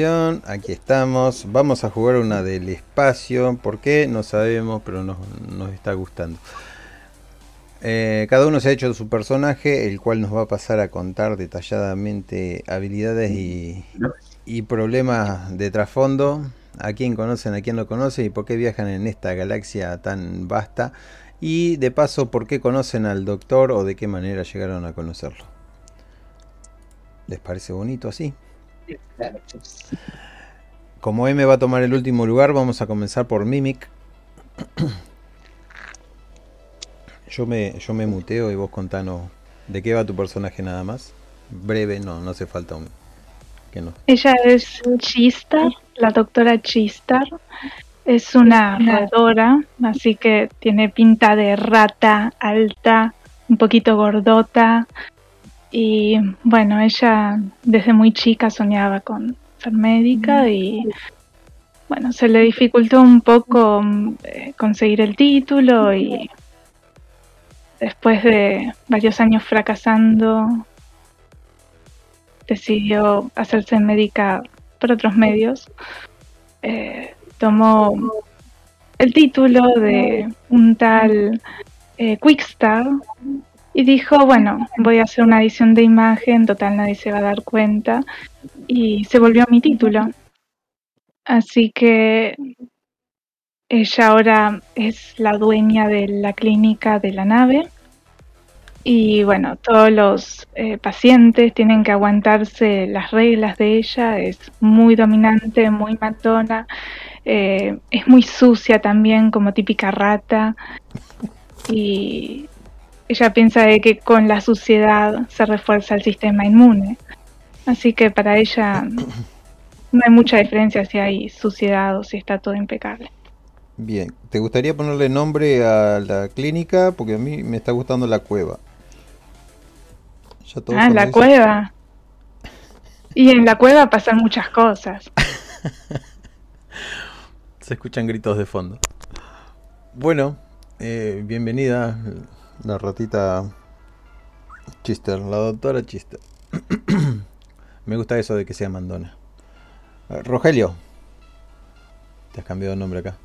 Aquí estamos. Vamos a jugar una del espacio. ¿Por qué? No sabemos, pero nos, está gustando. Eh, cada uno se ha hecho su personaje, el cual nos va a pasar a contar detalladamente habilidades y, problemas de trasfondo. A quién conocen, a quién no conocen y por qué viajan en esta galaxia tan vasta. Y de paso, por qué conocen al doctor o de qué manera llegaron a conocerlo. ¿Les parece bonito así? Como M va a tomar el último lugar, vamos a comenzar por Mimic. Yo me, yo me muteo y vos contanos de qué va tu personaje nada más. Breve, no, no hace falta un... Que no. Ella es Chistar, la doctora Chistar. Es una nadadora, así que tiene pinta de rata alta, un poquito gordota, y bueno, ella desde muy chica soñaba con ser médica y bueno, se le dificultó un poco eh, conseguir el título y después de varios años fracasando decidió hacerse médica por otros medios. Eh, tomó el título de un tal eh, Quickstar y dijo, bueno, voy a hacer una edición de imagen, total nadie se va a dar cuenta. Y se volvió mi título. Así que ella ahora es la dueña de la clínica de la nave. Y bueno, todos los eh, pacientes tienen que aguantarse las reglas de ella. Es muy dominante, muy matona. Eh, es muy sucia también, como típica rata. Y ella piensa de que con la suciedad se refuerza el sistema inmune. Así que para ella no hay mucha diferencia si hay suciedad o si está todo impecable. Bien, ¿te gustaría ponerle nombre a la clínica? Porque a mí me está gustando la cueva. ah, la cueva. Y en la cueva pasan muchas cosas. Se escuchan gritos de fondo. Bueno, eh, bienvenida la ratita Chister, la doctora Chister. Me gusta eso de que sea mandona. Rogelio. Te has cambiado de nombre acá.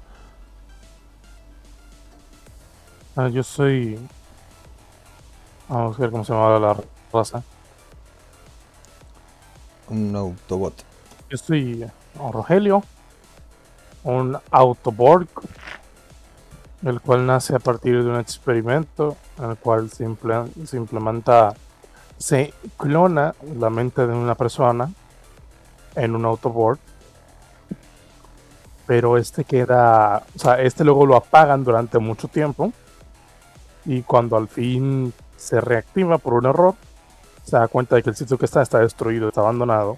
Ah, yo soy. Vamos a ver cómo se llama la raza. Un Autobot. Yo soy Rogelio. Un Autoborg el cual nace a partir de un experimento en el cual se, implementa, se clona la mente de una persona en un autoboard, pero este queda, o sea, este luego lo apagan durante mucho tiempo y cuando al fin se reactiva por un error, se da cuenta de que el sitio que está está destruido, está abandonado.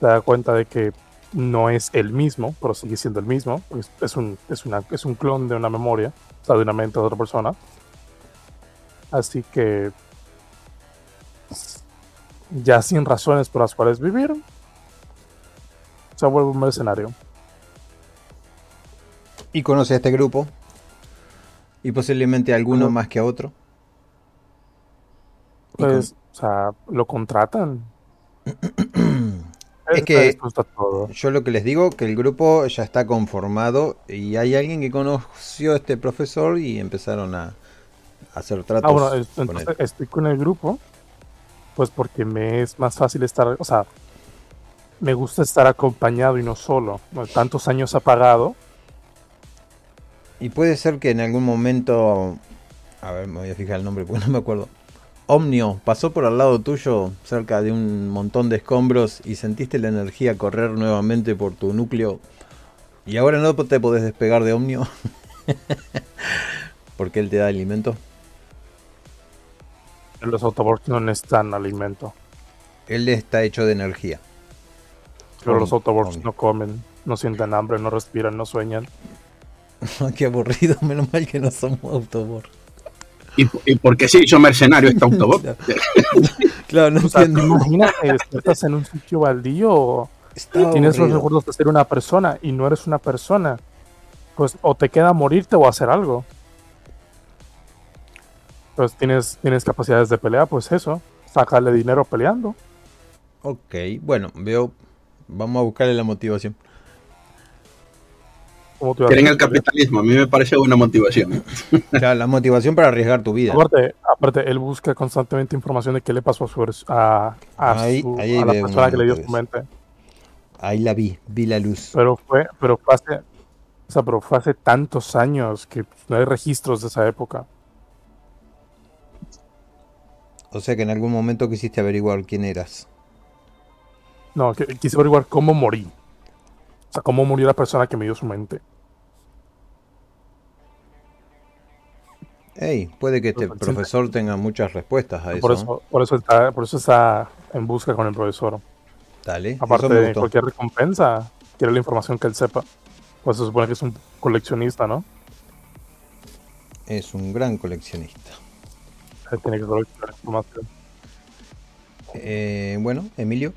Se da cuenta de que no es el mismo, pero sigue siendo el mismo. Es, un, es, una, es un clon de una memoria, o sea, de una mente de otra persona. Así que, ya sin razones por las cuales vivir, se vuelve un mercenario. Y conoce a este grupo. Y posiblemente a alguno más que a otro. Pues, o sea, lo contratan. Es que yo lo que les digo, que el grupo ya está conformado y hay alguien que conoció a este profesor y empezaron a, hacer tratos. Ah, bueno, entonces estoy con el grupo, pues porque me es más fácil estar, o sea, me gusta estar acompañado y no solo. Tantos años apagado. Y puede ser que en algún momento, a ver, me voy a fijar el nombre porque no me acuerdo Omnio pasó por al lado tuyo cerca de un montón de escombros y sentiste la energía correr nuevamente por tu núcleo y ahora no te podés despegar de Omnio porque él te da alimento. Los Autobots no necesitan alimento. Él está hecho de energía. Pero los Autobots no comen, no sienten hambre, no respiran, no sueñan. Qué aburrido, menos mal que no somos Autobots. Y, porque sí, yo mercenario este autobot. claro, no Imagínate, despiertas en un sitio baldío tienes los recuerdos de ser una persona y no eres una persona. Pues o te queda morirte o hacer algo. Pues tienes, tienes capacidades de pelea, pues eso. Sacarle dinero peleando. Ok, bueno, veo. Vamos a buscarle la motivación. ¿Cómo te iba a Quieren decir? el capitalismo, a mí me parece una motivación. O sea, la motivación para arriesgar tu vida. Aparte, aparte, él busca constantemente información de qué le pasó a, su, a, a, Ahí- su- ahí a la persona que le dio su mente. Ahí la vi, vi la luz. Pero fue, pero fue hace, o sea, pero fue hace tantos años que no hay registros de esa época. O sea que en algún momento quisiste averiguar quién eras. No, quise averiguar cómo morí. O sea, cómo murió la persona que me dio su mente. Hey, puede que este profesor tenga muchas respuestas a eso. Por eso, por eso está, por eso está en busca con el profesor. Dale, Aparte de cualquier recompensa, quiere la información que él sepa. Pues se supone que es un coleccionista, ¿no? Es un gran coleccionista. Él tiene que coleccionar información. Eh, bueno, Emilio.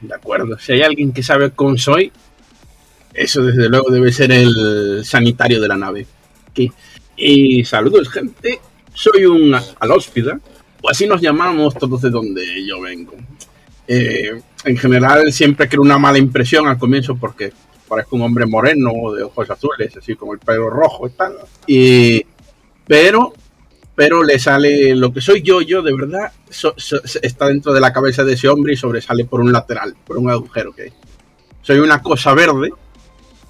De acuerdo. Si hay alguien que sabe cómo soy, eso desde luego debe ser el sanitario de la nave. Aquí. Y saludos, gente. Soy un alóspida, o así nos llamamos todos de donde yo vengo. Eh, en general, siempre creo una mala impresión al comienzo porque parezco un hombre moreno de ojos azules, así como el pelo rojo y. Y, pero, pero le sale lo que soy yo, yo de verdad, está dentro de la cabeza de ese hombre y sobresale por un lateral, por un agujero que hay. Soy una cosa verde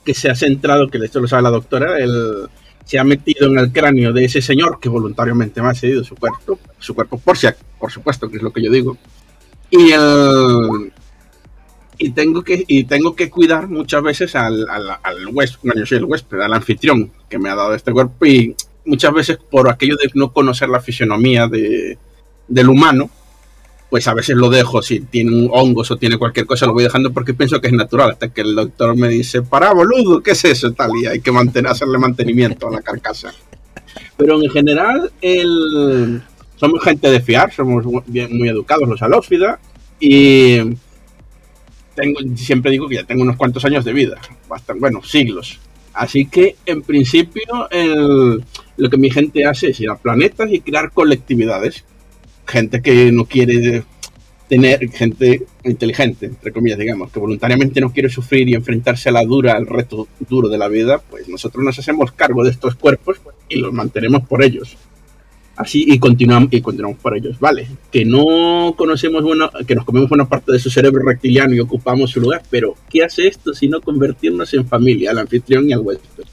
que se ha centrado, que esto lo sabe la doctora, el, se ha metido en el cráneo de ese señor que voluntariamente me ha cedido su cuerpo, su cuerpo por, si, por supuesto, que es lo que yo digo. Y el, y tengo que y tengo que cuidar muchas veces al, al, al huésped, yo soy el al anfitrión que me ha dado este cuerpo y muchas veces por aquello de no conocer la fisionomía de, del humano, pues a veces lo dejo, si tiene hongos o tiene cualquier cosa, lo voy dejando porque pienso que es natural, hasta que el doctor me dice, para boludo, ¿qué es eso? Tal, y hay que mantener, hacerle mantenimiento a la carcasa. Pero en general, el, somos gente de fiar, somos bien, muy educados los alósfida y tengo, siempre digo que ya tengo unos cuantos años de vida, bastante, bueno, siglos. Así que en principio el, lo que mi gente hace es ir a planetas y crear colectividades. Gente que no quiere tener, gente inteligente, entre comillas, digamos, que voluntariamente no quiere sufrir y enfrentarse a la dura, al reto duro de la vida, pues nosotros nos hacemos cargo de estos cuerpos y los mantenemos por ellos. Así y continuamos y continuamos por ellos. Vale que no conocemos bueno que nos comemos buena parte de su cerebro reptiliano y ocupamos su lugar pero qué hace esto sino convertirnos en familia al anfitrión y al huésped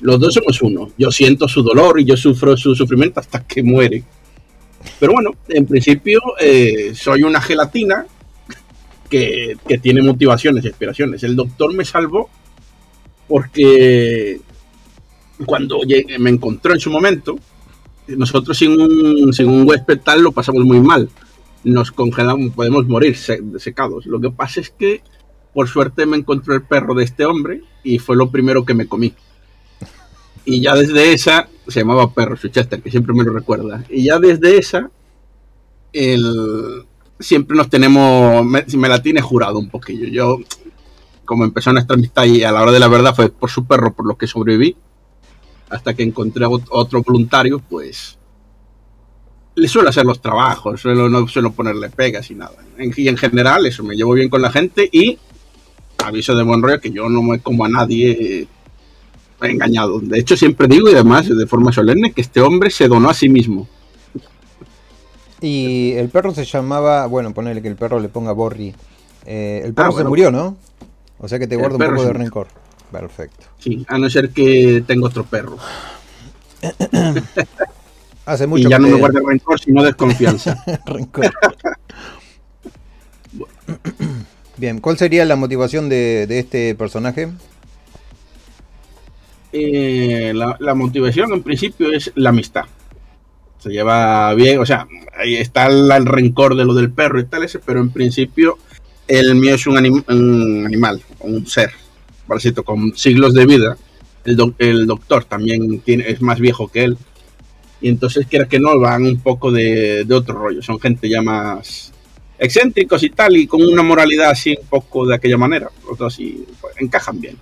los dos somos uno. Yo siento su dolor y yo sufro su sufrimiento hasta que muere pero bueno en principio eh, soy una gelatina que, que tiene motivaciones y aspiraciones el doctor me salvó porque cuando llegué- me encontró en su momento nosotros sin un, sin un huésped tal lo pasamos muy mal. Nos congelamos, podemos morir se- secados. Lo que pasa es que, por suerte, me encontró el perro de este hombre y fue lo primero que me comí. Y ya desde esa, se llamaba perro Suchester, que siempre me lo recuerda. Y ya desde esa, el, siempre nos tenemos, me, me la tiene jurado un poquillo. Yo, como empezó nuestra amistad y a la hora de la verdad fue por su perro por lo que sobreviví, hasta que encontré ot- otro voluntario, pues le suelo hacer los trabajos, suelo, no suelo ponerle pegas y nada. En, y en general, eso, me llevo bien con la gente y aviso de buen rollo que yo no me como a nadie engañado. De hecho, siempre digo, y además de forma solemne, que este hombre se donó a sí mismo. Y el perro se llamaba, bueno, ponerle que el perro le ponga Borri. Eh, el perro Ah, se bueno. murió, ¿no? O sea que te El guarda un perro poco de se- rencor. Perfecto. Sí, a no ser que tengo otro perro. Hace mucho y ya que no me guarda rencor, sino desconfianza. rencor. Bien, ¿cuál sería la motivación de, de este personaje? Eh, la, la motivación en principio es la amistad. Se lleva bien, o sea, ahí está el, el rencor de lo del perro y tal, ese, pero en principio el mío es un, anim- un animal, un ser, parásito con siglos de vida. El, doc- el doctor también tiene, es más viejo que él. Y entonces, quiera que no, van un poco de, de otro rollo. Son gente ya más excéntricos y tal, y con una moralidad así un poco de aquella manera. Los dos sí, pues, encajan bien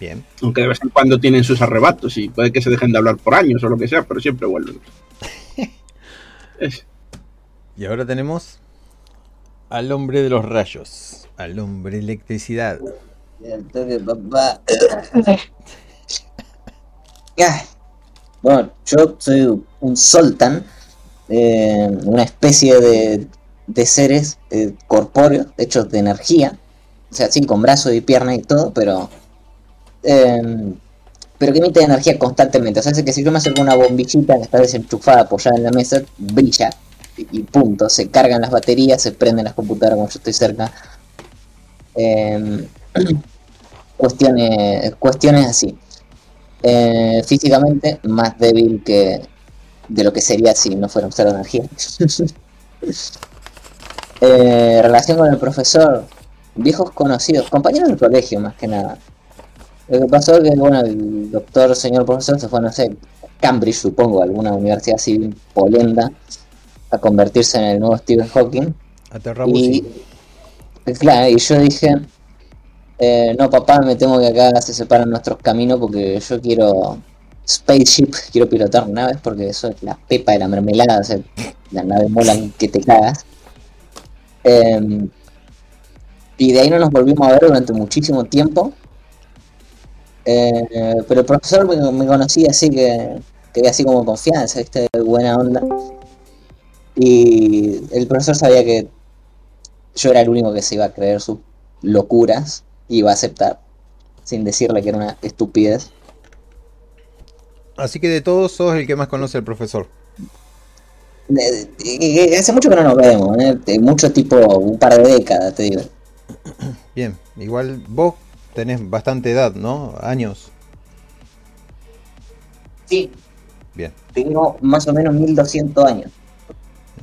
Bien. aunque de vez en cuando tienen sus arrebatos y puede que se dejen de hablar por años o lo que sea, pero siempre vuelven. Es- Y ahora tenemos al hombre de los rayos, al hombre electricidad. El toque, papá. Ay. Bueno, yo soy un sultan, eh, una especie de, de seres eh, corpóreos, hechos de energía, o sea, sí, con brazos y piernas y todo, pero eh, pero que emite energía constantemente. O sea, hace que si yo me acerco una bombillita que está desenchufada, apoyada en la mesa, brilla y, punto. Se cargan las baterías, se prenden las computadoras cuando yo estoy cerca. Eh, cuestiones, cuestiones así. Eh, físicamente más débil que de lo que sería si no fuera usar energía. Eh, relación con el profesor, viejos conocidos, compañeros del colegio más que nada. Lo que pasó es que, bueno, el doctor, señor profesor, se fue, no sé, Cambridge, supongo, alguna universidad civil polenda, a convertirse en el nuevo Stephen Hawking. Y, claro, y yo dije, eh, no papá, me temo que acá se separan nuestros caminos porque yo quiero spaceship, quiero pilotar naves porque eso es la pepa de la mermelada, o sea, las naves molan que te cagas. Eh, y de ahí no nos volvimos a ver durante muchísimo tiempo. Eh, pero el profesor me, me conocía así que, que así como confianza, ¿viste? buena onda. Y el profesor sabía que yo era el único que se iba a creer sus locuras y iba a aceptar, sin decirle que era una estupidez. Así que de todos sos el que más conoce al profesor. De- de- hace mucho que no nos vemos, ¿eh? De mucho tipo, un par de décadas, te digo. Bien, igual vos tenés bastante edad, ¿no? Años. Sí, Bien. tengo más o menos 1200 años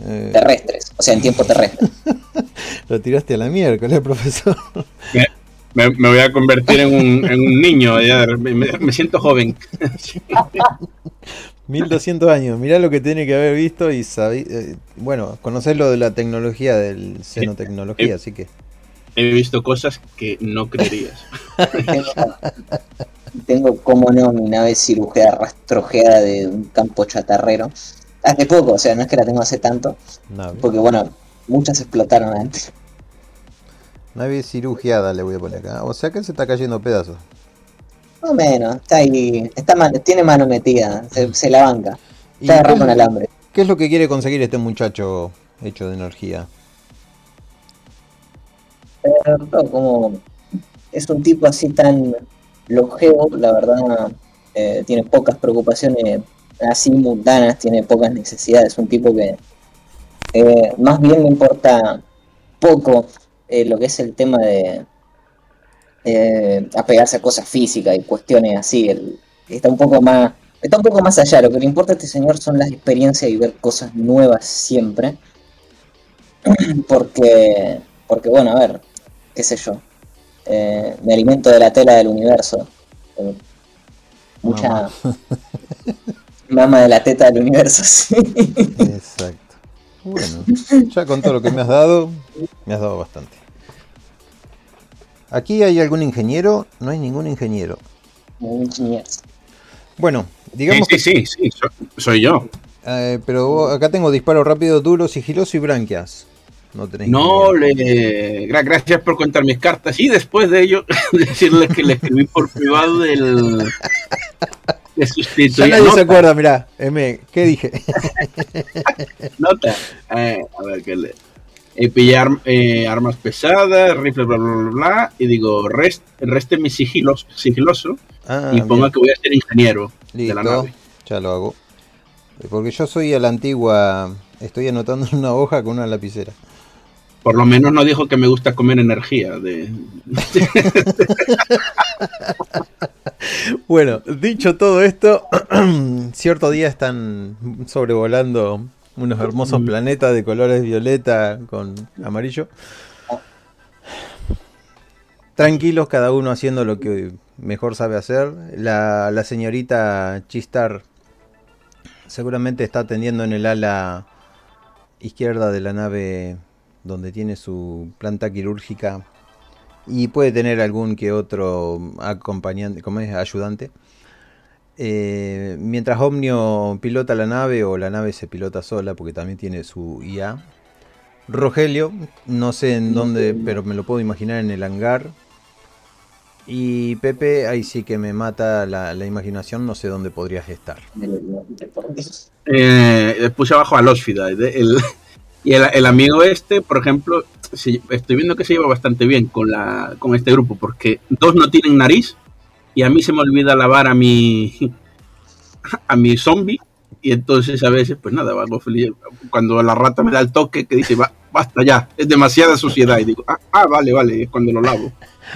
Eh, terrestres, o sea, en tiempo terrestre. lo tiraste a la miércoles, profesor. Me, me voy a convertir en un, en un niño. ya, me, siento joven. 1200 años, mirá lo que tiene que haber visto y sabí, eh, bueno, conocés lo de la tecnología, del xenotecnología, así que He visto cosas que no creerías. tengo, como no, mi nave cirujeada rastrojeada de un campo chatarrero. Hace poco, o sea, no es que la tengo hace tanto, nave, porque bueno, muchas explotaron antes. nave cirugiada le voy a poner acá, o sea que se está cayendo pedazos. Más o menos, está ahí, está man- tiene mano metida, se, se la banca, ¿Y está agarrando qué, un alambre. qué es lo que quiere conseguir este muchacho hecho de energía? Como es un tipo así tan longevo, la verdad, eh, tiene pocas preocupaciones así mundanas, tiene pocas necesidades, un tipo que eh, más bien me importa poco eh, lo que es el tema de apegarse a cosas físicas y cuestiones así, está un poco más está un poco más allá, lo que le importa a este señor son las experiencias y ver cosas nuevas siempre, porque porque bueno, a ver, qué sé yo, eh, me alimento de la tela del universo. Eh, mucha mama de la teta del universo, sí. Exacto. Bueno, ya con todo lo que me has dado, me has dado bastante. ¿Aquí hay algún ingeniero? No hay ningún ingeniero. Bueno, Sí, digamos sí, que... sí, sí, so- soy yo. eh, pero vos- acá tengo disparo rápido, duro, sigiloso y branquias. No tenéis No, ingeniero. le, gra- gracias por contar mis cartas y después de ello decirle que le escribí por privado del de Ya sustituir nadie se acuerda, mirá, M, ¿qué dije? nota. Eh, a ver qué le eh, pillar eh, armas pesadas, rifle bla bla bla bla y digo rest, reste mi sigilos, sigiloso Ah, y ponga bien, que voy a ser ingeniero de la nave. ya lo hago. Porque yo soy a la antigua, estoy anotando en una hoja con una lapicera. Por lo menos no dijo que me gusta comer energía de Bueno, dicho todo esto, cierto día están sobrevolando unos hermosos Mm. planetas de colores violeta con amarillo. Tranquilos, cada uno haciendo lo que mejor sabe hacer. La, la señorita Chistar seguramente está atendiendo en el ala izquierda de la nave donde tiene su planta quirúrgica y puede tener algún que otro acompañante, como es ayudante. Eh, mientras Omnio pilota la nave o la nave se pilota sola porque también tiene su IA, Rogelio, no sé en dónde, pero me lo puedo imaginar en el hangar. Y Pepe, ahí sí que me mata la, la imaginación, no sé dónde podrías estar. Eh, puse abajo a Losfida. El, y el, el amigo este, por ejemplo, estoy viendo que se lleva bastante bien con, la, con este grupo, porque dos no tienen nariz y a mí se me olvida lavar a mi, a mi zombie. Y entonces a veces, pues nada, feliz. Cuando la rata me da el toque que dice, "Va, basta ya, es demasiada suciedad. Y digo, ah, ah, vale, vale, es cuando lo lavo.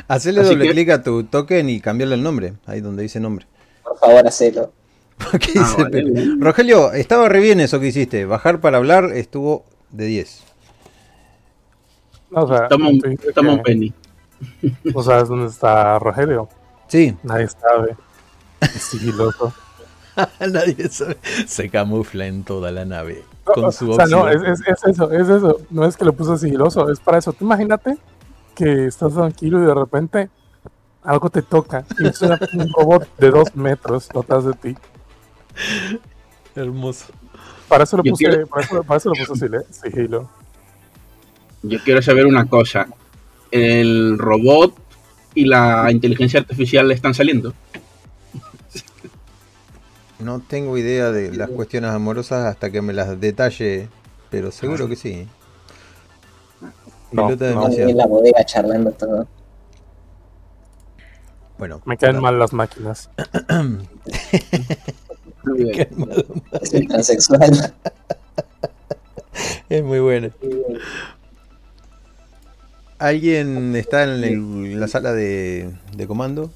Hacerle Así doble que- clic a tu token y cambiarle el nombre, ahí donde dice nombre. Por favor, hacelo. ¿Qué Ah, vale. Rogelio, estaba re bien eso que hiciste. Bajar para hablar estuvo de 10. No, o sea, Toma un, toma penny. No sabes dónde está Rogelio. Sí, Nadie sabe. Es sigiloso. nadie sabe. Se camufla en toda la nave. No, Con su o sea, no, es, es- es eso, es eso. No es que lo puso sigiloso, es para eso. Tú imagínate que estás tranquilo y de repente algo te toca y es un robot de dos metros atrás de ti. Hermoso. Para eso lo puse, quiero- para eso, para eso lo puse sigilo- sigilo. Yo quiero saber una cosa. ¿El robot y la inteligencia artificial le están saliendo? No tengo idea de las cuestiones amorosas hasta que me las detalle, pero seguro que sí. No, no, demasiado. en la bodega charlando todo. Bueno, me caen no. mal las máquinas. Es el transexual. Es muy bueno. ¿Alguien está en el- la sala de, de comando?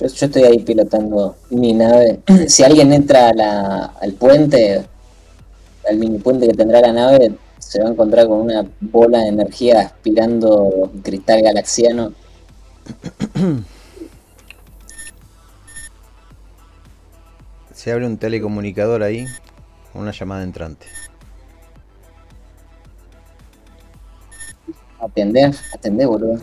Yo, yo estoy ahí pilotando mi nave. Si alguien entra a la- al puente, al mini puente que tendrá la nave, se va a encontrar con una bola de energía aspirando cristal galaxiano. Se abre un telecomunicador ahí, una llamada entrante. Atender, atender, boludo.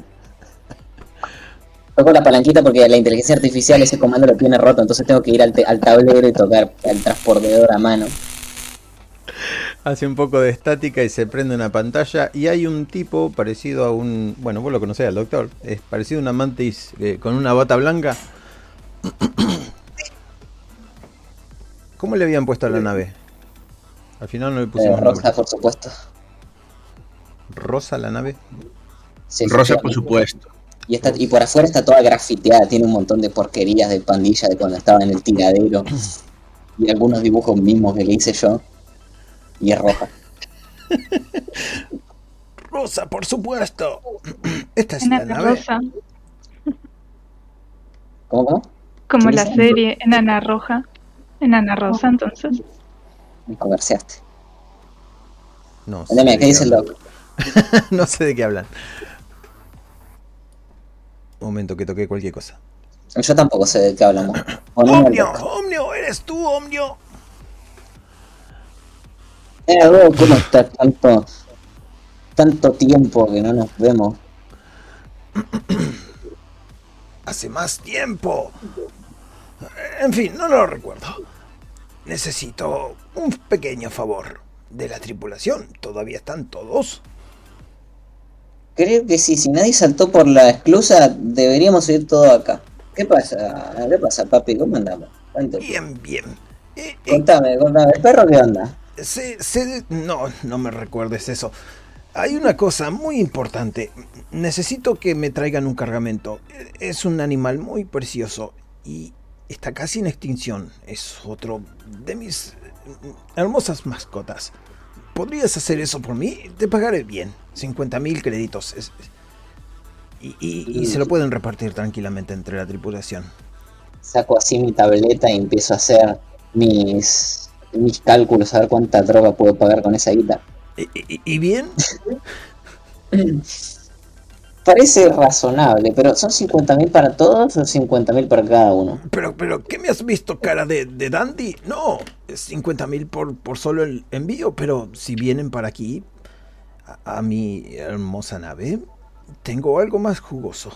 Toco la palanquita porque la inteligencia artificial ese comando lo tiene roto, entonces tengo que ir al, al tablero y tocar el transportador a mano. Hace un poco de estática y se prende una pantalla y hay un tipo parecido a un... Bueno, vos lo conocés al doctor. Es parecido a una mantis eh, con una bata blanca. ¿Cómo le habían puesto a la nave? Al final no le Eh, pusimos rosa, nombre. por supuesto. ¿Rosa la nave? Sí, Rosa, por supuesto. Y, está, y por afuera está toda grafiteada, tiene un montón de porquerías de pandilla de cuando estaba en el tiradero. Y algunos dibujos mismos que le hice yo. Y es roja. Rosa, por supuesto. Esta es En la nave. Rosa, ¿Cómo, cómo? como la serie Enana Roja. Enana Rosa, entonces. Me conversaste. No sé, ¿qué dice el hablan. doc? no sé de qué hablan. Un momento que toqué cualquier cosa. Yo tampoco sé de qué hablamos. Omnio, Omnio, eres tú, Omnio. Eh, Doc, ¿cómo estás? Tanto, tanto tiempo que no nos vemos. Hace más tiempo. En fin, no lo recuerdo. Necesito un pequeño favor. De la tripulación, ¿todavía están todos? Creo que sí, si nadie saltó por la esclusa, deberíamos ir todo acá. ¿Qué pasa? ¿Qué pasa, papi? ¿Cómo andamos? Cuéntame. Bien, bien. Eh, eh, Contame, contame. ¿El perro qué onda? se- se- no, no me recuerdes eso. Hay una cosa muy importante. Necesito que me traigan un cargamento. Es un animal muy precioso y está casi en extinción. Es otro de mis hermosas mascotas. ¿Podrías hacer eso por mí? Te pagaré bien. 50 mil créditos. Es- y, y- y se lo pueden repartir tranquilamente entre la tripulación. Saco así mi tableta y empiezo a hacer mis, mis cálculos, a ver cuánta droga puedo pagar con esa guita. ¿Y, y- y bien? Parece razonable, pero ¿son 50.000 para todos o 50.000 para cada uno? Pero, pero, ¿qué me has visto cara de, de dandy? No, es 50 mil por, por solo el envío, pero si vienen para aquí, a, a mi hermosa nave, tengo algo más jugoso.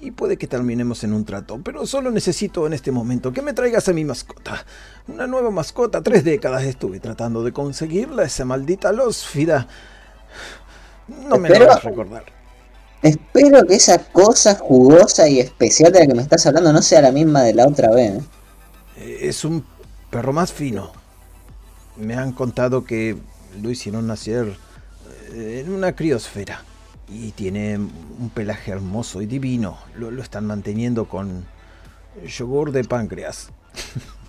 y puede que terminemos en un trato, pero solo necesito en este momento que me traigas a mi mascota. Una nueva mascota, tres décadas estuve tratando de conseguirla, esa maldita lósfida. No me la Espero- vas a recordar. Espero que esa cosa jugosa y especial de la que me estás hablando no sea la misma de la otra vez. ¿eh? Eh, Es un perro más fino. Me han contado que lo hicieron nacer eh, en una criosfera. Y tiene un pelaje hermoso y divino. Lo, lo están manteniendo con yogur de páncreas.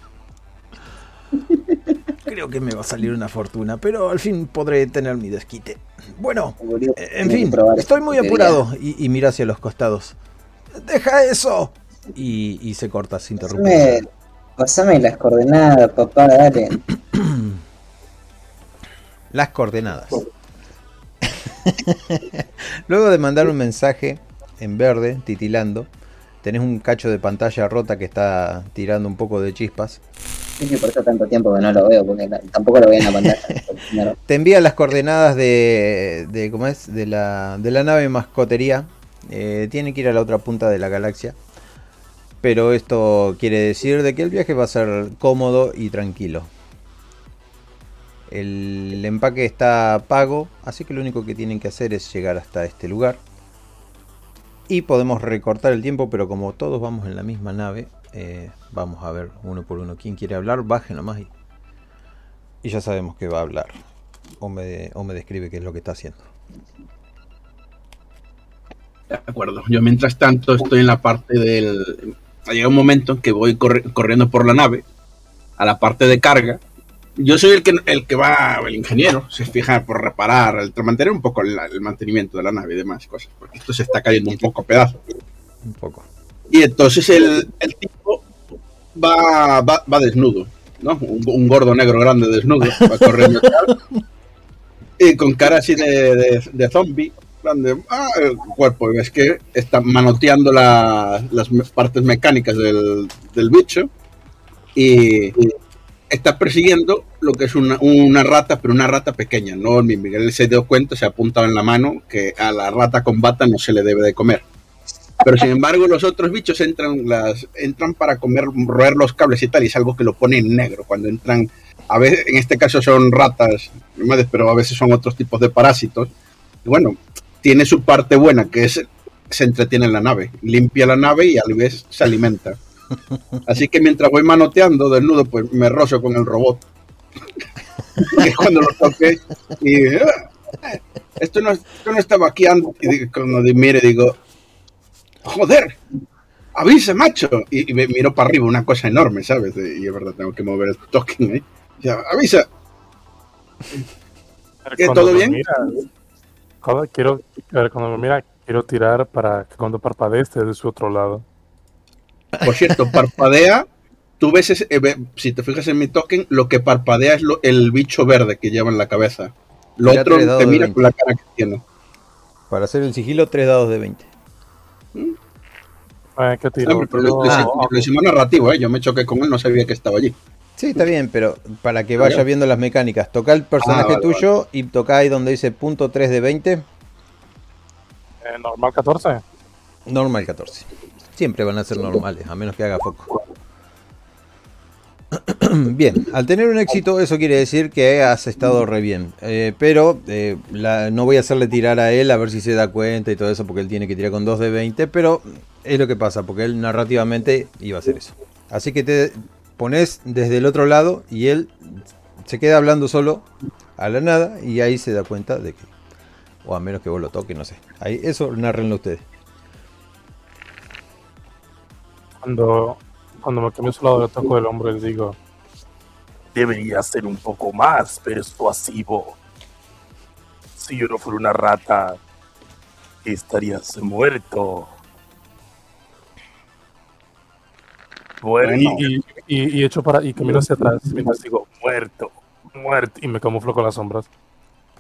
Creo que me va a salir una fortuna, pero al fin podré tener mi desquite. Bueno, en fin, estoy muy apurado. Y, y mira hacia los costados. ¡Deja eso! Y, y se corta sin interrumpir. Pasame, pasame las coordenadas, papá, dale. Las coordenadas. Luego de mandar un mensaje en verde, titilando, tenés un cacho de pantalla rota que está tirando un poco de chispas. Sí, sí, por eso tanto tiempo que no lo veo, porque tampoco lo veo en la pantalla. Te envía las coordenadas de, de ¿cómo es? De la, de la nave mascotería. Eh, tiene que ir a la otra punta de la galaxia. Pero esto quiere decir de que el viaje va a ser cómodo y tranquilo. El empaque está pago, así que lo único que tienen que hacer es llegar hasta este lugar. Y podemos recortar el tiempo, pero como todos vamos en la misma nave, eh, vamos a ver uno por uno. ¿Quién quiere hablar? Baje nomás y, y ya sabemos que va a hablar. O me, o me describe qué es lo que está haciendo. De acuerdo. Yo mientras tanto estoy en la parte del... Llega un momento en que voy corri- corriendo por la nave a la parte de carga. Yo soy el que, el que va, el ingeniero, se fija por reparar, el, mantener un poco el, el mantenimiento de la nave y demás cosas, porque esto se está cayendo un poco a pedazos. Un poco. Y entonces el, el tipo va, va, va desnudo, ¿no? Un, un gordo negro grande desnudo, va corriendo y con cara así de, de, de zombie, grande, ah, el cuerpo, y ves que está manoteando la- las partes mecánicas del, del bicho y, y está persiguiendo lo que es una, una rata, pero una rata pequeña, ¿no? Mi Miguel se dio cuenta, se ha apuntado en la mano que a la rata con bata no se le debe de comer. Pero sin embargo, los otros bichos entran, las, entran para comer, roer los cables y tal, y es algo que lo pone en negro. Cuando entran, a veces, en este caso son ratas, pero a veces son otros tipos de parásitos. Y bueno, tiene su parte buena, que es se entretiene en la nave, limpia la nave y a la vez se alimenta. Así que mientras voy manoteando desnudo, pues me rozo con el robot. es cuando lo toqué y "Ah, esto no, esto no estaba aquí antes. Y cuando mire, digo, joder, avisa, macho. Y, y me miro para arriba, una cosa enorme, ¿sabes? Y es verdad, tengo que mover el token ahí. Ya, avisa. ¿Qué, Cuando todo bien? mira- cuando, quiero, a ver, cuando me mira, quiero tirar para que cuando parpadee esté de su otro lado. Por cierto, parpadea. Tú ves, ese- eh, si te fijas en mi token, lo que parpadea es lo- el bicho verde que lleva en la cabeza. Lo otro tres te mira 20. con la cara que tiene. Para hacer el sigilo, 3 dados de 20. ¿Qué tiro? Hombre, pero lo, lo- ah, lo hicimos narrativo, ¿eh? Yo me choqué con él, no sabía que estaba allí. Sí, está bien, pero para que vaya Ya. viendo las mecánicas, toca el personaje Ah, vale, tuyo y toca ahí donde dice punto 3 de 20, eh, normal 14. normal 14. Siempre van a ser normales, a menos que haga foco. Bien, al tener un éxito, eso quiere decir que has estado re bien. Eh, pero eh, no voy a hacerle tirar a él a ver si se da cuenta y todo eso, porque él tiene que tirar con 2 de 20. Pero es lo que pasa, porque él narrativamente iba a hacer eso. Así que te pones desde el otro lado y él se queda hablando solo a la nada y ahí se da cuenta de que. O a menos que vos lo toques, no sé. Ahí, eso narrenlo ustedes. Cuando, cuando me cambio a su lado, le toco el hombro y le digo: Debería ser un poco más persuasivo. Si yo no fuera una rata, estarías muerto. Muerto. y, y, y, y echo para y camino hacia atrás mientras digo muerto, muerto y me camuflo con las sombras.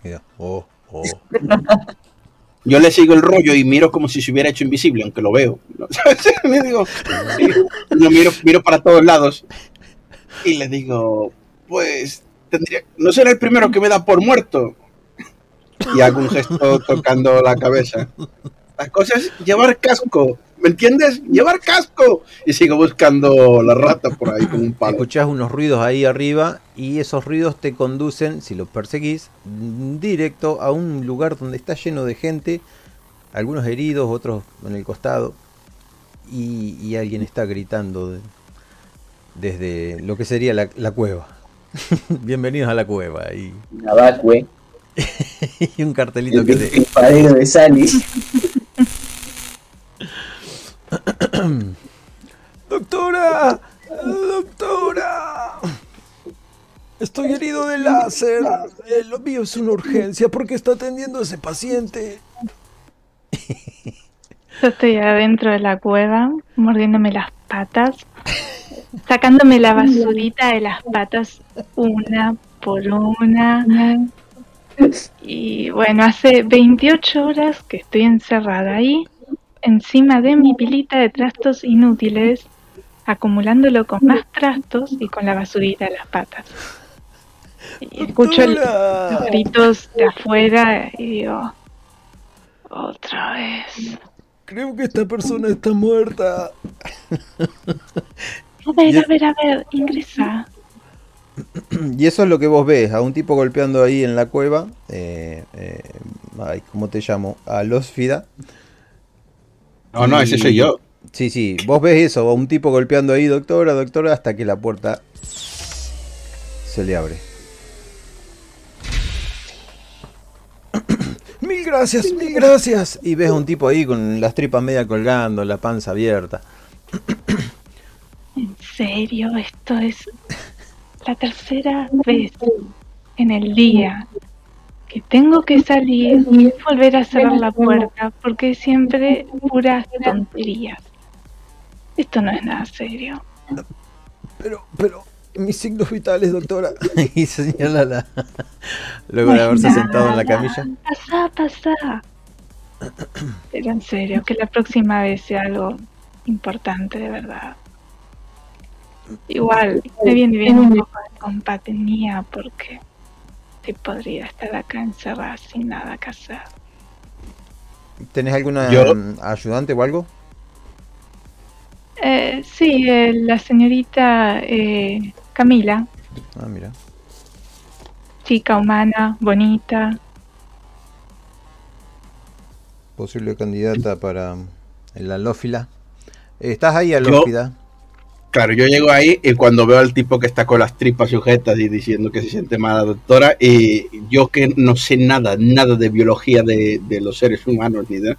Mira, oh, oh. Yo le sigo el rollo y miro como si se hubiera hecho invisible, aunque lo veo. ¿no? Le digo. Yo miro, miro para todos lados y le digo, pues, tendría, no será el primero que me da por muerto. Y hago un gesto tocando la cabeza. La cosa es llevar casco. ¿Me entiendes? Llevar casco. Y sigo buscando la rata por ahí con un palo. Escuchás unos ruidos ahí arriba y esos ruidos te conducen, si los perseguís, directo a un lugar donde está lleno de gente, algunos heridos, otros en el costado, y, y alguien está gritando de- desde lo que sería la, la cueva. Bienvenidos a la cueva. Y, y un cartelito el que te, de Sally. ¡Doctora! ¡Doctora! Estoy herido de láser. Lo mío es una urgencia. ¿Por qué está atendiendo a ese paciente? Yo estoy adentro de la cueva, mordiéndome las patas, sacándome la basurita de las patas una por una. Y bueno, hace 28 horas que estoy encerrada ahí, encima de mi pilita de trastos inútiles, acumulándolo con más trastos y con la basurita de las patas. Y escucho el- los gritos de afuera y digo, otra vez. Creo que esta persona está muerta. A ver, a ver, a ver, ingresa. Y eso es lo que vos ves, a un tipo golpeando ahí en la cueva. Eh, eh, ay, ¿Cómo te llamo? A los Fida. No, no, ese soy yo. Sí, sí, vos ves eso, a un tipo golpeando ahí, doctora, doctora, hasta que la puerta se le abre. Mil gracias, mil gracias. Y ves a un tipo ahí con las tripas media colgando, la panza abierta. En serio, esto es la tercera vez en el día que tengo que salir y volver a cerrar la puerta porque siempre puras tonterías. Esto no es nada serio. Pero, pero, mis signos vitales, doctora. y señala la. Luego de haberse sentado en la camilla. Pasá, pasá. Pero en serio, que la próxima vez sea algo importante de verdad. Igual, me viene bien un poco de compañía porque podría estar acá encerrada sin nada que hacer. ¿Tenés alguna Yo- mm, ayudante o algo? Eh, sí, eh, la señorita eh, Camila, Ah, mira. chica humana, bonita. Posible candidata para la alófila. ¿Estás ahí, Yo- alófila? Claro, yo llego ahí y cuando veo al tipo que está con las tripas sujetas y diciendo que se siente mala doctora, y yo que no sé nada, nada de biología de, los seres humanos, ni de,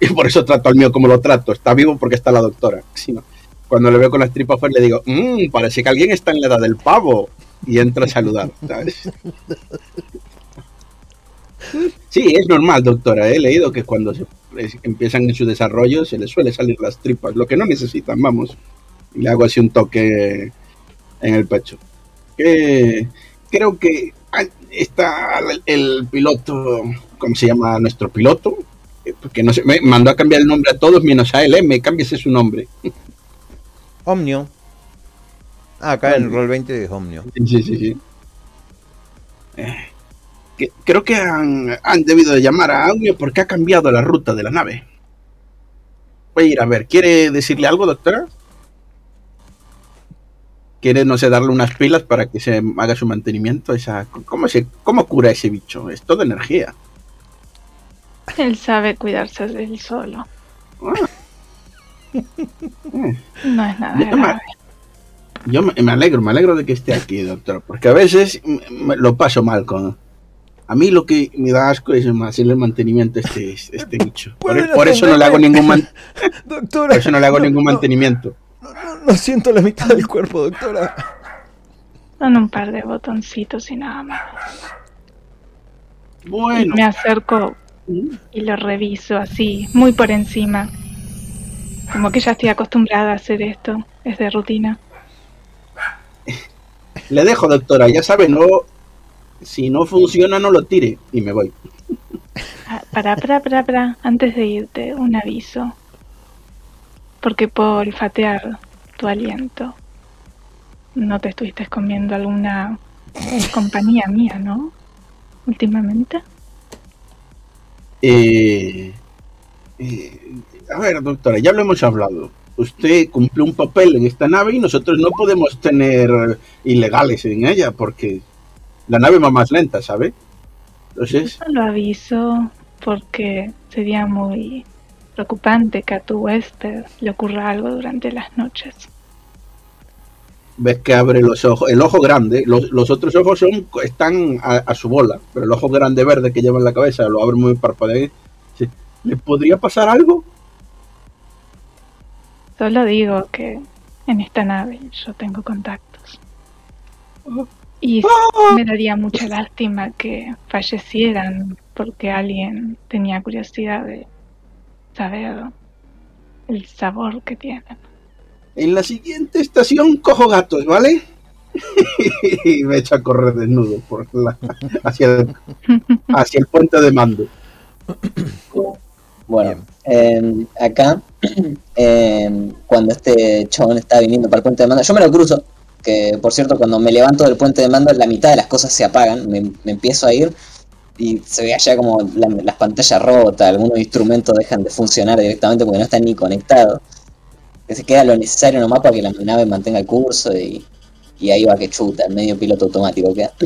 y por eso trato al mío como lo trato. Está vivo porque está la doctora. Si cuando le veo con las tripas pues le digo, "Mm, parece que alguien está en la edad del pavo. Y entra a saludar. Sí, es normal, doctora. He leído que cuando se, empiezan en su desarrollo se les suele salir las tripas, lo que no necesitan, vamos. Y le hago así un toque en el pecho. Que creo que ah, está el, el piloto, ¿cómo se llama nuestro piloto? Eh, Porque no sé, me mandó a cambiar el nombre a todos menos a él, ¿eh? Me cámbiese su nombre. Omnio. Ah, acá en Roll 20 es Omnio. Sí, sí, sí. Eh, que- creo que han, han debido de llamar a Aunio porque ha cambiado la ruta de la nave. Voy a ir a ver. ¿Quiere decirle algo, doctora? ¿Quiere, no sé, darle unas pilas para que se haga su mantenimiento? Esa, ¿cómo, se, ¿Cómo cura ese bicho? Es toda energía. Él sabe cuidarse de él solo. Ah. No es nada me-. Yo me, me alegro, me alegro de que esté aquí, doctor, porque a veces me- me lo paso mal con... A mí lo que me da asco es hacerle el mantenimiento a este, este bicho. Por, ¿Pueden por eso no le hago ningún man- Doctora. por eso no le hago ningún no, mantenimiento. No, no, no siento la mitad del cuerpo, doctora. Son un par de botoncitos y nada más. Bueno, Me acerco y lo reviso así, muy por encima. Como que ya estoy acostumbrada a hacer esto, es de rutina. le dejo, doctora, ya sabe, no... Si no funciona, no lo tire. Y me voy. Ah, Para, para, para, para, antes de irte, un aviso. Porque puedo olfatear tu aliento. No te estuviste comiendo alguna compañía mía, ¿no? Últimamente. Eh, eh, A ver, doctora, ya lo hemos hablado. Usted cumple un papel en esta nave y nosotros no podemos tener ilegales en ella porque la nave va más lenta, ¿sabe? Entonces, No lo aviso porque sería muy preocupante que a tu huésped le ocurra algo durante las noches. ves que abre los ojos, el ojo grande, los, los otros ojos son, están a, a su bola, pero el ojo grande verde que lleva en la cabeza lo abre muy parpadeado. Sí. ¿Le podría pasar algo? Solo digo que en esta nave yo tengo contactos. Y me daría mucha lástima que fallecieran porque alguien tenía curiosidad de saber el sabor que tienen. En la siguiente estación cojo gatos, ¿vale? y me echo a correr desnudo por la, hacia, el, hacia el puente de mando. Bueno, eh, acá, eh, cuando este chabón está viniendo para el puente de mando, yo me lo cruzo, que por cierto, cuando me levanto del puente de mando, la mitad de las cosas se apagan, me, me empiezo a ir y se ve allá como la- las pantallas rotas, algunos instrumentos dejan de funcionar directamente porque no están ni conectados. Que se queda lo necesario nomás para que la nave mantenga el curso y, y ahí va que chuta, el medio piloto automático queda.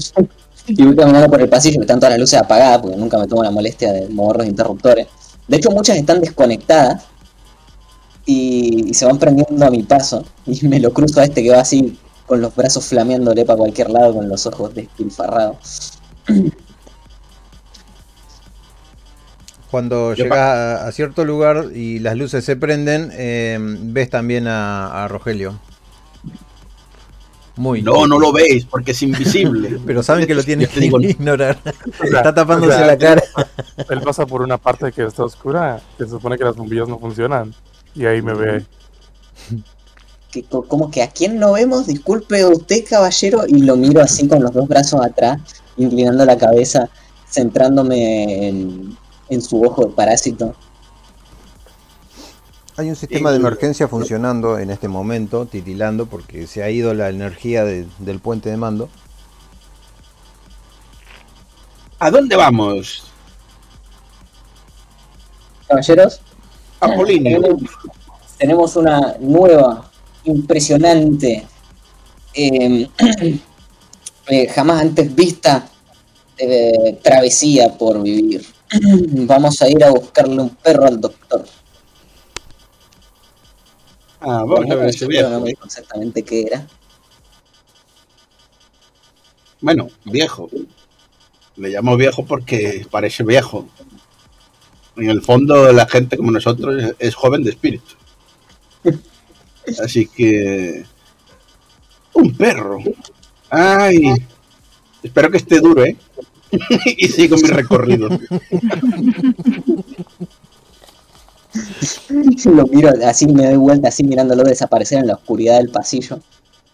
Y voy caminando por el pasillo, que están todas las luces apagadas, porque nunca me tomo la molestia de mover los interruptores. De hecho, muchas están desconectadas y, y se van prendiendo a mi paso. Y me lo cruzo a este que va así, con los brazos flameándole para cualquier lado, con los ojos despilfarrados. Cuando Yo llegas a, a cierto lugar y las luces se prenden, eh, ves también a, a Rogelio. Muy. No, no lo veis porque es invisible. Pero saben que lo tienen que digo, ignorar. O sea, Está tapándose o sea, la cara. Él pasa por una parte que está oscura, que se supone que las bombillas no funcionan. Y ahí me ve. Que, co- como que a quién no vemos, disculpe usted, caballero, y lo miro así con los dos brazos atrás, inclinando la cabeza, centrándome en, en su ojo de parásito. Hay un sistema de emergencia funcionando en este momento, titilando, porque se ha ido la energía de- del puente de mando. ¿A dónde vamos? Caballeros, Apolíneo. tenemos, tenemos una nueva, impresionante, eh, eh, jamás antes vista eh, travesía por vivir. Vamos a ir a buscarle un perro al doctor. Ah, vamos a ver ese Pero no viejo. me dijo exactamente qué era. Bueno, viejo. Le llamo viejo porque parece viejo. En el fondo, la gente como nosotros es- es joven de espíritu. Así que. Un perro. Ay. Espero que esté duro, ¿eh? y sigo mi recorrido. Lo miro así, me doy vuelta así mirándolo desaparecer en la oscuridad del pasillo.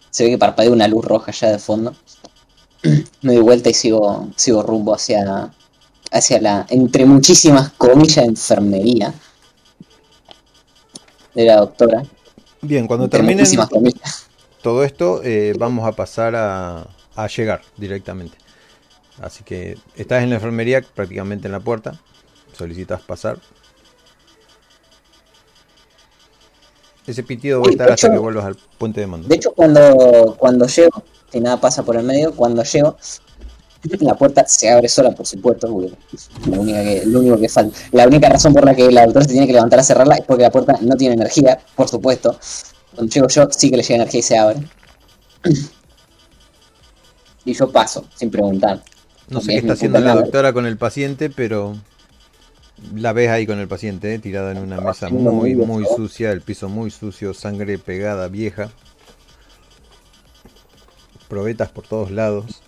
Se ve que parpadea una luz roja ya de fondo. Me doy vuelta y sigo, sigo rumbo hacia, hacia la, entre muchísimas comillas, enfermería de la doctora. Bien, cuando Entre terminen todo esto, eh, vamos a pasar a, a llegar directamente. Así que estás en la enfermería, prácticamente en la puerta. Solicitas pasar. Ese pitido va a estar hasta que vuelvas al puente de mando. De hecho, cuando, cuando llego, si nada pasa por el medio, cuando llego, la puerta se abre sola, por supuesto, la única que, lo único que falta. La única razón por la que la doctora se tiene que levantar a cerrarla es porque la puerta no tiene energía, por supuesto. Cuando llego yo, sí que le llega energía y se abre. Y yo paso, sin preguntar. No sé qué es está haciendo la doctora con el paciente, pero la ves ahí con el paciente, eh, tirada en una mesa haciendo muy, muy sucia, el piso muy sucio, sangre pegada, vieja. Probetas por todos lados.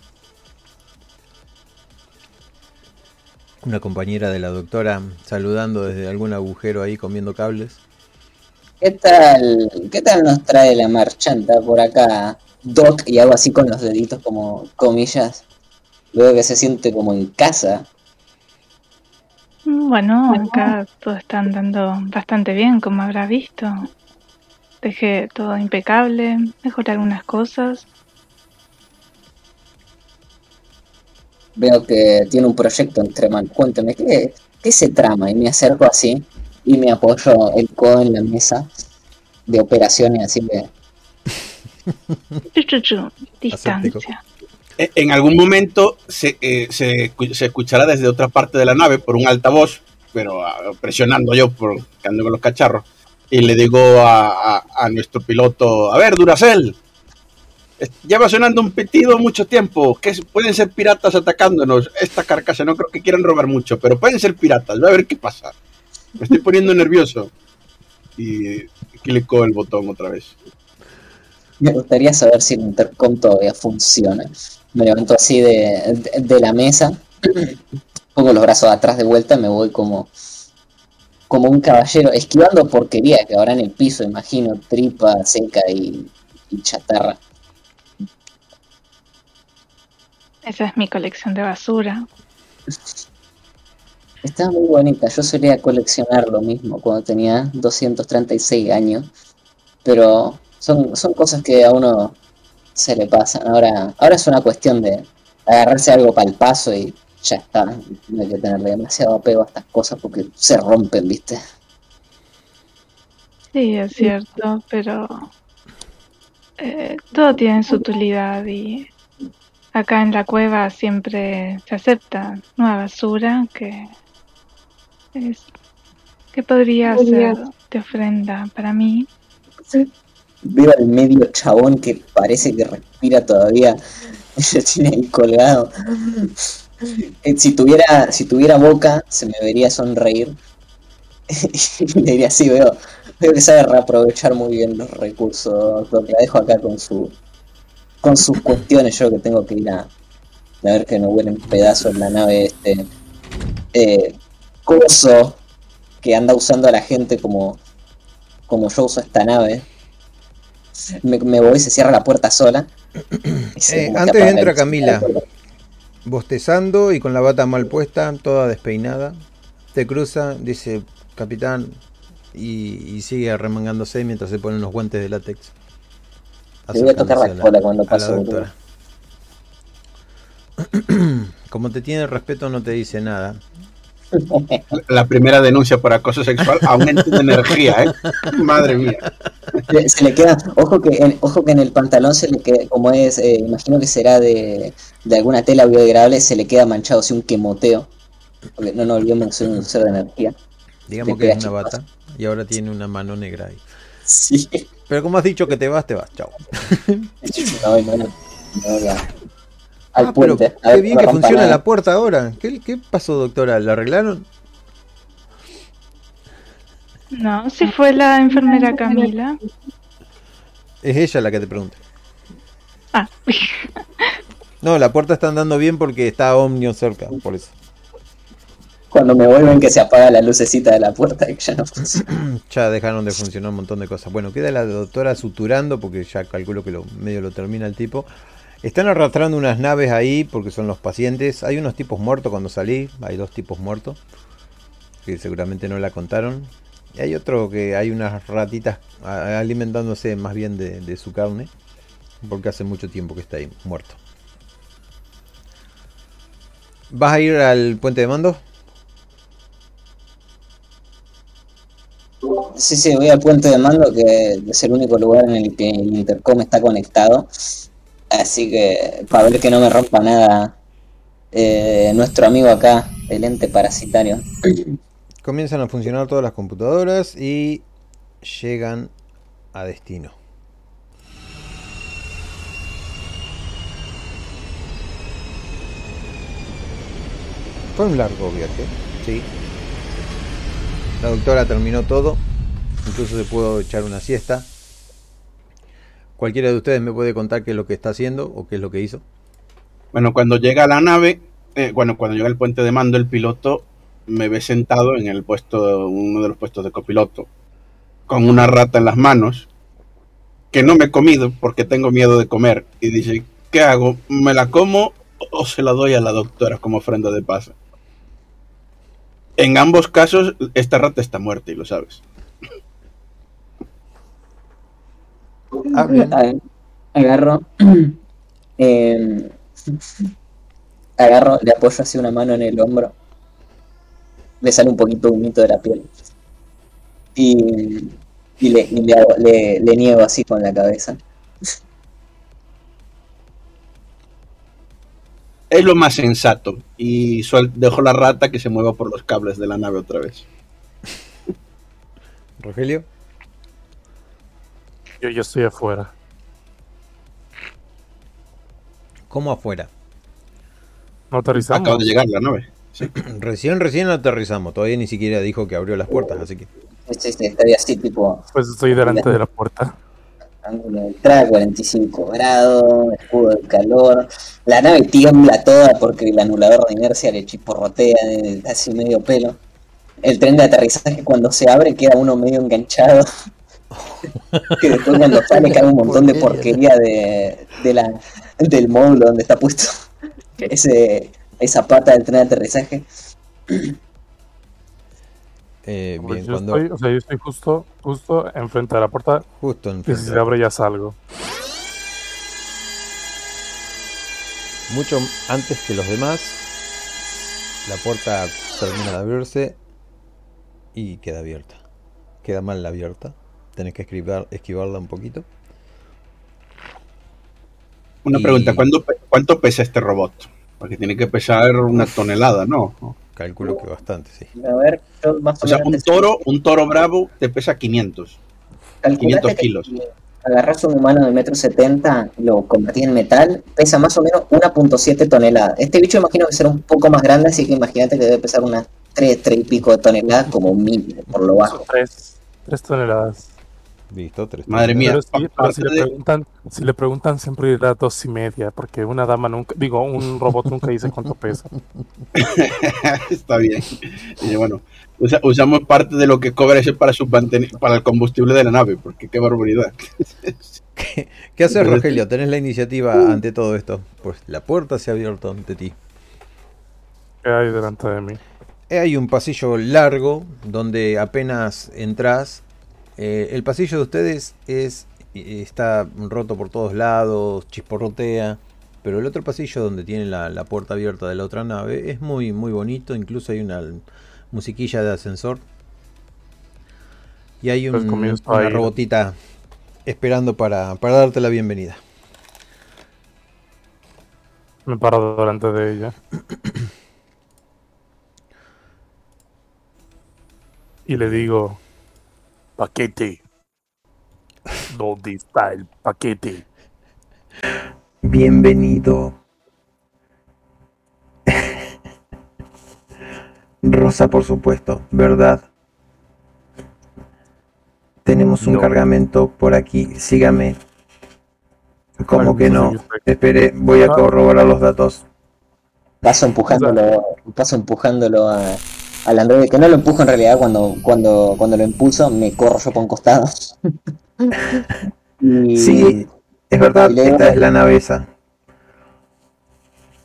Una compañera de la doctora saludando desde algún agujero ahí comiendo cables. ¿Qué tal, ¿Qué tal nos trae la marchanta por acá, Doc? Y hago así con los deditos como comillas. Veo que se siente como en casa. Bueno, acá todo está andando bastante bien, como habrá visto. Dejé todo impecable, mejoré algunas cosas. Veo que tiene un proyecto entre manos. Cuénteme, ¿qué, ¿qué se trama? Y me acerco así y me apoyo el codo en la mesa de operaciones, así que Distancia. E- En algún momento se, eh, se, escu- se escuchará desde otra parte de la nave por un altavoz, pero ah, presionando yo por ando con los cacharros, y le digo a, nuestro piloto, a ver, Duracel, lleva sonando un pitido mucho tiempo, que pueden ser piratas atacándonos, esta carcasa no creo que quieran robar mucho, pero pueden ser piratas, voy a ver qué pasa. Me estoy poniendo nervioso. Y clicó el botón otra vez. Me gustaría saber si el intercom todavía funciona. Me levanto así de, de- de la mesa, pongo los brazos atrás de vuelta, me voy como, como un caballero, esquivando porquería que habrá en el piso, imagino, tripa seca y, y chatarra. Esa es mi colección de basura. Está muy bonita, yo solía coleccionar lo mismo cuando tenía 236 años, pero son, son cosas que a uno se le pasan. Ahora, ahora es una cuestión de agarrarse algo para el paso y ya está. No hay que tenerle demasiado apego a estas cosas porque se rompen, ¿viste? Sí, es cierto, pero eh, todo tiene su utilidad y acá en la cueva siempre se acepta nueva basura que es que podría ser de ofrenda para mí. Veo al medio chabón que parece que respira todavía. Lo tiene ahí colgado. Eh, Si tuviera, si tuviera boca, se me vería sonreír. y le diría así, veo, veo que sabe reaprovechar muy bien los recursos. doctor. La dejo acá con su con sus cuestiones. Yo que tengo que ir a, a ver que no huelen pedazos la nave este eh, coso que anda usando a la gente como, como yo uso esta nave. Me, me voy, se cierra la puerta sola. Eh, antes entra Camila. Bostezando y con la bata mal puesta, toda despeinada. Te cruza, dice capitán, y, y sigue remangándose mientras se pone unos guantes de látex. Le voy a tocar la cola cuando. Como te tiene respeto, no te dice nada. La primera denuncia por acoso sexual a un ente de energía, ¿eh? Madre mía. Se- Se le queda, ojo que en, ojo que en el pantalón se le queda, como es, eh, imagino que será de, de alguna tela biodegradable, se le queda manchado así un quemoteo. Porque no nos olvidemos que soy un ser de energía. Digamos que es una bata y ahora tiene una mano negra ahí. Sí. Pero como has dicho que te vas, te vas. Chao. No, no, no. Al Ah, pero puente. a qué ver, bien que funciona la puerta ahora. ¿Qué, qué pasó, doctora? ¿La arreglaron? No, si fue la enfermera Camila. Es ella la que te pregunta. Ah, No, la puerta está andando bien porque está Omnion cerca, por eso. Cuando me vuelven que se apaga la lucecita de la puerta y que ya no funciona. Ya dejaron de funcionar un montón de cosas. Bueno, queda la doctora suturando porque ya calculo que lo, medio lo termina el tipo. Están arrastrando unas naves ahí porque son los pacientes. Hay unos tipos muertos cuando salí. Hay dos tipos muertos. Que seguramente no la contaron. Y hay otro que hay unas ratitas alimentándose más bien de, de su carne. Porque hace mucho tiempo que está ahí muerto. ¿Vas a ir al puente de mando? Sí, sí, voy al puente de mando que es el único lugar en el que el intercom está conectado. Así que para ver que no me rompa nada eh, nuestro amigo acá, el ente parasitario. Comienzan a funcionar todas las computadoras y llegan a destino. Fue un largo viaje, sí. La doctora terminó todo, incluso se pudo echar una siesta. Cualquiera de ustedes me puede contar qué es lo que está haciendo o qué es lo que hizo. Bueno, cuando llega a la nave, eh, bueno, cuando llega al puente de mando, el piloto me ve sentado en el puesto, uno de los puestos de copiloto, con una rata en las manos, que no me he comido porque tengo miedo de comer. Y dice, ¿qué hago? ¿Me la como o se la doy a la doctora como ofrenda de paz? En ambos casos, esta rata está muerta y lo sabes. Ah, bien. Agarro. eh, agarro, le apoyo así una mano en el hombro. Le sale un poquito de humito de la piel. Y, y le, y le, hago- le- le niego así con la cabeza. Es lo más sensato. Y suel- dejo la rata que se mueva por los cables de la nave otra vez. Rogelio. Yo ya estoy afuera. ¿Cómo afuera? No aterrizamos. Acaba de llegar la nave. Recién, recién aterrizamos. Todavía ni siquiera dijo que abrió las puertas, así que. Este, estaría así tipo Pues estoy delante de la puerta. ángulo de entrada, 45 grados, escudo de calor. La nave tiembla toda porque el anulador de inercia le chisporrotea casi medio pelo. El tren de aterrizaje cuando se abre queda uno medio enganchado. Que después cuando sale cae un montón de porquería de, de la, del módulo donde está puesto ese, esa pata del tren de aterrizaje. Eh, bien, yo, cuando. estoy, o sea, yo estoy justo, justo enfrente de la puerta. Justo Y si enfrente. se abre ya salgo. Mucho antes que los demás. La puerta termina de abrirse y queda abierta. Queda mal abierta. Tenés que esquivar, esquivarla un poquito. Una Y- pregunta, ¿cuánto, pe- ¿cuánto pesa este robot? Porque tiene que pesar una tonelada, ¿no? Calculo que bastante, sí. A ver, yo más o O sea, un toro, un toro bravo te pesa 500. Calculate 500 que kilos. agarras un humano de metro setenta, lo convertís en metal, pesa más o menos 1.7 toneladas. Este bicho imagino que será un poco más grande, así que imagínate que debe pesar unas 3, 3 y pico de toneladas como mínimo, por lo bajo. Son tres, tres toneladas. Listo, tres Madre mía. Pero, sí, pero aparte si, le preguntan, si le preguntan siempre dirá dos y media, porque una dama nunca, digo, un robot nunca dice cuánto pesa. Está bien. Y bueno, usa- usamos parte de lo que cobra ese para, su para el combustible de la nave, porque qué barbaridad. ¿Qué haces, Rogelio? Tenés la iniciativa ante todo esto. Pues la puerta se ha abierto ante ti. ¿Qué hay delante de mí? Eh, Hay un pasillo largo donde apenas entras. Eh, el pasillo de ustedes es eh, está roto por todos lados, chisporrotea. Pero el otro pasillo donde tiene la, la puerta abierta de la otra nave es muy, muy bonito. Incluso hay una musiquilla de ascensor. Y hay un- una robotita esperando para, para darte la bienvenida. Me paro delante de ella. Y le digo, Paquete. ¿Dónde está el paquete? Bienvenido. Rosa, por supuesto, ¿verdad? Tenemos un No. cargamento por aquí. Sígame. ¿Cómo que pues, no? Espere, voy a corroborar los datos. Paso empujándolo, paso empujándolo a, al androide, que no lo empujo en realidad cuando, cuando, cuando lo impulso, me corro yo por un costado. y, Sí, es verdad, esta es la nave esa.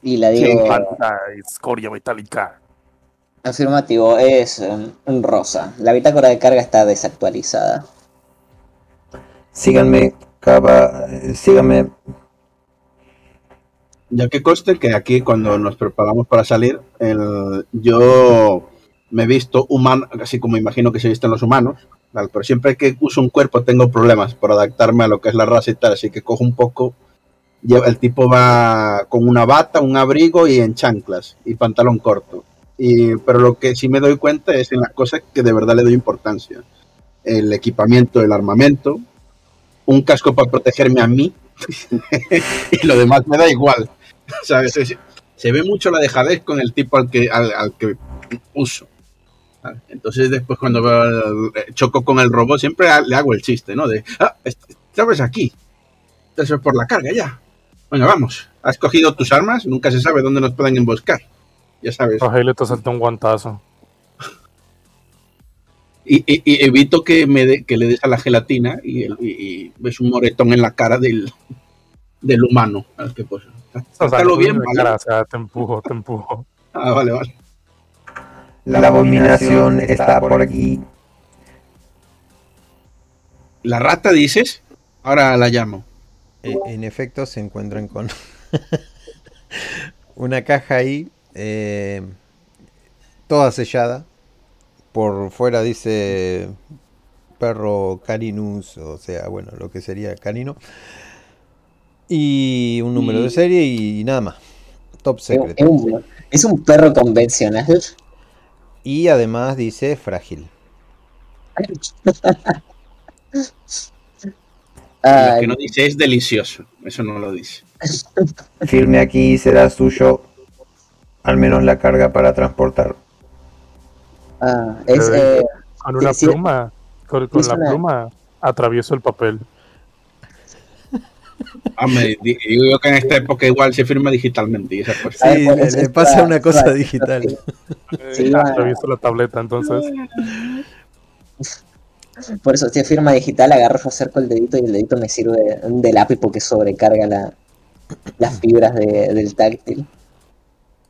y la digo, Falta escoria metálica. afirmativo, es eh, rosa. La bitácora de carga está desactualizada. Síganme, cava, eh, síganme. Ya que conste que aquí cuando nos preparamos para salir, el- yo me he visto humano, así como imagino que se visten los humanos, tal, pero siempre que uso un cuerpo tengo problemas por adaptarme a lo que es la raza y tal, así que cojo un poco, el tipo va con una bata, un abrigo y en chanclas y pantalón corto. Y, pero lo que sí me doy cuenta es en las cosas que de verdad le doy importancia. El equipamiento, el armamento, un casco para protegerme a mí y lo demás me da igual. ¿Sabes? Es- se ve mucho la dejadez con el tipo al que, al, al que uso. ¿Sabes? Entonces después cuando eh, choco con el robot siempre le hago el chiste, ¿no? De, ah, est- estabas aquí. Eso es por la carga ya. Venga, vamos. ¿Has cogido tus armas? Nunca se sabe dónde nos pueden emboscar. Ya sabes. Rogelio te salta un guantazo. Y, y- y evito que me dé- que le des a la gelatina y, ves un moretón en la cara del, del humano. al que, pues, O sea, bien, en la ¿vale? cara, o sea, te empujo, te empujo. Ah, vale, vale. La abominación está por aquí. ¿La rata dices? Ahora la llamo. Eh, en efecto, se encuentran con una caja ahí, eh, toda sellada. Por fuera dice perro caninus, o sea, bueno, lo que sería canino. Y un número de serie y nada más. Top secret. es un, es un perro convencional. Y además dice frágil. Lo que no dice es delicioso. Eso no lo dice. Firme aquí y será suyo. Al menos la carga para transportar. ah, es, Eh, Con una sí, sí. pluma, con, la una- pluma atravieso el papel. Hombre, di- digo yo que en esta época igual se firma digitalmente y esas cosas. A ver, Sí, le, pasa una cosa digital. Sí, atravieso la tableta, entonces. Por eso, si firma digital, agarro, yo acerco el dedito y el dedito me sirve de lápiz porque sobrecarga la, las fibras de- del táctil.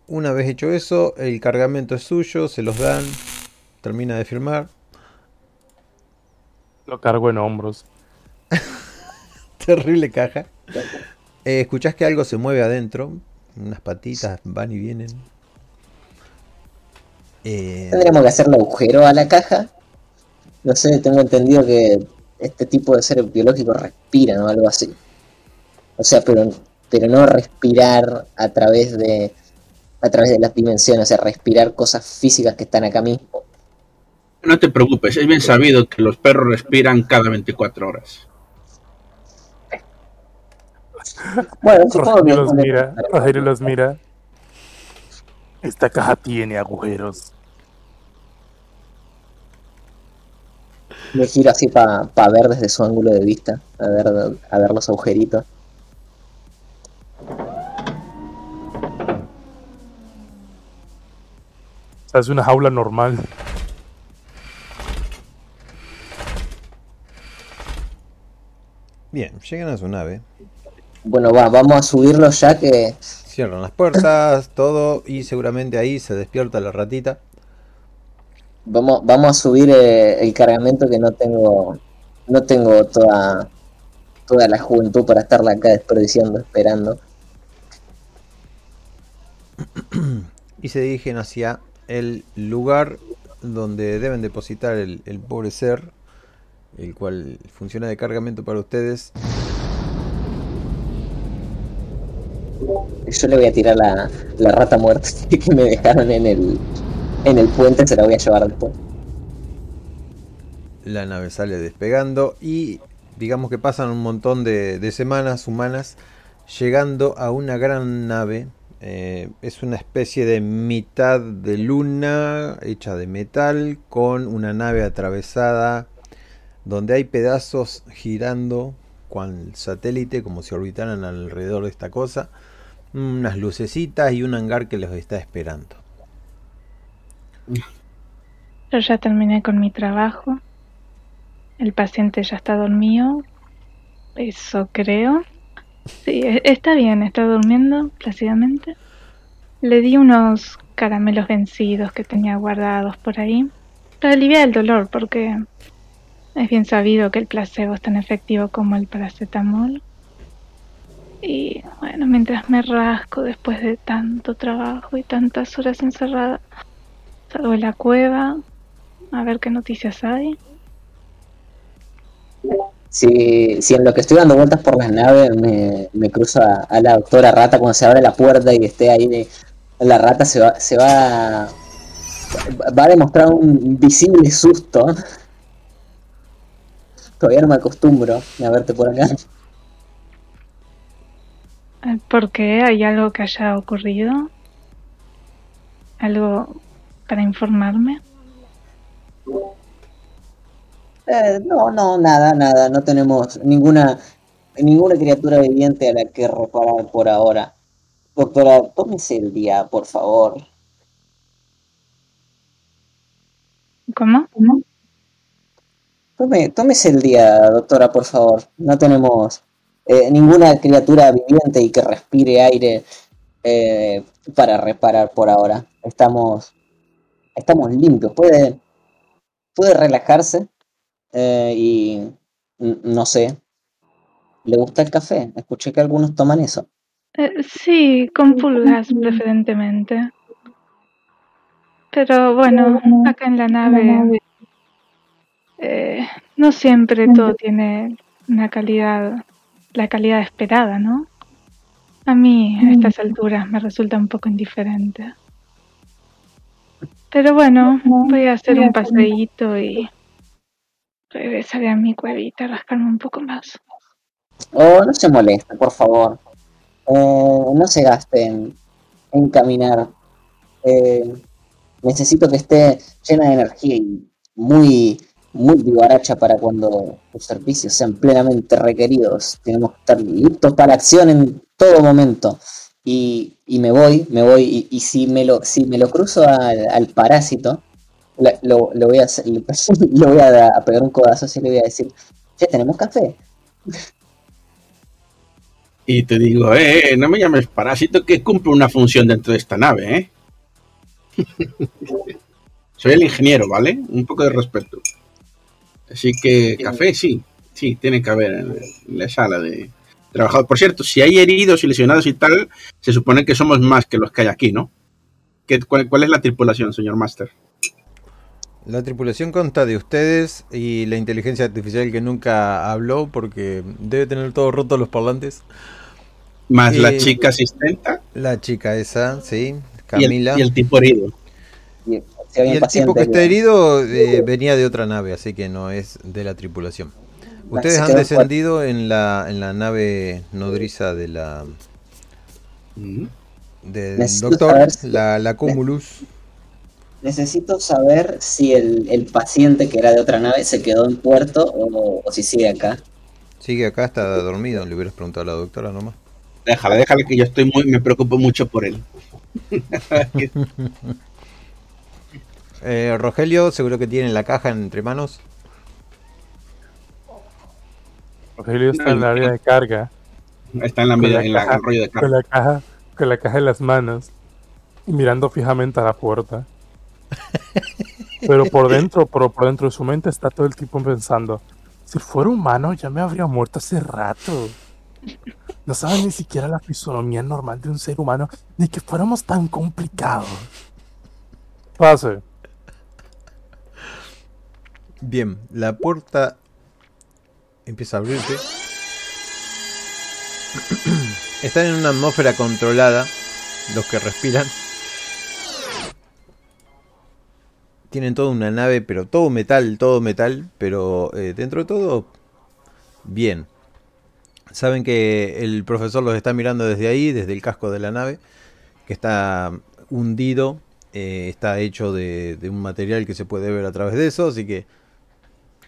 Una vez hecho eso, el cargamento es suyo, se los dan, termina de firmar. Lo cargo en hombros. Terrible caja. Eh, escuchás que algo se mueve adentro. Unas patitas van y vienen. Eh, Tendríamos que hacerle agujero a la caja. No sé, tengo entendido que este tipo de seres biológicos respiran o algo así. O sea, pero, pero no respirar a través de a través de las dimensiones, o sea, respirar cosas físicas que están acá mismo. No te preocupes, es bien sabido que los perros respiran cada 24 horas. Bueno, Rogelio los mira, Rogelio los mira. Esta caja tiene agujeros. me giro así para ver desde su ángulo de vista, a ver, a ver los agujeritos. O sea, es una jaula normal. bien, llegan a su nave. Bueno, va, vamos a subirlo ya que Cierran las puertas, todo. Y seguramente ahí se despierta la ratita. Vamos, vamos a subir eh, el cargamento que no tengo, no tengo toda, toda la juventud para estarla acá desperdiciando, esperando. Y se dirigen hacia el lugar donde deben depositar el, el pobre ser. El cual funciona de cargamento para ustedes. Yo le voy a tirar la, la rata muerta que me dejaron en el, en el puente, se la voy a llevar después. La nave sale despegando y digamos que pasan un montón de, de semanas humanas llegando a una gran nave. Eh, es una especie de mitad de luna hecha de metal con una nave atravesada donde hay pedazos girando con satélite como si orbitaran alrededor de esta cosa. Unas lucecitas y un hangar que los está esperando. Yo ya terminé con mi trabajo. El paciente ya está dormido. Eso creo. Sí, e- está bien, está durmiendo plácidamente. Le di unos caramelos vencidos que tenía guardados por ahí para aliviar el dolor, porque es bien sabido que el placebo es tan efectivo como el paracetamol. Y bueno, mientras me rasco después de tanto trabajo y tantas horas encerrada, salgo de la cueva, a ver qué noticias hay. Si, si en lo que estoy dando vueltas por las naves me, me cruzo a, la doctora rata cuando se abre la puerta y esté ahí de, la rata se va, se va va a demostrar un visible susto. Todavía no me acostumbro a verte por acá. ¿Por qué? ¿Hay algo que haya ocurrido? ¿Algo para informarme? Eh, no, no, nada, nada, no tenemos ninguna ninguna criatura viviente a la que reparar por ahora. Doctora, tómese el día, por favor. ¿Cómo? Tome, tómese el día, doctora, por favor. No tenemos eh, ninguna criatura viviente y que respire aire eh, para reparar por ahora. Estamos, estamos limpios. Puede, puede relajarse eh, y no sé. ¿Le gusta el café? Escuché que algunos toman eso. Sí, con pulgas preferentemente. Pero bueno, acá en la nave no siempre todo tiene una calidad, la calidad esperada, ¿no? A mí a estas alturas me resulta un poco indiferente. Pero bueno, voy a hacer un paseíto y regresaré a mi cuevita a rascarme un poco más. Oh, no se molesta, por favor. Eh, no se gaste en, en caminar. Eh, necesito que esté llena de energía y muy, muy vivaracha para cuando los servicios sean plenamente requeridos. Tenemos que estar listos para acción en todo momento. Y, y me voy, me voy, y, si me lo, si me lo cruzo al, parásito, lo, lo voy a le voy pegar un codazo y le voy a decir, ya tenemos café. Y te digo, eh, eh, no me llames parásito que cumple una función dentro de esta nave, ¿eh? Soy el ingeniero, ¿vale? Un poco de respeto. Así que café sí, sí, tiene que haber en la sala de trabajador. Por cierto, si hay heridos y lesionados y tal, se supone que somos más que los que hay aquí, ¿no? ¿Qué, cuál, cuál es la tripulación, señor Master? La tripulación consta de ustedes y la inteligencia artificial que nunca habló porque debe tener todo roto los parlantes. Más la Eh, chica asistenta La chica esa, sí, y el, Camila. y el tipo herido. Y el paciente, tipo que está herido eh, venía de otra nave, así que no es de la tripulación. Ustedes han descendido en la, en la nave nodriza de la del Necesito doctor, saber si- la, la Cumulus. Necesito saber si el, el paciente que era de otra nave se quedó en puerto o, o si sigue acá. Sigue acá, está dormido, le hubieras preguntado a la doctora nomás. Déjala, déjala que yo estoy muy, me preocupo mucho por él. Eh, Rogelio, seguro que tiene la caja entre manos. Rogelio está en el área de carga, Está en la, Con media- la en la caja- rollo de con la caja, con la caja en las manos y mirando fijamente a la puerta. Pero por dentro, pero por dentro de su mente está todo el tipo pensando, si fuera humano ya me habría muerto hace rato. No sabe ni siquiera la fisonomía normal de un ser humano, ni que fuéramos tan complicados. Pase. Bien, la puerta empieza a abrirse. Están en una atmósfera controlada, los que respiran. Tienen toda una nave, pero todo metal, todo metal, pero eh, dentro de todo, bien. Saben que el profesor los está mirando desde ahí, desde el casco de la nave, que está hundido, eh, está hecho de, de un material que se puede ver a través de eso, así que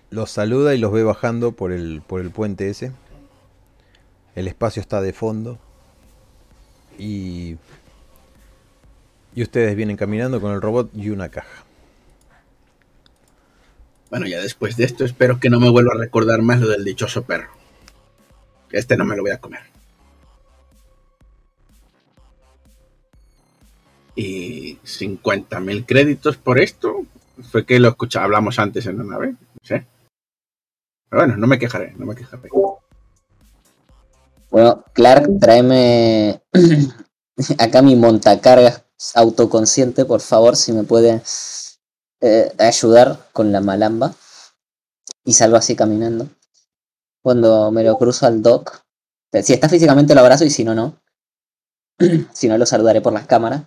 los saluda y los ve bajando por el, por el puente ese. El espacio está de fondo. Y, y ustedes vienen caminando con el robot y una caja. Bueno, ya después de esto espero que no me vuelva a recordar más lo del dichoso perro. Este no me lo voy a comer. Y 50.000 créditos por esto. Fue que lo escucha, hablamos antes en la nave. Sé. Pero bueno, no me quejaré, no me quejaré. Bueno, Clark, tráeme acá mi montacargas autoconsciente, por favor, si me puede eh, ayudar con la malamba. Y salgo así caminando. Cuando me lo cruzo al dock, eh, si está físicamente lo abrazo y si no, no. si no, lo saludaré por las cámaras.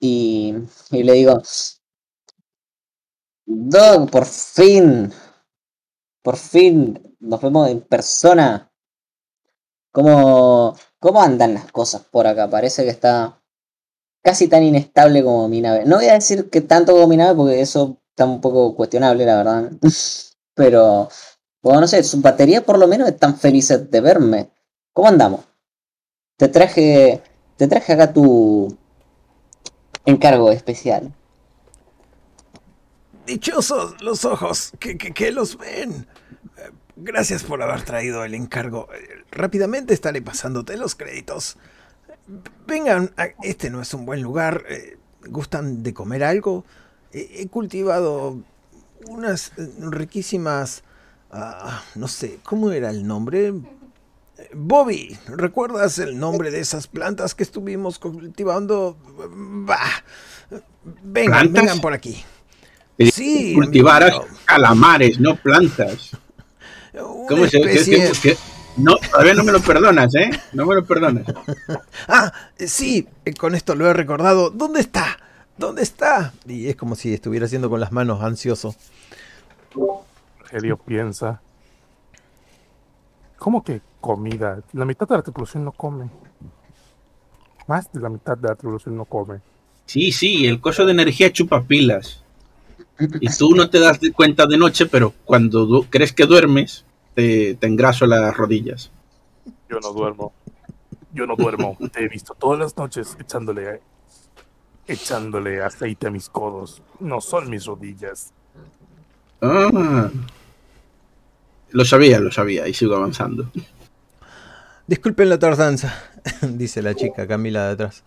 Y, y le digo, Doc, por fin, por fin nos vemos en persona. ¿Cómo, ¿Cómo andan las cosas por acá? Parece que está casi tan inestable como mi nave. No voy a decir que tanto como mi nave porque eso está un poco cuestionable, la verdad. Pero, bueno, no sé, sus baterías por lo menos están felices de verme. ¿Cómo andamos? Te traje, te traje acá tu encargo especial. Dichosos los ojos que, que, que los ven. Eh, Gracias por haber traído el encargo. Eh, Rápidamente estaré pasándote los créditos. Vengan, este no es un buen lugar. Eh, ¿Gustan de comer algo? He cultivado unas riquísimas... ah, no sé, ¿cómo era el nombre? Bobby, ¿recuerdas el nombre de esas plantas que estuvimos cultivando? Bah. Vengan, ¿Plantas? vengan por aquí. Sí, cultivaras amigo. calamares, no plantas. Una ¿Cómo se especie- que- que- No, todavía no me lo perdonas, ¿eh? No me lo perdonas. Ah, sí, eh, con esto lo he recordado. ¿Dónde está? ¿Dónde está? Y es como si estuviera haciendo con las manos ansioso. Rogelio piensa. ¿Cómo que comida? La mitad de la tripulación no come. Más de la mitad de la tripulación no come. Sí, sí, el coso de energía chupa pilas. Y tú no te das cuenta de noche, pero cuando du- crees que duermes, te, te engraso las rodillas. Yo no duermo. Yo no duermo. Te he visto todas las noches echándole echándole aceite a mis codos. No son mis rodillas. Ah. Lo sabía, lo sabía, y sigo avanzando. Disculpen la tardanza, dice la chica Camila de atrás.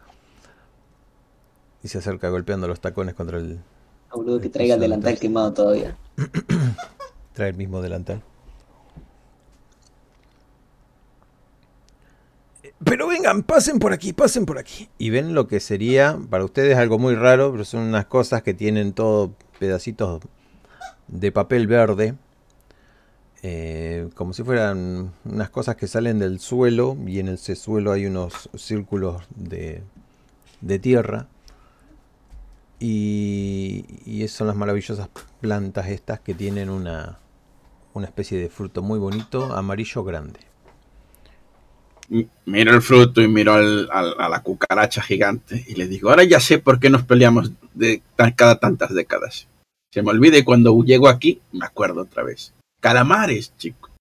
Y se acerca golpeando los tacones contra el... Boludo, que traiga el delantal quemado todavía. Trae el mismo delantal. Pero vengan, pasen por aquí, pasen por aquí. Y ven lo que sería, para ustedes algo muy raro, pero son unas cosas que tienen todo pedacitos de papel verde. eh, como si fueran unas cosas que salen del suelo y en ese suelo hay unos círculos de, de tierra. Y, son las maravillosas plantas estas que tienen una, una especie de fruto muy bonito, amarillo grande. Miro el fruto y miro al- a la cucaracha gigante y le digo, ahora ya sé por qué nos peleamos de cada tantas décadas. Se me olvida y cuando llego aquí me acuerdo otra vez. Calamares, chico.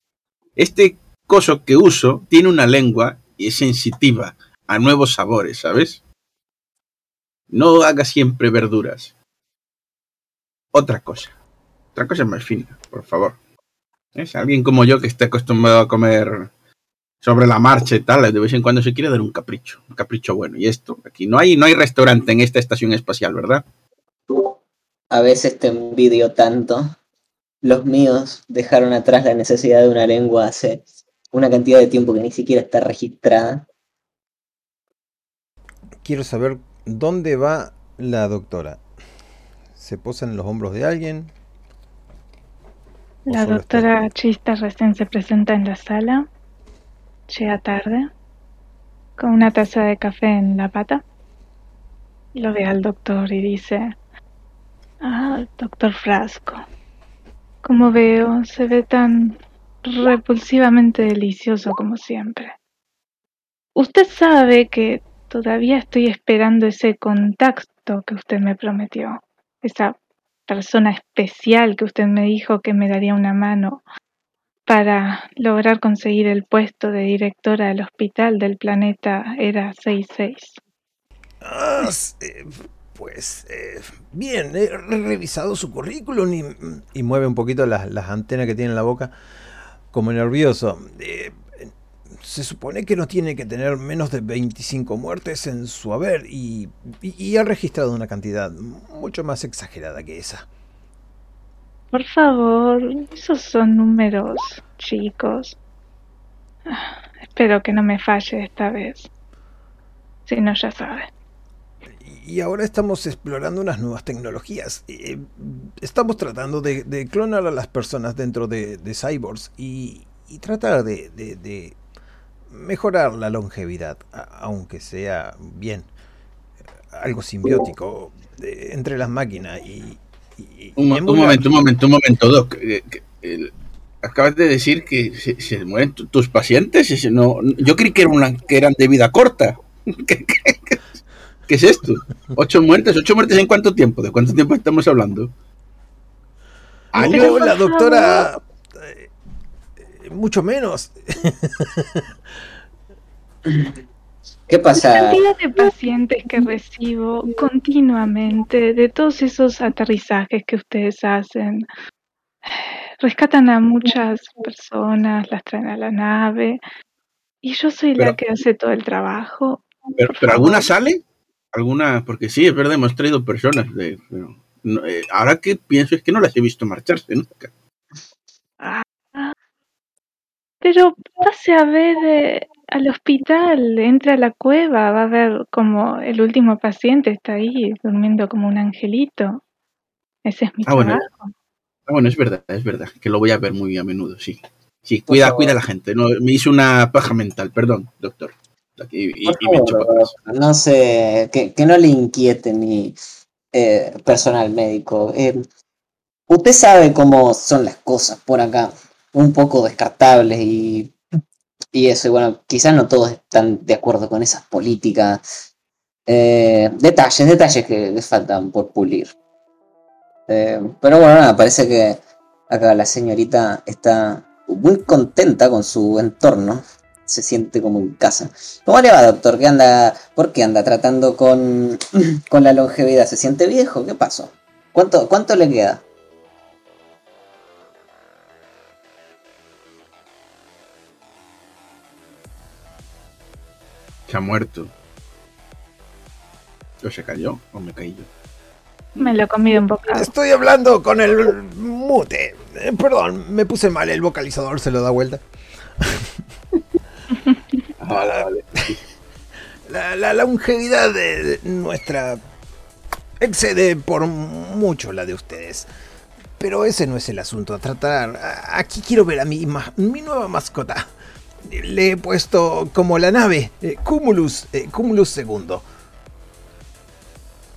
Este coso que uso tiene una lengua y es sensitiva a nuevos sabores, ¿sabes? No haga siempre verduras. Otra cosa. Otra cosa más fina, por favor. Es alguien como yo que está acostumbrado a comer sobre la marcha y tal, de vez en cuando se quiere dar un capricho, un capricho bueno. Y esto, aquí no hay, no hay restaurante en esta estación espacial, ¿verdad? A veces te envidio tanto. Los míos dejaron atrás la necesidad de una lengua hace una cantidad de tiempo que ni siquiera está registrada. Quiero saber dónde va la doctora. ¿Se posa en los hombros de alguien? ¿O La doctora Chista recién se presenta en la sala. Llega tarde, con una taza de café en la pata. Lo ve al doctor y dice, ah, doctor Frasco, como veo, se ve tan repulsivamente delicioso como siempre. Usted sabe que todavía estoy esperando ese contacto que usted me prometió, esa persona especial que usted me dijo que me daría una mano para lograr conseguir el puesto de directora del hospital del planeta Era 66. Ah, pues eh, bien, he revisado su currículum y, y mueve un poquito las, las antenas que tiene en la boca como nervioso. Eh, se supone que no tiene que tener menos de 25 muertes en su haber y, y- y ha registrado una cantidad mucho más exagerada que esa. Por favor, esos son números chicos. Ah, Espero que no me falle esta vez. Si no, ya sabe. Y ahora estamos explorando unas nuevas tecnologías. Eh, estamos tratando de, de clonar a las personas dentro de, de cyborgs y, y tratar de, de- de mejorar la longevidad, aunque sea bien algo simbiótico entre las máquinas y... y- Un, momento, un momento, un momento, Doc. Eh, que- el- acabas de decir que se, se mueren tu- tus pacientes. no, yo creí que, era una, que eran de vida corta. ¿Qué, qué- qué- qué es esto? ¿Ocho muertes? ¿Ocho muertes en cuánto tiempo? ¿De cuánto tiempo estamos hablando? Ah, no, por la doctora... mucho menos. ¿Qué La pasa? cantidad de pacientes que recibo continuamente, de todos esos aterrizajes que ustedes hacen, rescatan a muchas personas, las traen a la nave, y yo soy la que hace todo el trabajo. ¿Pero, pero alguna sale? ¿Alguna? Porque sí, es verdad, hemos traído personas. De, pero, no, eh, ahora que pienso es que no las he visto marcharse nunca. Pero pase a ver eh, al hospital, entre a la cueva, va a ver como el último paciente está ahí durmiendo como un angelito. Ese es mi Ah, bueno. trabajo. Ah, bueno, es verdad, es verdad, que lo voy a ver muy a menudo, sí. Sí, cuida, favor. cuida a la gente. No, me hice una paja mental, perdón, doctor. Y, y- Por y me echo favor, para atrás. no sé, que, que no le inquiete mi eh, personal médico. Eh, usted sabe cómo son las cosas por acá, un poco descartables y, y eso, y bueno, quizás no todos están de acuerdo con esas políticas. Eh, detalles, detalles que les faltan por pulir. Eh, pero bueno, nada, parece que acá la señorita está muy contenta con su entorno. Se siente como en casa. ¿Cómo le va, doctor? ¿Qué anda, ¿Por qué anda tratando con, con la longevidad? ¿Se siente viejo? ¿Qué pasó? ¿Cuánto, cuánto le queda? Se ha muerto. ¿O se cayó? ¿O me caí yo? Me lo he comido un bocado. Estoy hablando con el mute. Eh, perdón, me puse mal, el vocalizador se lo da vuelta. Ah, vale, vale. La, la longevidad de nuestra excede por mucho la de ustedes. Pero ese no es el asunto a tratar. Aquí quiero ver a mi, ma- mi nueva mascota. Le he puesto como la nave, eh, Cumulus, eh, Cumulus segundo.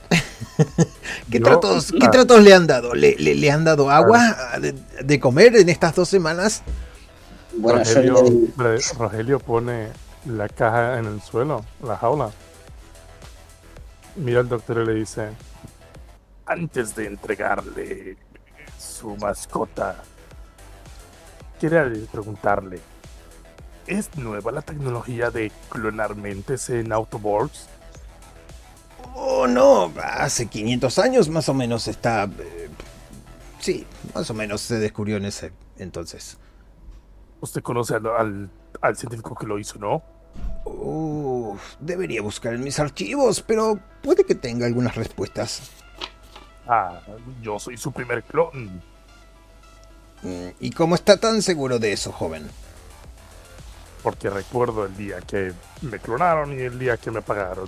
¿Qué, Yo- tratos, ¿Qué tratos le han dado? ¿Le, le- le han dado agua de, de comer en estas dos semanas? Bueno, yo Rogelio, le Rogelio pone la caja en el suelo, la jaula. Mira al doctor y le dice, Antes de entregarle su mascota, quería preguntarle, ¿es nueva la tecnología de clonar mentes en Autobots? Oh, no, hace 500 años más o menos está... eh, sí, más o menos se descubrió en ese entonces. Usted conoce al, al- al científico que lo hizo, ¿no? Debería buscar en mis archivos, pero puede que tenga algunas respuestas. Ah, yo soy su primer clon. Mm, ¿Y cómo está tan seguro de eso, joven? Porque recuerdo el día que me clonaron y el día que me pagaron.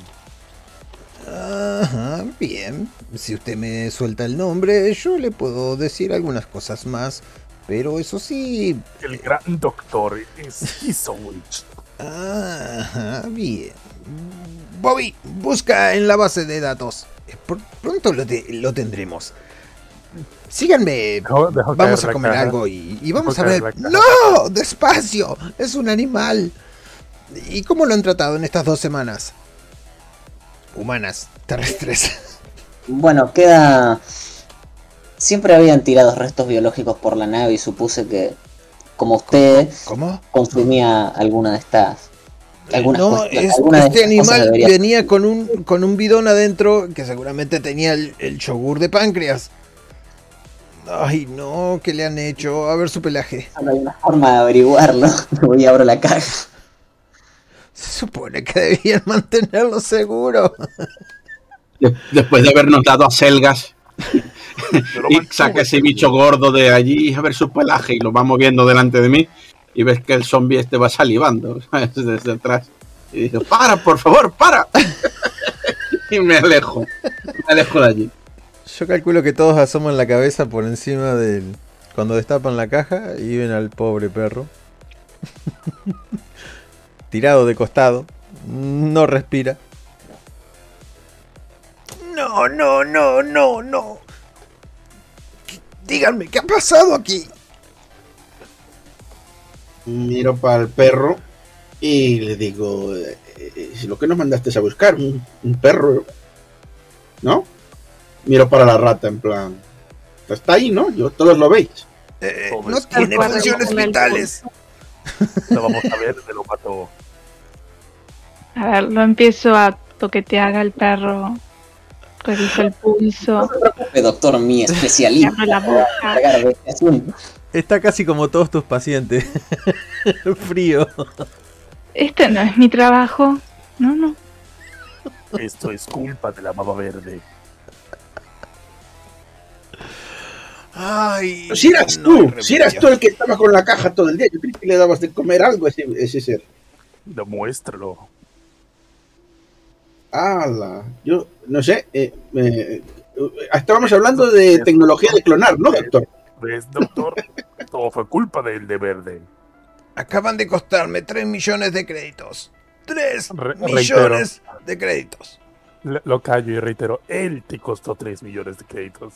Ajá, bien. Si usted me suelta el nombre, yo le puedo decir algunas cosas más. Pero eso sí... El gran doctor es Hisowich. Ajá, bien. Bobby, busca en la base de datos. Pronto lo, te- lo tendremos. Síganme. "Dejo- dejo Vamos a comer caja". algo y, y vamos a ver. ¡No! ¡Despacio! Es un animal. ¿Y cómo lo han tratado en estas dos semanas? Humanas, terrestres. Bueno, queda. Siempre habían tirado restos biológicos por la nave y supuse que, como usted, ¿Cómo? consumía alguna de estas. Algunas no, cuestiones- es- alguna de este estas cosas animal debería- venía con un, con un bidón adentro que seguramente tenía el, el yogur de páncreas. Ay, no, ¿qué le han hecho? A ver su pelaje. No hay una forma de averiguarlo. Voy y abro la caja. Se supone que debían mantenerlo seguro. De- después de habernos dado a selgas y saca ese bicho gordo de allí a ver su pelaje y lo va moviendo delante de mí y ves que el zombie este va salivando ¿sabes? desde atrás. Y digo, para, por favor, para. y me alejo, me alejo de allí. Yo calculo que todos asoman la cabeza por encima del... Cuando destapan la caja y ven al pobre perro. Tirado de costado. No respira. No, no, no, no, no. ¿Qué- Díganme, ¿qué ha pasado aquí? Miro para el perro y le digo, eh, eh, si lo que nos mandaste es a buscar, un, un perro, ¿no? Miro para la rata en plan, está ahí, ¿no? Yo, todos lo veis. Eh, Todo no es tiene funciones vitales. Lo vamos a ver, me lo mató. A ver, lo empiezo a toquetear al perro. Reviso el pulso. Eh, Doctor, mi especialista. la boca. Este. Está casi como todos tus pacientes. Frío. Este no es mi trabajo. No, no. Esto es culpa de la mama verde. Ay. Si eras no tú, si eras tú el que estaba con la caja todo el día, yo creí que le dabas de comer algo a ese, ese ser. Demuéstralo. ¡Hala! Yo, no sé, eh, eh, Estábamos hablando de tecnología de clonar, ¿no, doctor? ¿Ves, doctor? Todo fue culpa del de verde. Acaban de costarme 3 millones de créditos. 3 Re- millones de créditos. Lo callo y reitero, él te costó 3 millones de créditos.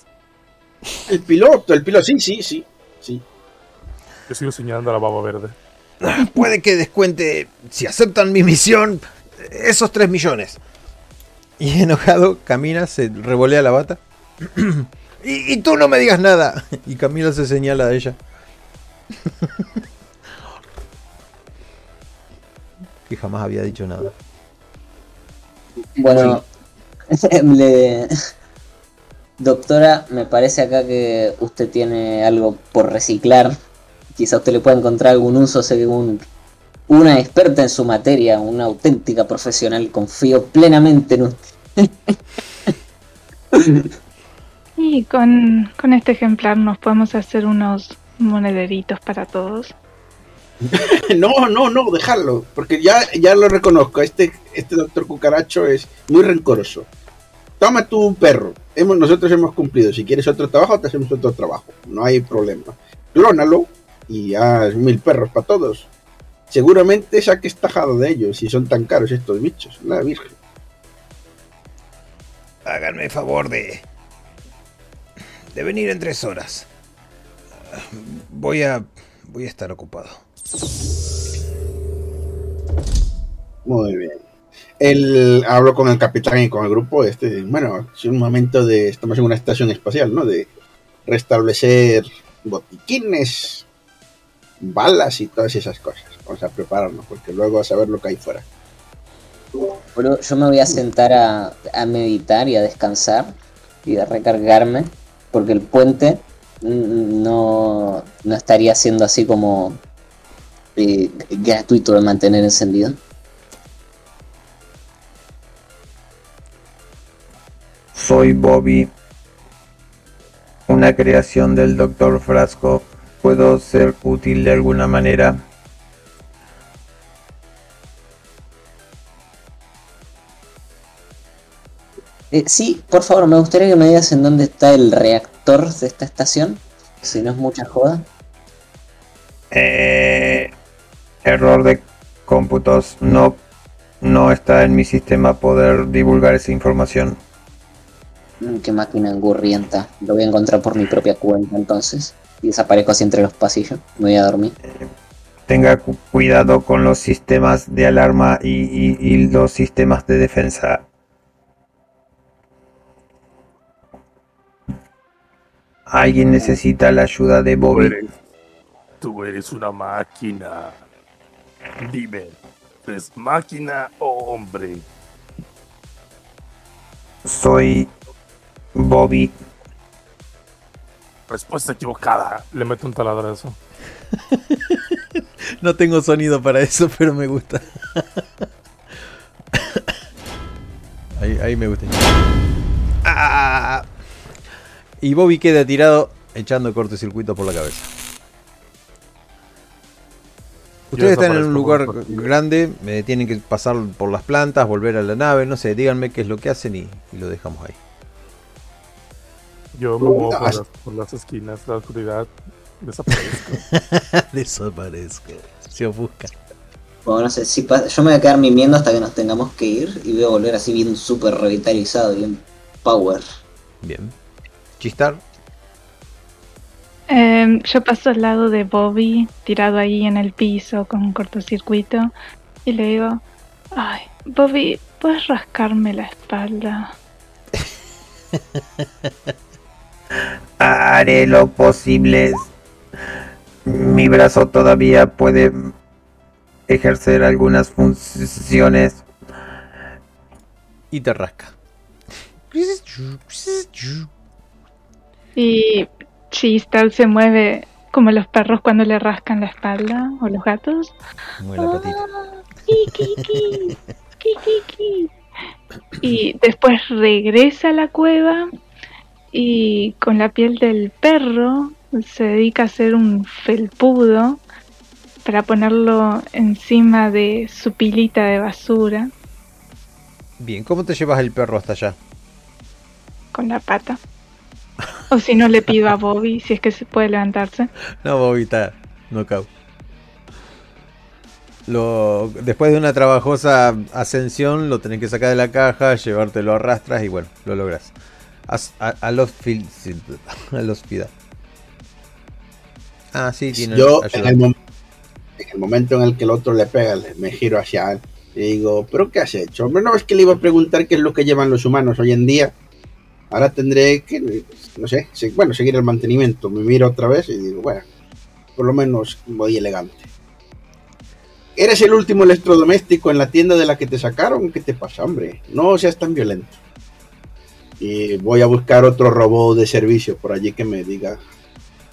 El piloto, el piloto, sí, sí, sí. sí. Yo sigo señalando a la baba verde. Puede que descuente, si aceptan mi misión, esos 3 millones. Y enojado, Camila se revolea la bata. y, y tú no me digas nada. Y Camila se señala a ella. que jamás había dicho nada. Bueno, le- doctora, me parece acá que usted tiene algo por reciclar. Quizá usted le pueda encontrar algún uso según una experta en su materia, una auténtica profesional. Confío plenamente en usted. Y con, con este ejemplar nos podemos hacer unos monederitos para todos. No, no, no, dejarlo, porque ya, ya lo reconozco. Este, este doctor Cucaracho es muy rencoroso. Toma tu perro. Hemos, nosotros hemos cumplido. Si quieres otro trabajo, te hacemos otro trabajo. No hay problema. Clónalo y haz mil perros para todos. Seguramente saques tajado de ellos si son tan caros estos bichos. La virgen. Háganme favor de. de venir en tres horas. Voy a. voy a estar ocupado. Muy bien. El, hablo con el capitán y con el grupo. Este, bueno, es un momento de. Estamos en una estación espacial, ¿no? De restablecer botiquines, balas y todas esas cosas. Vamos a prepararnos, porque luego a saber lo que hay fuera. Bro, yo me voy a sentar a, a meditar y a descansar y a recargarme, porque el puente no, no estaría siendo así como eh, gratuito de mantener encendido. Soy Bobby. Una creación del Dr. Frasco. ¿Puedo ser útil de alguna manera? Eh, sí, por favor, me gustaría que me digas en dónde está el reactor de esta estación, si no es mucha joda. Eh, error de cómputos. No, no está en mi sistema poder divulgar esa información. Mm, Qué máquina angurrienta. Lo voy a encontrar por mi propia cuenta entonces. Y desaparezco así entre los pasillos. Me voy a dormir. Tenga cu- cuidado con los sistemas de alarma y, y- y los sistemas de defensa. Alguien necesita la ayuda de Tú Bobby. eres, tú eres una máquina. Dime, ¿es máquina o hombre? Soy Bobby. Respuesta equivocada. Le meto un taladrazo. No tengo sonido para eso, pero me gusta. ahí, ahí me gusta. Ah. Y Bobby queda tirado echando cortocircuito por la cabeza. Ustedes están en un lugar grande, eh, tienen que pasar por las plantas, volver a la nave, no sé, díganme qué es lo que hacen y, y lo dejamos ahí. Yo me muevo por las, por las esquinas, la oscuridad. Desaparezco. Desaparezco. Se ofusca. Bueno, no sé, si yo me voy a quedar mimiendo hasta que nos tengamos que ir y voy a volver así bien súper revitalizado, bien power. Bien. Chistar. Em, yo paso al lado de Bobby, tirado ahí en el piso con un cortocircuito, y le digo, ay, Bobby, ¿puedes rascarme la espalda? Haré lo posible. Mi brazo todavía puede ejercer algunas funciones. Y te rasca. Y Chistal se mueve como los perros cuando le rascan la espalda, o los gatos. Mueve la patita. Kikiki, kikiki. Y después regresa a la cueva y con la piel del perro se dedica a hacer un felpudo para ponerlo encima de su pilita de basura. Bien, ¿cómo te llevas el perro hasta allá? con la pata. O si no, le pido a Bobby si es que se puede levantarse. No, Bobby está knockout. Lo, después de una trabajosa ascensión, lo tenés que sacar de la caja, llevártelo a rastras y bueno, lo logras. A, a los a los fida. Ah, sí, tiene Yo, en el, en el momento en el que el otro le pega, me giro hacia él y digo, ¿pero qué has hecho? Hombre, no es que le iba a preguntar qué es lo que llevan los humanos hoy en día. Ahora tendré que, no sé, bueno, seguir el mantenimiento. Me miro otra vez y digo, bueno, por lo menos voy elegante. ¿Eres el último electrodoméstico en la tienda de la que te sacaron? ¿Qué te pasa, hombre? No seas tan violento. Y voy a buscar otro robot de servicio por allí que me diga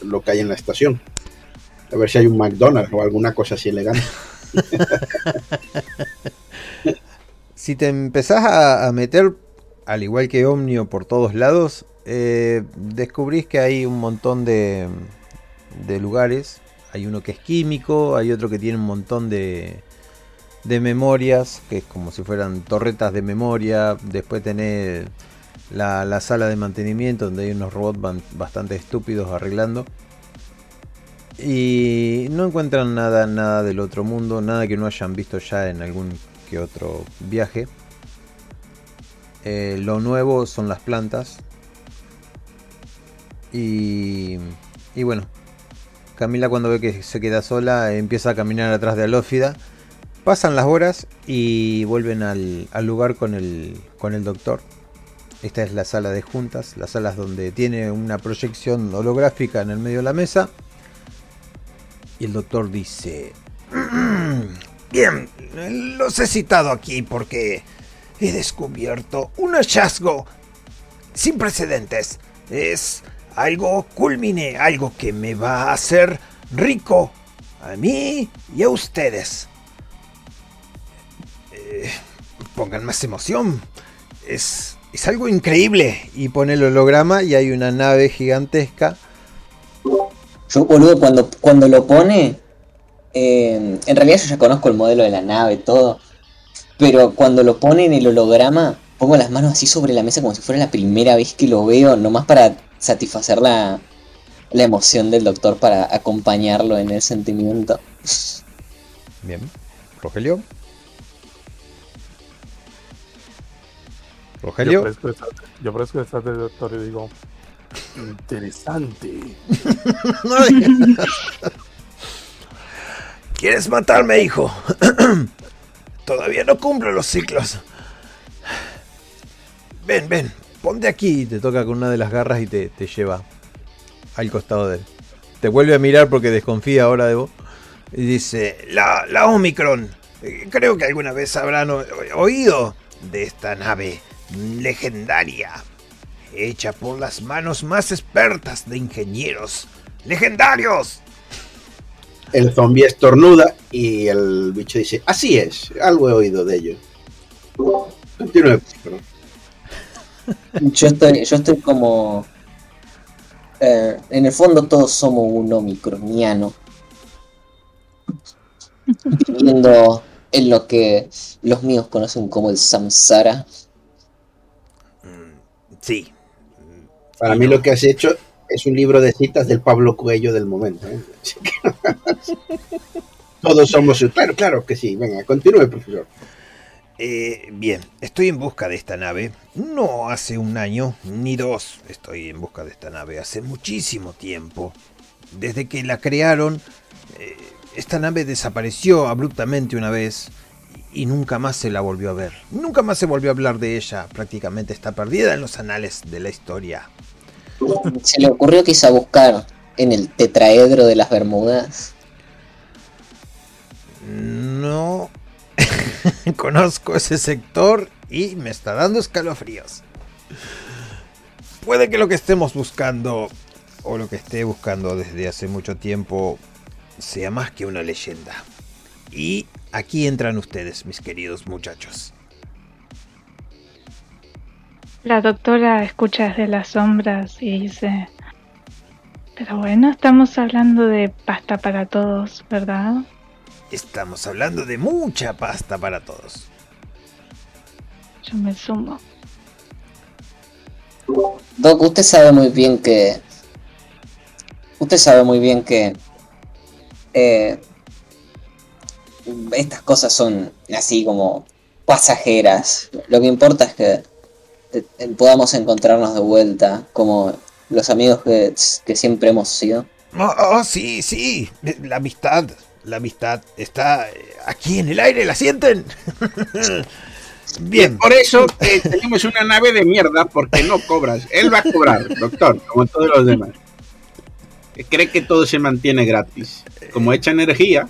lo que hay en la estación. A ver si hay un McDonald's o alguna cosa así elegante. Si te empezás a, meter, al igual que Omnio, por todos lados, eh, descubrís que hay un montón de, de lugares. Hay uno que es químico, hay otro que tiene un montón de, de memorias, que es como si fueran torretas de memoria. Después tenés la, la sala de mantenimiento, donde hay unos robots bastante estúpidos arreglando. Y no encuentran nada, nada del otro mundo, nada que no hayan visto ya en algún que otro viaje. Eh, lo nuevo son las plantas. Y, y bueno, Camila cuando ve que se queda sola empieza a caminar atrás de Alófida. Pasan las horas y vuelven al, al lugar con el, con el doctor. Esta es la sala de juntas, las salas donde tiene una proyección holográfica en el medio de la mesa. Y el doctor dice, Bien, los he citado aquí porque he descubierto un hallazgo sin precedentes. Es algo culmine, algo que me va a hacer rico a mí y a ustedes. Eh, pongan más emoción. Es, es algo increíble. y pone el holograma y hay una nave gigantesca. Yo, boludo, cuando, cuando lo pone, eh, en realidad yo ya conozco el modelo de la nave, todo, pero cuando lo pone en el holograma, pongo las manos así sobre la mesa como si fuera la primera vez que lo veo, nomás para satisfacer la, la emoción del doctor, para acompañarlo en el sentimiento. Bien, Rogelio. Rogelio. yo detrás del doctor y digo, interesante. ¿Quieres matarme, hijo? Todavía no cumplo los ciclos. Ven, ven. Ponte aquí y te toca con una de las garras y te, te lleva al costado de él. Te vuelve a mirar porque desconfía ahora de vos. Y dice, La, la Omicron. Eh, Creo que alguna vez habrán oído de esta nave legendaria. Hecha por las manos más expertas de ingenieros. ¡Legendarios! El zombie estornuda y el bicho dice, así es, algo he oído de ello. Continúe, pero Yo estoy, yo estoy como... eh, en el fondo todos somos un omicroniano. Viviendo en lo que los míos conocen como el samsara. Sí. para mí lo que has hecho es un libro de citas del Pablo Cuello del momento. ¿eh? Todos somos... Claro, claro que sí. Venga, continúe, profesor. Eh, bien, estoy en busca de esta nave. No hace un año ni dos estoy en busca de esta nave. Hace muchísimo tiempo. Desde que la crearon, eh, esta nave desapareció abruptamente una vez y nunca más se la volvió a ver. Nunca más se volvió a hablar de ella. Prácticamente está perdida en los anales de la historia. Se le ocurrió quizá buscar en el tetraedro de las Bermudas. No conozco ese sector y me está dando escalofríos. Puede que lo que estemos buscando, o lo que esté buscando desde hace mucho tiempo, sea más que una leyenda. Y aquí entran ustedes, mis queridos muchachos. La doctora escucha desde las sombras y dice, pero bueno, estamos hablando de pasta para todos, ¿verdad? Estamos hablando de mucha pasta para todos. Yo me sumo. Doc, usted sabe muy bien que. Usted sabe muy bien que. eh, estas cosas son así como pasajeras. Lo que importa es que podamos encontrarnos de vuelta como los amigos que, que siempre hemos sido. Oh, oh, sí, sí. La amistad. La amistad está eh, aquí en el aire, ¿la sienten? Bien. Por eso eh, tenemos una nave de mierda porque no cobras. Él va a cobrar, doctor, como todos los demás. Cree que todo se mantiene gratis. Como echa energía.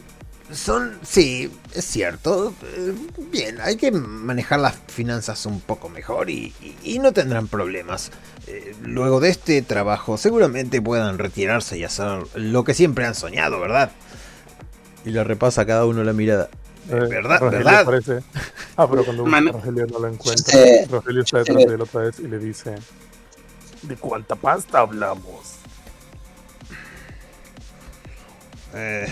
Son, sí, es cierto. Eh, Bien, hay que manejar las finanzas un poco mejor y, y- y no tendrán problemas. Eh, Luego de este trabajo seguramente puedan retirarse y hacer lo que siempre han soñado, ¿verdad? Y le repasa a cada uno la mirada. Eh, ¿Verdad? Rogelio ¿Verdad? aparece- Ah, pero cuando Mano. Rogelio no lo encuentra, Eh, Rogelio está detrás de él otra vez y le dice: ¿De cuánta pasta hablamos? Eh,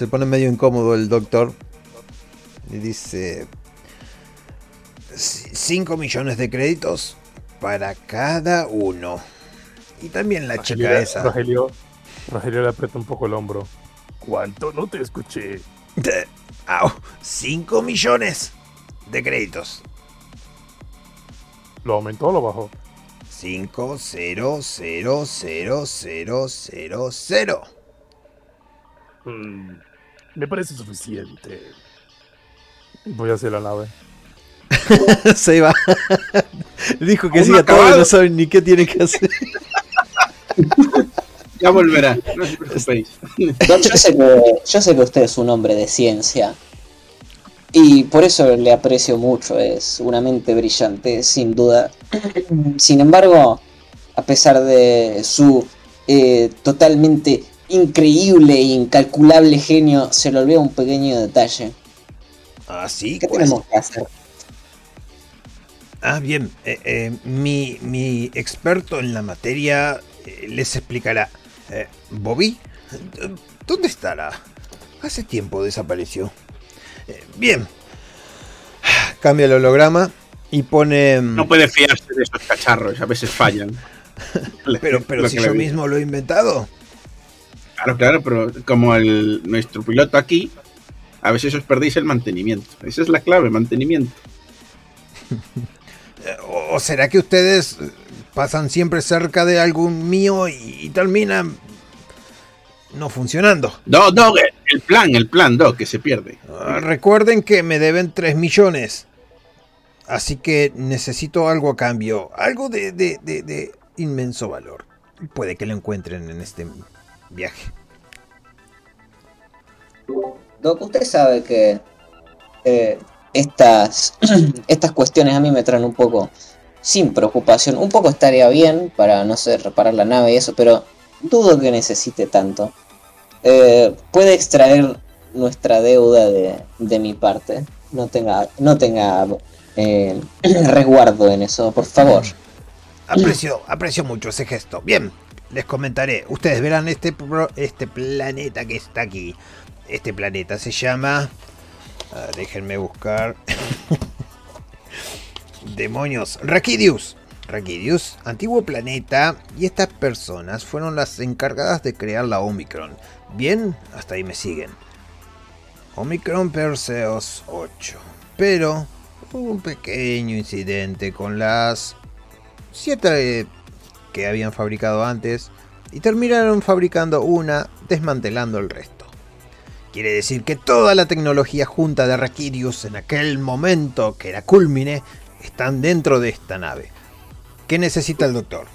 se pone medio incómodo el doctor. Y dice... 5 millones de créditos para cada uno. Y también la Rogelio, chica esa. Rogelio, Rogelio le aprieta un poco el hombro. ¿Cuánto? No te escuché. 5 millones de créditos. ¿Lo aumentó o lo bajó? 5, 0, 0, 0, 0, 0, 0. Mm, me parece suficiente. Voy hacia la nave. se va. Dijo que sí a todo no saben ni qué tiene que hacer. Ya volverá, no os preocupéis. Yo sé que, yo sé que usted es un hombre de ciencia. Y por eso le aprecio mucho, es una mente brillante, sin duda. Sin embargo, a pesar de su eh, totalmente increíble e incalculable genio, se le olvida un pequeño detalle. Así ¿Qué pues. tenemos que hacer? Ah, bien. eh, eh, mi, mi experto en la materia eh, les explicará. Eh, Bobby, ¿dó- ¿dónde estará? Hace tiempo desapareció. Eh, bien. Cambia el holograma y pone. No puede fiarse de esos cacharros, a veces fallan. Pero, pero si yo mismo lo he inventado. Claro, claro, pero como el, nuestro piloto aquí, a veces os perdéis el mantenimiento. Esa es la clave, mantenimiento. Eh, ¿O será que ustedes eh, pasan siempre cerca de algún mío y, y terminan no funcionando? No, no, el plan, el plan, no, que se pierde. Ah, Recuerden que me deben 3 millones. Así que necesito algo a cambio. Algo de, de- de- de inmenso valor. Puede que lo encuentren en este viaje. Doc, usted sabe que eh, estas, estas cuestiones a mí me traen un poco sin preocupación. Un poco estaría bien para, no sé, reparar la nave y eso, pero dudo que necesite tanto. Eh, puede extraer nuestra deuda de, de mi parte. No tenga, no tenga eh, resguardo en eso, por favor. Aprecio, aprecio mucho ese gesto. Bien, les comentaré. Ustedes verán este, este planeta que está aquí. Este planeta se llama... déjenme buscar... Demonios. Raquidius. Raquidius, antiguo planeta, y estas personas fueron las encargadas de crear la Omicron. Bien, hasta ahí me siguen. Omicron Perseus 8. Pero hubo un pequeño incidente con las 7 que habían fabricado antes y terminaron fabricando una desmantelando el resto. Quiere decir que toda la tecnología junta de Raquidius en aquel momento que era culmine están dentro de esta nave. ¿Qué necesita el doctor?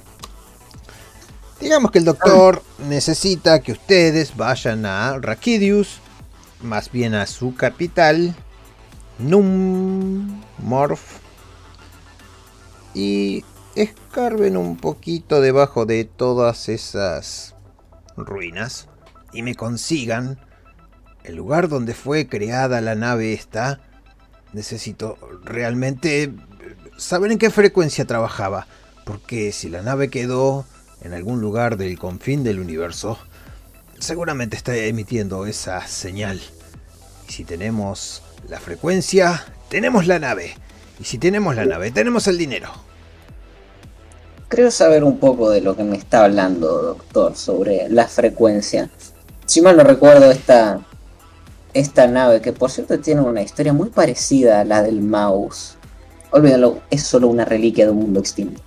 Digamos que el doctor necesita que ustedes vayan a Raquidius, más bien a su capital, Nummorph, y escarben un poquito debajo de todas esas ruinas y me consigan el lugar donde fue creada la nave esta. Necesito realmente saber en qué frecuencia trabajaba, porque si la nave quedó en algún lugar del confín del universo, seguramente está emitiendo esa señal. Y si tenemos la frecuencia, tenemos la nave. Y si tenemos la nave, tenemos el dinero. Creo saber un poco de lo que me está hablando, doctor, sobre la frecuencia. Si mal no recuerdo, esta, esta nave, que por cierto tiene una historia muy parecida a la del mouse. Olvídalo, es solo una reliquia de un mundo extinto.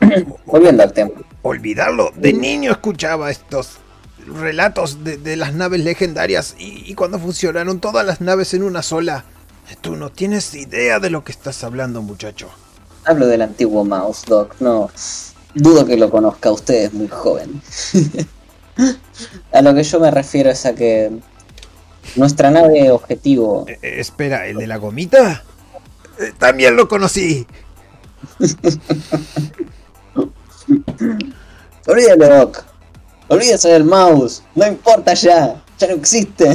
Volviendo al tema. Olvidarlo. De niño escuchaba estos relatos de, de las naves legendarias y, y cuando funcionaron todas las naves en una sola. Tú no tienes idea de lo que estás hablando, muchacho. Hablo del antiguo mouse, Doc. No, dudo que lo conozca. Usted es muy joven. a lo que yo me refiero es a que nuestra nave objetivo Eh, eh, espera, ¿el de la gomita? Eh, también lo conocí. Olvídalo, Doc. Olvídese del mouse. No importa ya. Ya no existe.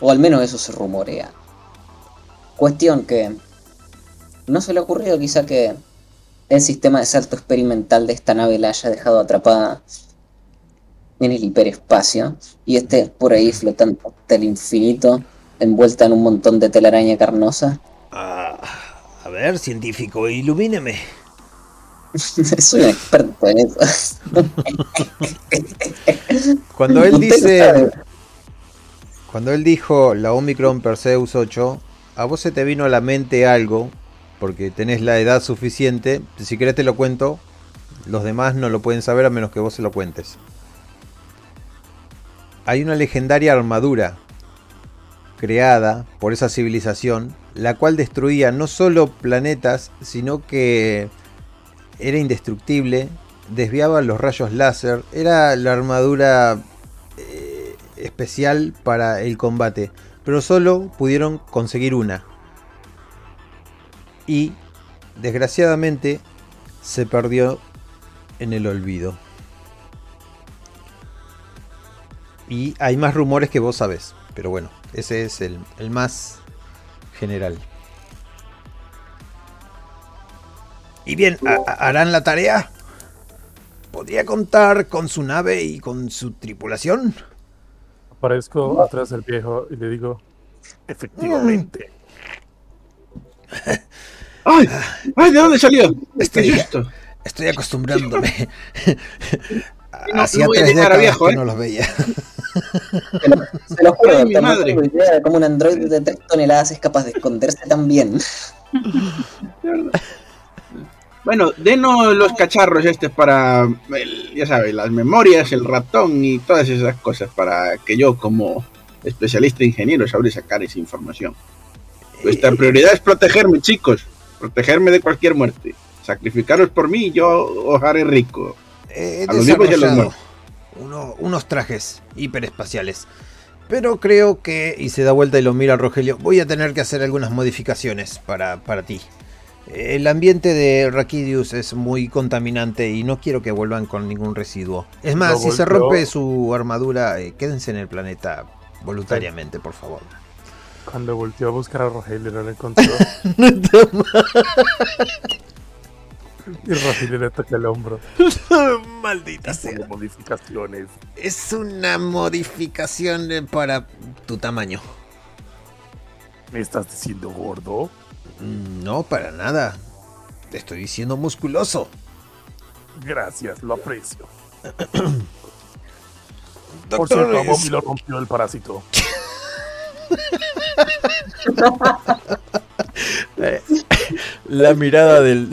O al menos eso se rumorea. Cuestión que... ¿No se le ha ocurrido quizá que el sistema de salto experimental de esta nave la haya dejado atrapada en el hiperespacio y esté por ahí flotando del infinito envuelta en un montón de telaraña carnosa? Ah, a ver, científico, ilumíneme. Soy un experto en eso. Cuando él dice, cuando él dijo la Omicron Perseus 8, a vos se te vino a la mente algo, porque tenés la edad suficiente, si querés te lo cuento, los demás no lo pueden saber a menos que vos se lo cuentes. Hay una legendaria armadura creada por esa civilización, la cual destruía no solo planetas, sino que era indestructible, desviaba los rayos láser, era la armadura eh, especial para el combate, pero solo pudieron conseguir una. Y desgraciadamente se perdió en el olvido. Y hay más rumores que vos sabés, pero bueno, ese es el, el más general. Y bien, ¿ha- ha- ¿harán la tarea? ¿Podría contar con su nave y con su tripulación? Aparezco atrás del viejo y le digo, efectivamente. ¡Ay! ¡Ay! ¿De dónde salió? ¿Qué Estoy- es esto? Estoy acostumbrándome. No, Hacía no voy a tres décadas viejo, que ¿eh? no los veía. Se lo, se lo juro, Ay, mi madre. idea de cómo un androide de 3 toneladas es capaz de esconderse tan bien. Bueno, denos los cacharros este para, el- ya sabes, las memorias, el ratón y todas esas cosas para que yo como especialista ingeniero sabré sacar esa información. Nuestra prioridad es protegerme, chicos. Protegerme de cualquier muerte. Sacrificaros por mí y yo os haré rico. He A los vivos y a los muertos. uno- unos trajes hiperespaciales. Pero creo que, Y se da vuelta y lo mira a Rogelio. voy a tener que hacer algunas modificaciones para, para ti. El ambiente de Rakidius es muy contaminante y no quiero que vuelvan con ningún residuo. Es más, Lo si se rompe su armadura, eh, quédense en el planeta voluntariamente, por favor. Cuando volteó a buscar a Rogelio no lo encontró. y Rogelio le toca el hombro. Maldita Como modificaciones. Es una modificación para tu tamaño. ¿Me estás diciendo gordo? Mm, No, para nada. Te estoy diciendo musculoso. Gracias, lo aprecio. Por cierto, a Bobby lo rompió el parásito. La mirada del,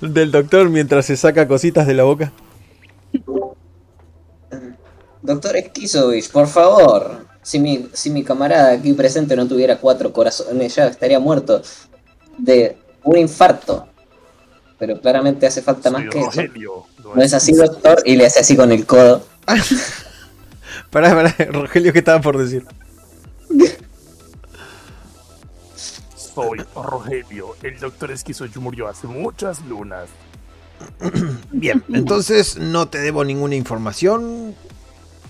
del doctor mientras se saca cositas de la boca. Doctor Esquizovich, por favor. Si mi, si mi camarada aquí presente no tuviera cuatro corazones, ya estaría muerto de un infarto. Pero claramente hace falta más que eso. ¿No es así, doctor? Y le hace así con el codo. Pará, pará, Rogelio, ¿qué estaba por decir? Soy Rogelio. El doctor Esquizoyo murió hace muchas lunas. Bien, entonces no te debo ninguna información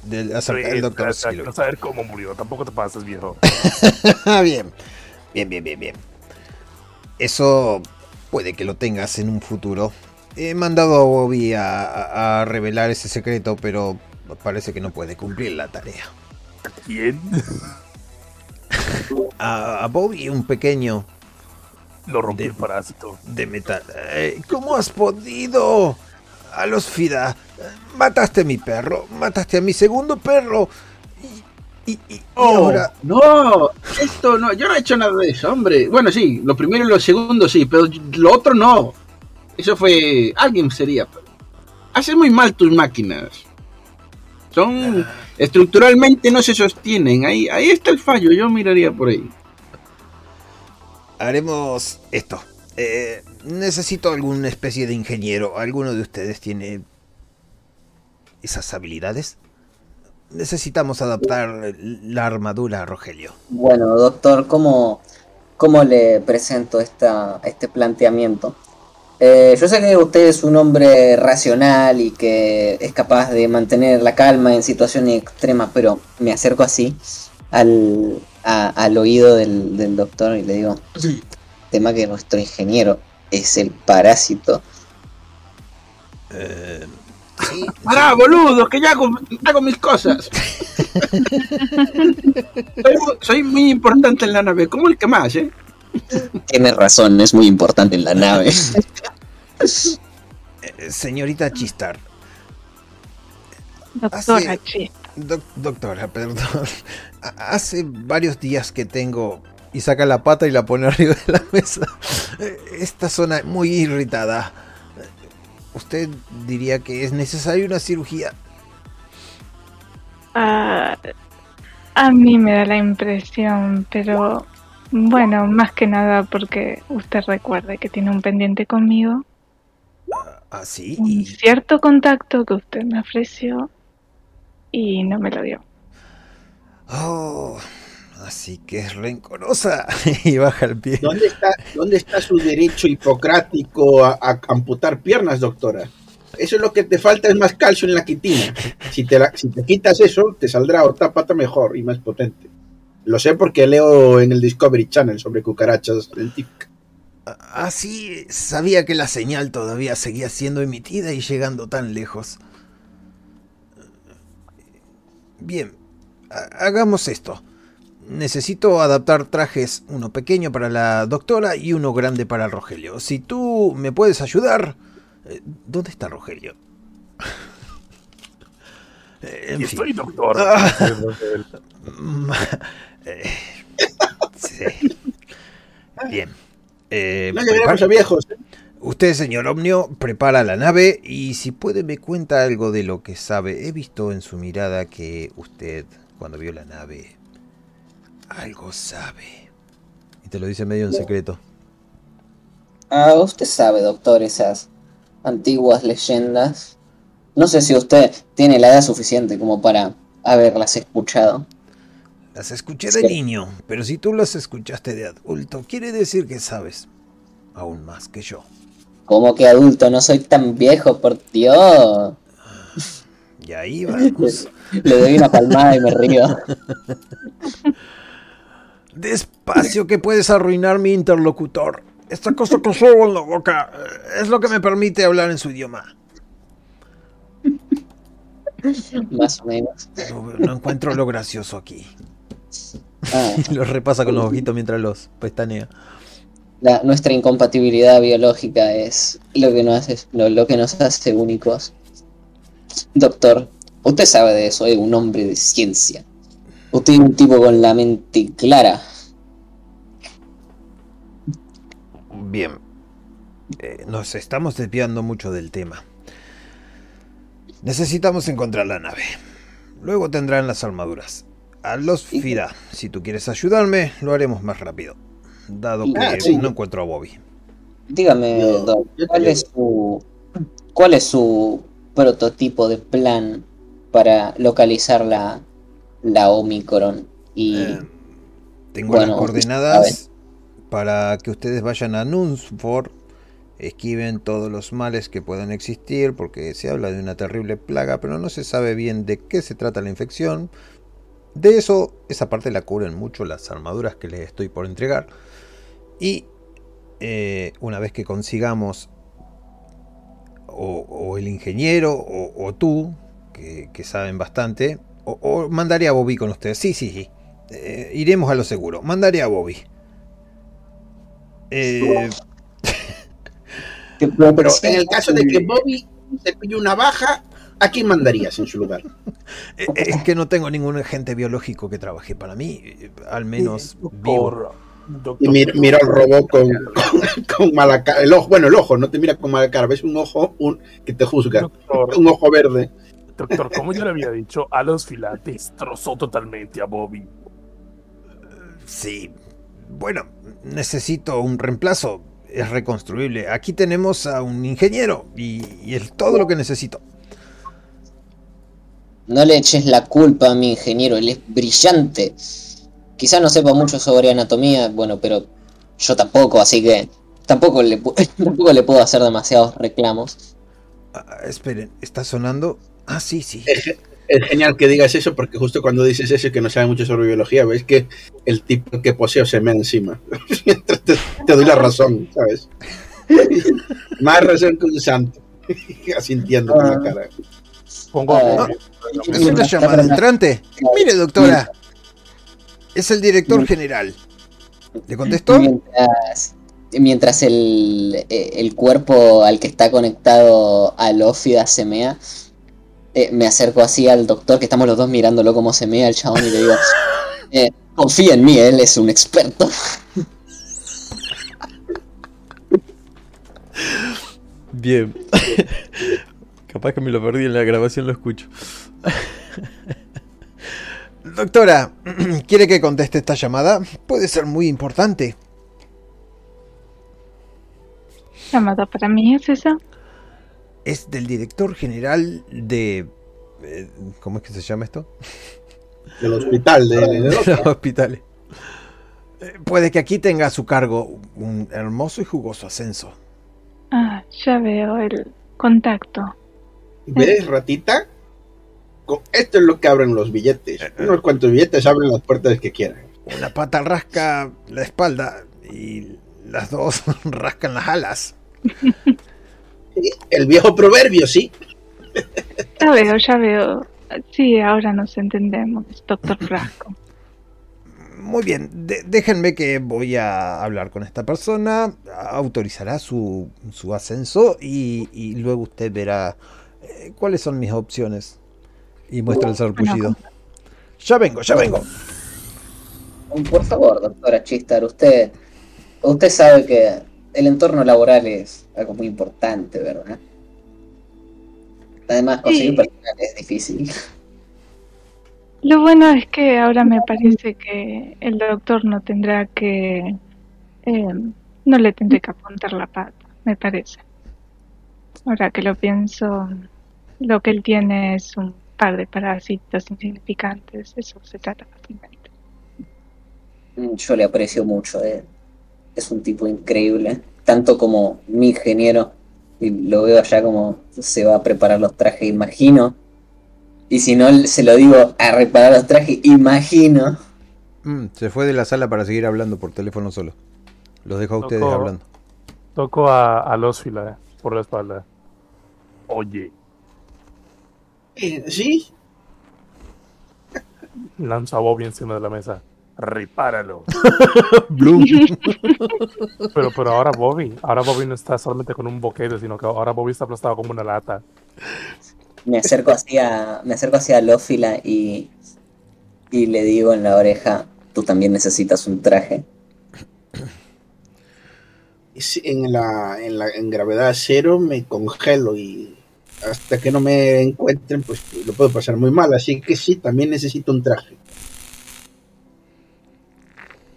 del, acerca del doctor Skilo. No saber cómo murió. Tampoco te pases, viejo. Bien, bien, bien, bien, bien. Eso puede que lo tengas en un futuro. He mandado a Bobby a- a revelar ese secreto, pero parece que no puede cumplir la tarea. ¿Quién? A, a Bobby, un pequeño Lo rompió De- el parásito. de metal. Eh, ¿Cómo has podido? A los Fida, mataste a mi perro, mataste a mi segundo perro. Y, y- y- y Oh, ahora... no, esto no, yo no he hecho nada de eso, hombre. Bueno, sí, lo primero y lo segundo sí, pero lo otro no. Eso fue. Alguien sería. Hacen muy mal tus máquinas. Son. Estructuralmente no se sostienen. Ahí, ahí está el fallo, yo miraría por ahí. Haremos esto. Eh, necesito alguna especie de ingeniero. ¿Alguno de ustedes tiene esas habilidades? Necesitamos adaptar la armadura a Rogelio. Bueno, doctor, ¿cómo, cómo le presento esta, este planteamiento? Eh, yo sé que usted es un hombre racional y que es capaz de mantener la calma en situaciones extremas, pero me acerco así al, a- al oído del, del doctor y le digo, tema que nuestro ingeniero es el parásito. Eh, sí, ¡Pará, boludo! Que ya hago, hago mis cosas. soy, soy muy importante en la nave, como el que más, ¿eh? Tienes razón, es muy importante en la nave. eh, señorita Chistar. Doctora Hace- Chi. Doc- doctora, perdón. Ha- Hace varios días que tengo... Y saca la pata y la pone arriba de la mesa. Eh, Esta zona es muy irritada. ¿Usted diría que es necesaria una cirugía? Ah, a mí me da la impresión, pero bueno, más que nada porque usted recuerde que tiene un pendiente conmigo, Así. un y cierto contacto que usted me ofreció y no me lo dio. Oh, así que es rencorosa. y baja el pie. ¿Dónde está, ¿Dónde está su derecho hipocrático a, a amputar piernas, doctora? Eso es lo que te falta, es más calcio en la quitina. Si te, la- si te quitas eso, te saldrá otra pata mejor y más potente. Lo sé porque leo en el Discovery Channel sobre cucarachas científicas. Así sabía que la señal todavía seguía siendo emitida y llegando tan lejos. Bien, ha- hagamos esto. Necesito adaptar trajes, uno pequeño para la doctora y uno grande para el Rogelio. Si tú me puedes ayudar... eh, ¿Dónde está Rogelio? En Y fin. estoy, doctor. Ah. Eh, sí. Bien. Eh, No a viejos. ¿eh? Usted, señor Omnio, prepara la nave y si puede me cuenta algo de lo que sabe. He visto en su mirada que usted, cuando vio la nave, algo sabe. Y te lo dice medio en secreto. Ah, usted sabe, doctor, esas antiguas leyendas. No sé si usted tiene la edad suficiente como para haberlas escuchado. Las escuché de niño, pero si tú las escuchaste de adulto, quiere decir que sabes aún más que yo. Como que adulto, no soy tan viejo, por Dios. Y ahí vamos. Le doy una palmada y me río. Despacio que puedes arruinar mi interlocutor. Esta cosa que llevo en la boca eh, es lo que me permite hablar en su idioma. Más o menos. No, no encuentro lo gracioso aquí. Ah, Los repasa con los ojitos mientras los pestanea. la- nuestra incompatibilidad biológica es lo que, nos hace, lo, lo que nos hace únicos. Doctor, usted sabe de eso, es un hombre de ciencia. Usted es un tipo con la mente clara. Bien. Eh, nos estamos desviando mucho del tema. Necesitamos encontrar la nave. Luego tendrán las armaduras. A los Fira, si tú quieres ayudarme, lo haremos más rápido. Dado que Ah, sí. no encuentro a Bobby. Dígame, Doc, ¿cuál es su cuál es su prototipo de plan para localizar la, la Omicron? Y Eh, tengo bueno, las coordenadas para que ustedes vayan a Nunsford, esquiven todos los males que puedan existir, porque se habla de una terrible plaga, pero no se sabe bien de qué se trata la infección. De eso, esa parte la cubren mucho las armaduras que les estoy por entregar. Y eh, una vez que consigamos, o, o el ingeniero, o, o tú, que, que saben bastante, o, o mandaré a Bobby con ustedes. Sí, sí, sí. Eh, iremos a lo seguro. Mandaré a Bobby. Eh, ¿Qué plan Pero en el caso de que Bobby te pillo una baja, ¿a quién mandarías en su lugar? Eh, Es que no tengo ningún agente biológico que trabaje para mí, eh, al menos vivo. Doctor, doctor, Y mir- miro al robot con, con, con mala cara. El ojo, bueno, el ojo, no te mira con mala cara, ves un ojo un, que te juzga. Doctor, Un ojo verde. doctor, como yo le había dicho, a los fila destrozó totalmente a Bobby. Sí. Bueno, necesito un reemplazo. Es reconstruible. Aquí tenemos a un ingeniero y, y es todo lo que necesito. No le eches la culpa a mi ingeniero, él es brillante. Quizá no sepa mucho sobre anatomía, bueno, pero yo tampoco, así que tampoco le, pu- tampoco le puedo hacer demasiados reclamos. Ah, esperen, ¿está sonando? Ah, sí, sí. Es genial que digas eso porque justo cuando dices eso que no sabe mucho sobre biología, ves que el tipo que poseo se me encima. te, te doy la razón, ¿sabes? Más razón que un santo. Asintiendo con la cara. Pongo a Ah, Bobby. ¿Es una llamada entrante? Mire, doctora. Es el director general. ¿Le contestó? Mientras, mientras el, eh, el cuerpo al que está conectado al ófida se mea, eh, me acerco así al doctor, que estamos los dos mirándolo como se mea el chabón, y le digo, eh, confía en mí, él es un experto. Bien. Capaz que me lo perdí en la grabación, lo escucho. Doctora, ¿quiere que conteste esta llamada? Puede ser muy importante. Llamada para mí es esa. Es del director general de... eh, ¿Cómo es que se llama esto? Del hospital, de, de- los hospitales. Eh, Puede que aquí tenga a su cargo un hermoso y jugoso ascenso. Ah, ya veo el contacto. ¿Ves, ratita? Esto es lo que abren los billetes. Unos cuantos billetes abren las puertas que quieran. Una pata rasca la espalda y las dos rascan las alas. El viejo proverbio, sí. Ya veo, ya veo. Sí, ahora nos entendemos, doctor Frasco. Muy bien, de- déjenme que voy a hablar con esta persona, autorizará su, su ascenso y, y luego usted verá eh, cuáles son mis opciones. Y muestra el sarpullido. Ya vengo, ya vengo. Por favor, doctora Chistar, usted, usted sabe que el entorno laboral es algo muy importante, ¿verdad? Además, conseguir Sí. personal es difícil. Lo bueno es que ahora me parece que el doctor no tendrá que... eh, no le tendré que apuntar la pata, me parece. Ahora que lo pienso, lo que él tiene es un par de parásitos insignificantes, eso se trata fácilmente. Yo le aprecio mucho, eh. es un tipo increíble, tanto como mi ingeniero, y lo veo allá como se va a preparar los trajes, imagino. Y si no, se lo digo a reparar los trajes, imagino. Mm, se fue de la sala para seguir hablando por teléfono solo. Los dejo a ustedes Tocó- hablando. Toco a, a los fila por la espalda. Oye, Eh, Sí, lanza a Bobby encima de la mesa. Repáralo. Bloom. Pero, pero ahora Bobby, ahora Bobby no está solamente con un boquete, sino que ahora Bobby está aplastado como una lata. Me acerco hacia, me acerco hacia Lófila y, y le digo en la oreja, tú también necesitas un traje. En la, en la en gravedad cero me congelo y hasta que no me encuentren, pues lo puedo pasar muy mal. Así que sí, también necesito un traje.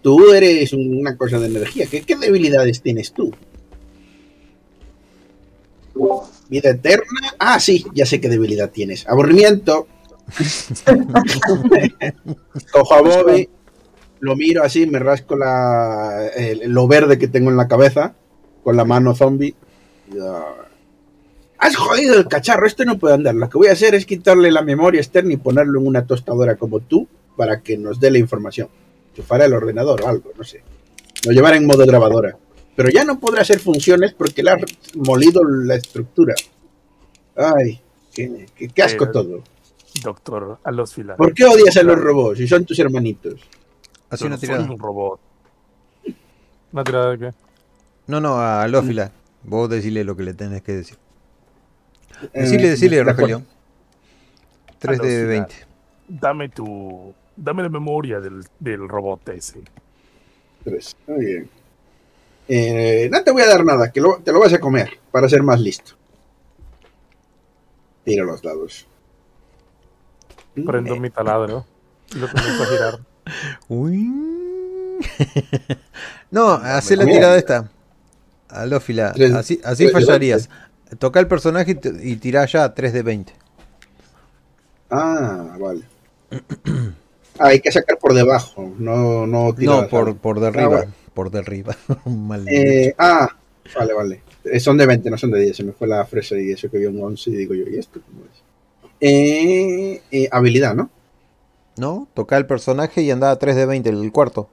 Tú eres una cosa de energía. ¿Qué, qué debilidades tienes tú? Vida eterna. Ah, sí, ya sé qué debilidad tienes. Aburrimiento. Cojo a Bobby, lo miro así, me rasco la, el- lo verde que tengo en la cabeza con la mano zombie. Has jodido el cacharro, esto no puede andar. Lo que voy a hacer es quitarle la memoria externa y ponerlo en una tostadora como tú para que nos dé la información. Chufar el ordenador o algo, no sé. Lo llevará en modo grabadora. Pero ya no podrá hacer funciones porque le has molido la estructura. Ay, qué, qué- qué asco Eh, todo. Doctor, a los. ¿Por qué odias a los robots si son tus hermanitos? Así una tirada. un robot. ¿Una tirada de qué? No, no, a Lófila. Vos decile lo que le tenés que decir. Decile, Eh, decile, de acuerdo. Rogelio. 3 de Velocidad. 20. Dame tu. Dame la memoria del, del robot ese. Tres. Muy bien. Eh, no te voy a dar nada, que lo- te lo vas a comer para ser más listo. Tira los dados. Prendo mi taladro y lo comienzo a girar. Uy. no, hacé la tirada esta. Alófila. Así, así fallarías. Toca el personaje y, y tirá ya 3 de 20. Ah, vale. Ah, hay que sacar por debajo, no, no tirar. No, por, por Ah, derriba. bueno. Por derriba. Eh, ah, vale, vale. Eh, son de 20, no son de 10. Se me fue la fresa y eso que vio un 11 y digo yo, ¿y esto cómo es? Eh, eh, habilidad, ¿no? ¿No? Toca el personaje y anda a 3 de 20, el cuarto.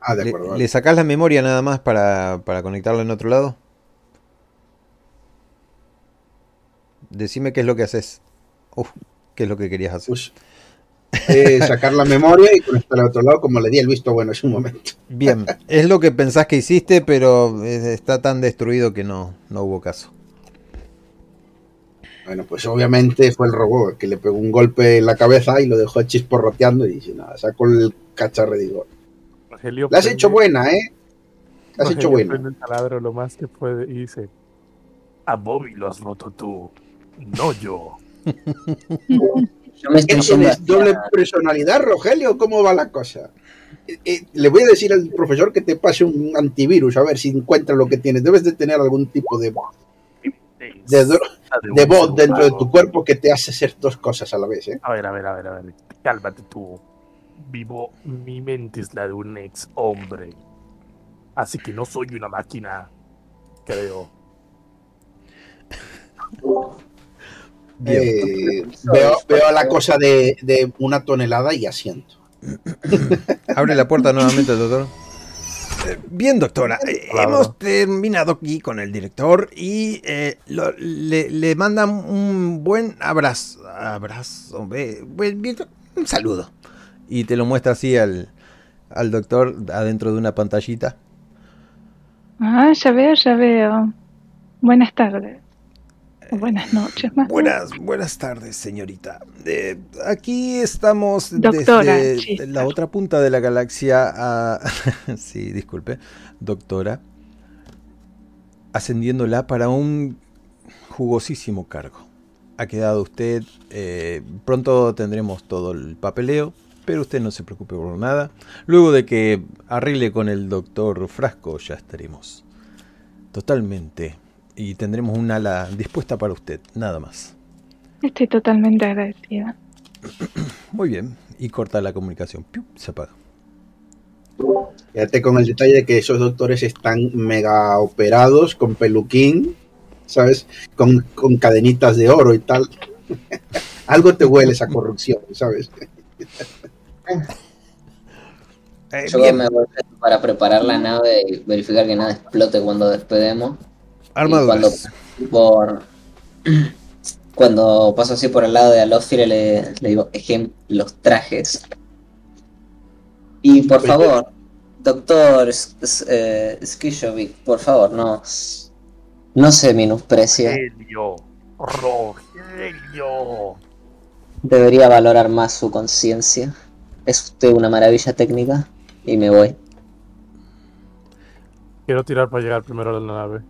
Ah, de Le, acuerdo. le vale. sacás la memoria nada más para, para conectarla en otro lado? Decime qué es lo que haces. Uf, qué es lo que querías hacer. Pues, eh, sacar la memoria y conectar al otro lado, como le di el visto bueno en un momento. Bien, es lo que pensás que hiciste, pero eh, está tan destruido que no, no hubo caso. Bueno, pues obviamente fue el robot que le pegó un golpe en la cabeza y lo dejó chisporroteando y dice, nada, sacó el cacharro y digo, Rogelio la has prende- hecho buena, ¿eh? La has Rogelio hecho buena. prende el taladro lo más que puede y dice: A Bobby lo has roto tú, no yo. Yo me ¿Qué estoy yendo tienes? ¿Doble personalidad, Rogelio? ¿Cómo va la cosa? Eh, eh, le voy a decir al profesor que te pase un antivirus a ver si encuentra lo que tienes. Debes de tener algún tipo de, de, dro- de bot dentro de tu cuerpo que te hace hacer dos cosas a la vez, ¿eh? A ver, a ver, a ver, a ver. Cálmate tú. Vivo, mi mente es la de un ex hombre. Así que no soy una máquina. Creo. Bien. Eh, veo, veo la cosa de, de una tonelada y asiento. Abre la puerta nuevamente, doctor. Eh, Bien, doctora. eh, hemos terminado aquí con el director y eh, lo- le, le mandan un buen abrazo. Abrazo. un saludo. Y te lo muestra así al, al doctor adentro de una pantallita. Ah, ya veo, ya veo. Buenas tardes. Buenas noches, más. Buenas, buenas tardes, señorita. Eh, aquí estamos Doctora, desde. La otra punta de la galaxia a... sí, disculpe. Doctora. Ascendiéndola para un jugosísimo cargo. Ha quedado usted... eh, pronto tendremos todo el papeleo, pero usted no se preocupe por nada. Luego de que arregle con el doctor Frasco, ya estaremos totalmente... Y tendremos un ala dispuesta para usted, nada más. Estoy totalmente agradecida. Muy bien. Y corta la comunicación. Piu, se apaga. Fíjate con el detalle de que esos doctores están mega operados, con peluquín, ¿sabes? Con, con cadenitas de oro y tal. Algo te huele esa corrupción, ¿sabes? Eh, Yo bien, me voy para preparar la nave y verificar que nada explote cuando despedemos. Armaduras. Cuando, por, cuando paso así por el lado de Alófile le, le digo, ejem, los trajes. Y por favor, doctor S- S- eh, Skishovic, por favor, no, no se menosprecie. Rogelio. Rogelio. Debería valorar más su conciencia. Es usted una maravilla técnica. Y me voy. Quiero tirar para llegar primero a la nave.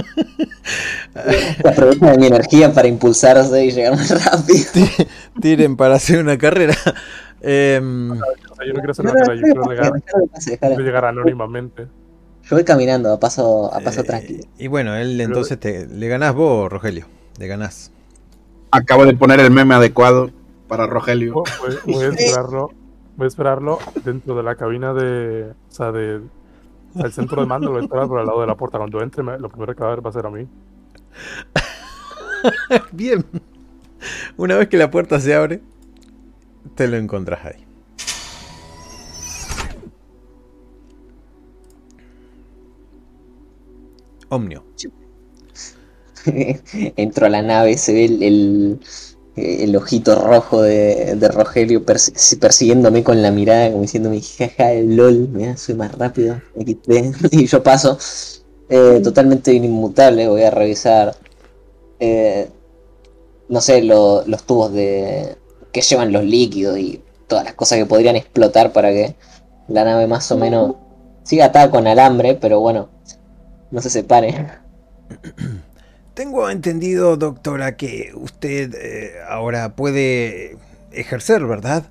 Aprovecho de mi energía para impulsarse y llegar más rápido. Tiren para hacer una carrera. Em, yo no quiero hacer una carrera, yo quiero llegar, quiero llegar anónimamente. Yo voy caminando a paso, a paso eh, tranquilo. y bueno, él entonces te, le ganás vos, Rogelio. Le ganás. Acabo de poner el meme adecuado para Rogelio. Voy, voy a esperarlo, voy a esperarlo dentro de la cabina de, o sea, de, el centro de mando, lo voy a esperar por el lado de la puerta. Cuando entre, me- lo primero que va a ver va a ser a mí. Bien. Una vez que la puerta se abre, te lo encontrás ahí. Omnio. Entro a la nave, se ve el, el, el ojito rojo de, de Rogelio persi- persiguiéndome con la mirada, como diciéndome, jaja, lol, mira, soy más rápido, XD. Y yo paso eh, totalmente inmutable. Voy a revisar, eh, no sé, lo- los tubos de que llevan los líquidos y todas las cosas que podrían explotar para que la nave más o menos siga atada con alambre, pero bueno, no se separe. Tengo entendido, doctora, que usted eh, ahora puede ejercer, ¿verdad?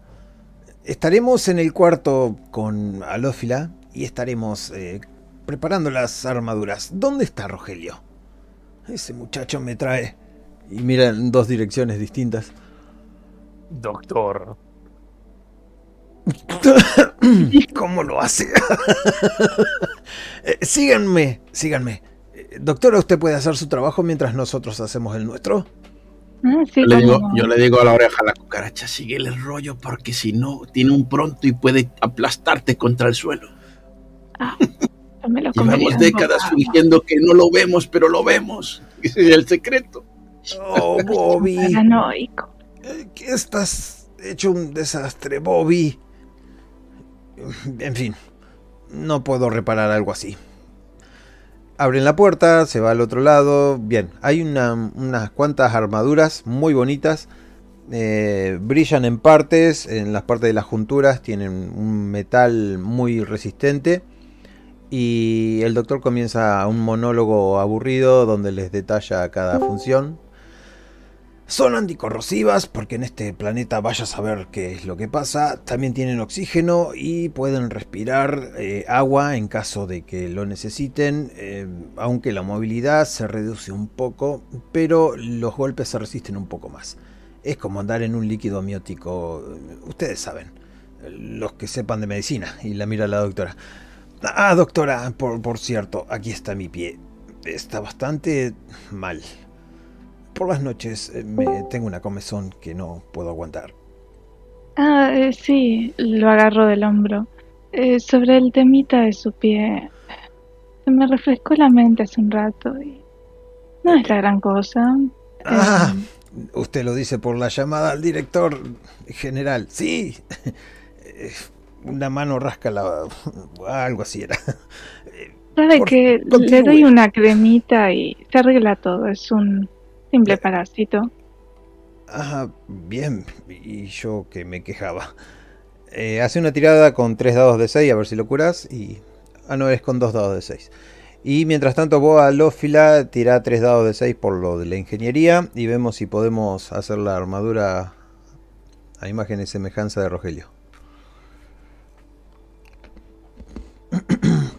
Estaremos en el cuarto con Alófila y estaremos eh, preparando las armaduras. ¿Dónde está Rogelio? Ese muchacho me trae. Y mira en dos direcciones distintas. Doctor, ¿Cómo lo hace? Eh, síganme, síganme. Doctora, ¿usted puede hacer su trabajo mientras nosotros hacemos el nuestro? Ah, sí, Yo le, digo, cómo no. yo le digo a la oreja a la cucaracha, sigue el rollo porque si no, tiene un pronto y puede aplastarte contra el suelo. Yo me lo Llevamos décadas fingiendo que no lo vemos, pero lo vemos. Ese es el secreto. Oh, Bobby. Paranoico. Eh, ¿Qué estás hecho un desastre, Bobby? En fin, no puedo reparar algo así. Abren la puerta, se va al otro lado. Bien, hay una- unas cuantas armaduras muy bonitas. eh, brillan en partes, en las partes de las junturas tienen un metal muy resistente. Y el doctor comienza un monólogo aburrido donde les detalla cada función. Son anticorrosivas porque en este planeta vaya a saber qué es lo que pasa. También tienen oxígeno y pueden respirar eh, agua en caso de que lo necesiten. eh, aunque la movilidad se reduce un poco, pero los golpes se resisten un poco más. Es como andar en un líquido amniótico. Ustedes saben, los que sepan de medicina. Y la mira la doctora. Ah, doctora, por, por cierto, aquí está mi pie. Está bastante mal. Por las noches eh, me tengo una comezón que no puedo aguantar. Ah, eh, sí, lo agarro del hombro. Eh, sobre el temita de su pie, se me refrescó la mente hace un rato y no es la gran cosa. Ah, Eh, usted lo dice por la llamada al director general. Sí. Una mano rasca la... Algo así era. Sabe por- que le doy una cremita y se arregla todo. Es un simple parásito. Ah, bien. Y yo que me quejaba. Eh, hace una tirada con tres dados de 6 a ver si lo curas. Y. Ah, no, es con dos dados de 6. Y mientras tanto, vos a Lófila tira tres dados de 6 por lo de la ingeniería. Y vemos si podemos hacer la armadura a imagen y semejanza de Rogelio.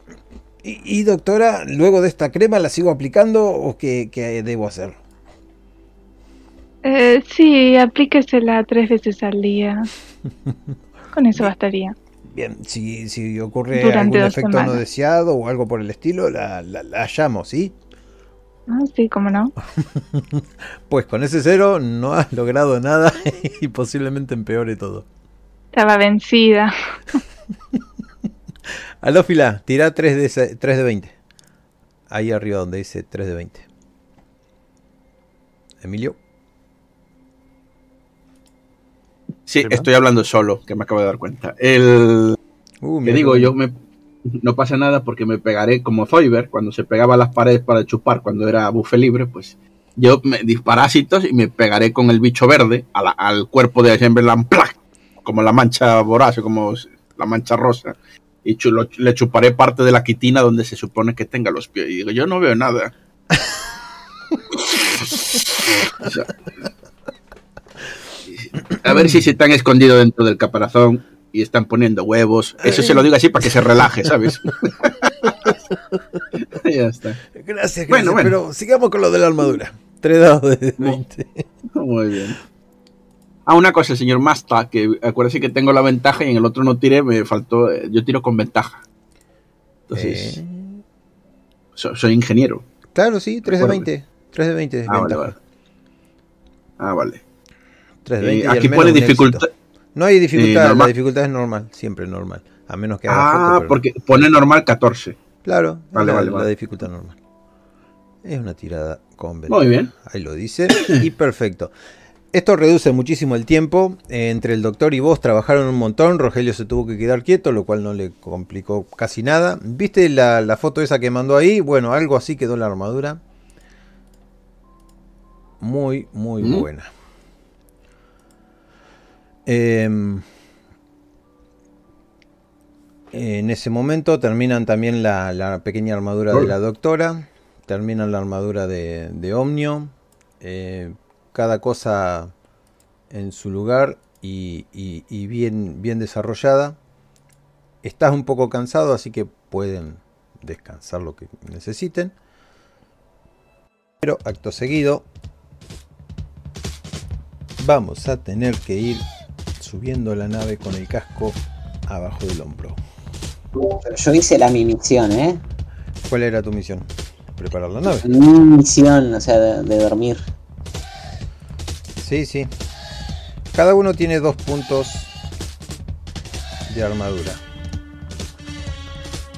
Y, y, doctora, luego de esta crema, ¿la sigo aplicando o qué, qué debo hacer? Eh, sí, aplíquesela tres veces al día. Con eso bastaría. Bien, si, si ocurre Durante algún efecto no deseado o algo por el estilo, la, la- la llamo, ¿sí? Ah, sí, cómo no. Pues con ese cero no has logrado nada y posiblemente empeore todo. Estaba vencida. Alófila, tira 3 de, se- 3 de 20. Ahí arriba donde dice 3 de 20. Emilio. Sí, Primero. estoy hablando solo, que me acabo de dar cuenta. El, Uh, que digo, yo me no pasa nada porque me pegaré como Zoiber cuando se pegaba a las paredes para chupar cuando era bufe libre, pues yo me disparásitos y me pegaré con el bicho verde a la- al cuerpo de Chamberlain, ¡plac! como la mancha voraz, como la mancha rosa, y chu- lo- le chuparé parte de la quitina donde se supone que tenga los pies. Y digo, yo no veo nada. O sea, a ver si se están escondido dentro del caparazón y están poniendo huevos. Eso se lo digo así para que se relaje, ¿sabes? ya está. Gracias, gracias. Bueno, bueno. Pero sigamos con lo de la armadura. 3 dados de 20. Muy bien. Ah, una cosa, señor Masta, que acuérdese que tengo la ventaja y en el otro no tiré, me faltó. eh, Yo tiro con ventaja. Entonces, Eh, so- soy ingeniero. claro, sí, 3 de Recuerde. 20. 3 de 20 es Ah, vale. Ah, vale. 3 de Eh, 20 y al aquí pone dificultad. No hay dificultad, la dificultad es normal, siempre normal. A menos que haga Ah, porque pone normal 14. Claro, Vale, la, vale, la dificultad normal. Es una tirada con. Muy bien. Ahí lo dice. Y perfecto. Esto reduce muchísimo el tiempo. Entre el doctor y vos trabajaron un montón. Rogelio se tuvo que quedar quieto, lo cual no le complicó casi nada. ¿Viste la, la foto esa que mandó ahí? Bueno, algo así quedó la armadura. Muy, muy ¿Mm? buena. Em, en ese momento terminan también la, la pequeña armadura de la doctora. Terminan la armadura de, de Omnio. eh, cada cosa en su lugar y, y- y bien, bien desarrollada. Estás un poco cansado, así que pueden descansar lo que necesiten. Pero acto seguido vamos a tener que ir subiendo la nave con el casco abajo del hombro. Pero yo hice la mi misión, ¿eh? ¿Cuál era tu misión? Preparar la nave. Mi misión, o sea, de, de dormir. Sí, sí. Cada uno tiene dos puntos de armadura.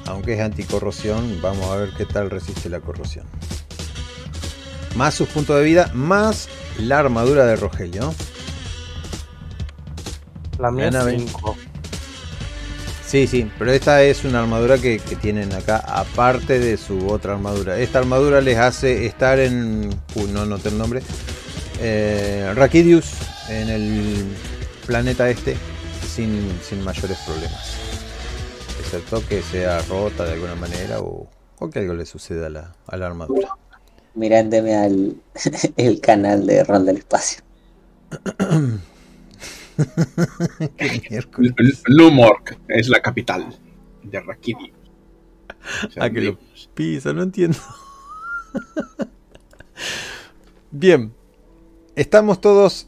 Aunque es anticorrosión, vamos a ver qué tal resiste la corrosión. Más sus puntos de vida, más la armadura de Rogelio. La mía Buena, es ven. 5. Sí, sí, pero esta es una armadura que, que tienen acá, aparte de su otra armadura. Esta armadura les hace estar en. Uh, no noté el nombre. Eh, Rakidius, en el planeta este, sin, sin mayores problemas. Excepto que sea rota de alguna manera o, o que algo le suceda a la, a la armadura. Mirándome al el canal de Rol del Espacio. Lumork es la capital de Rakiri. O sea, Ah, que lo pisa, no entiendo. Bien, estamos todos.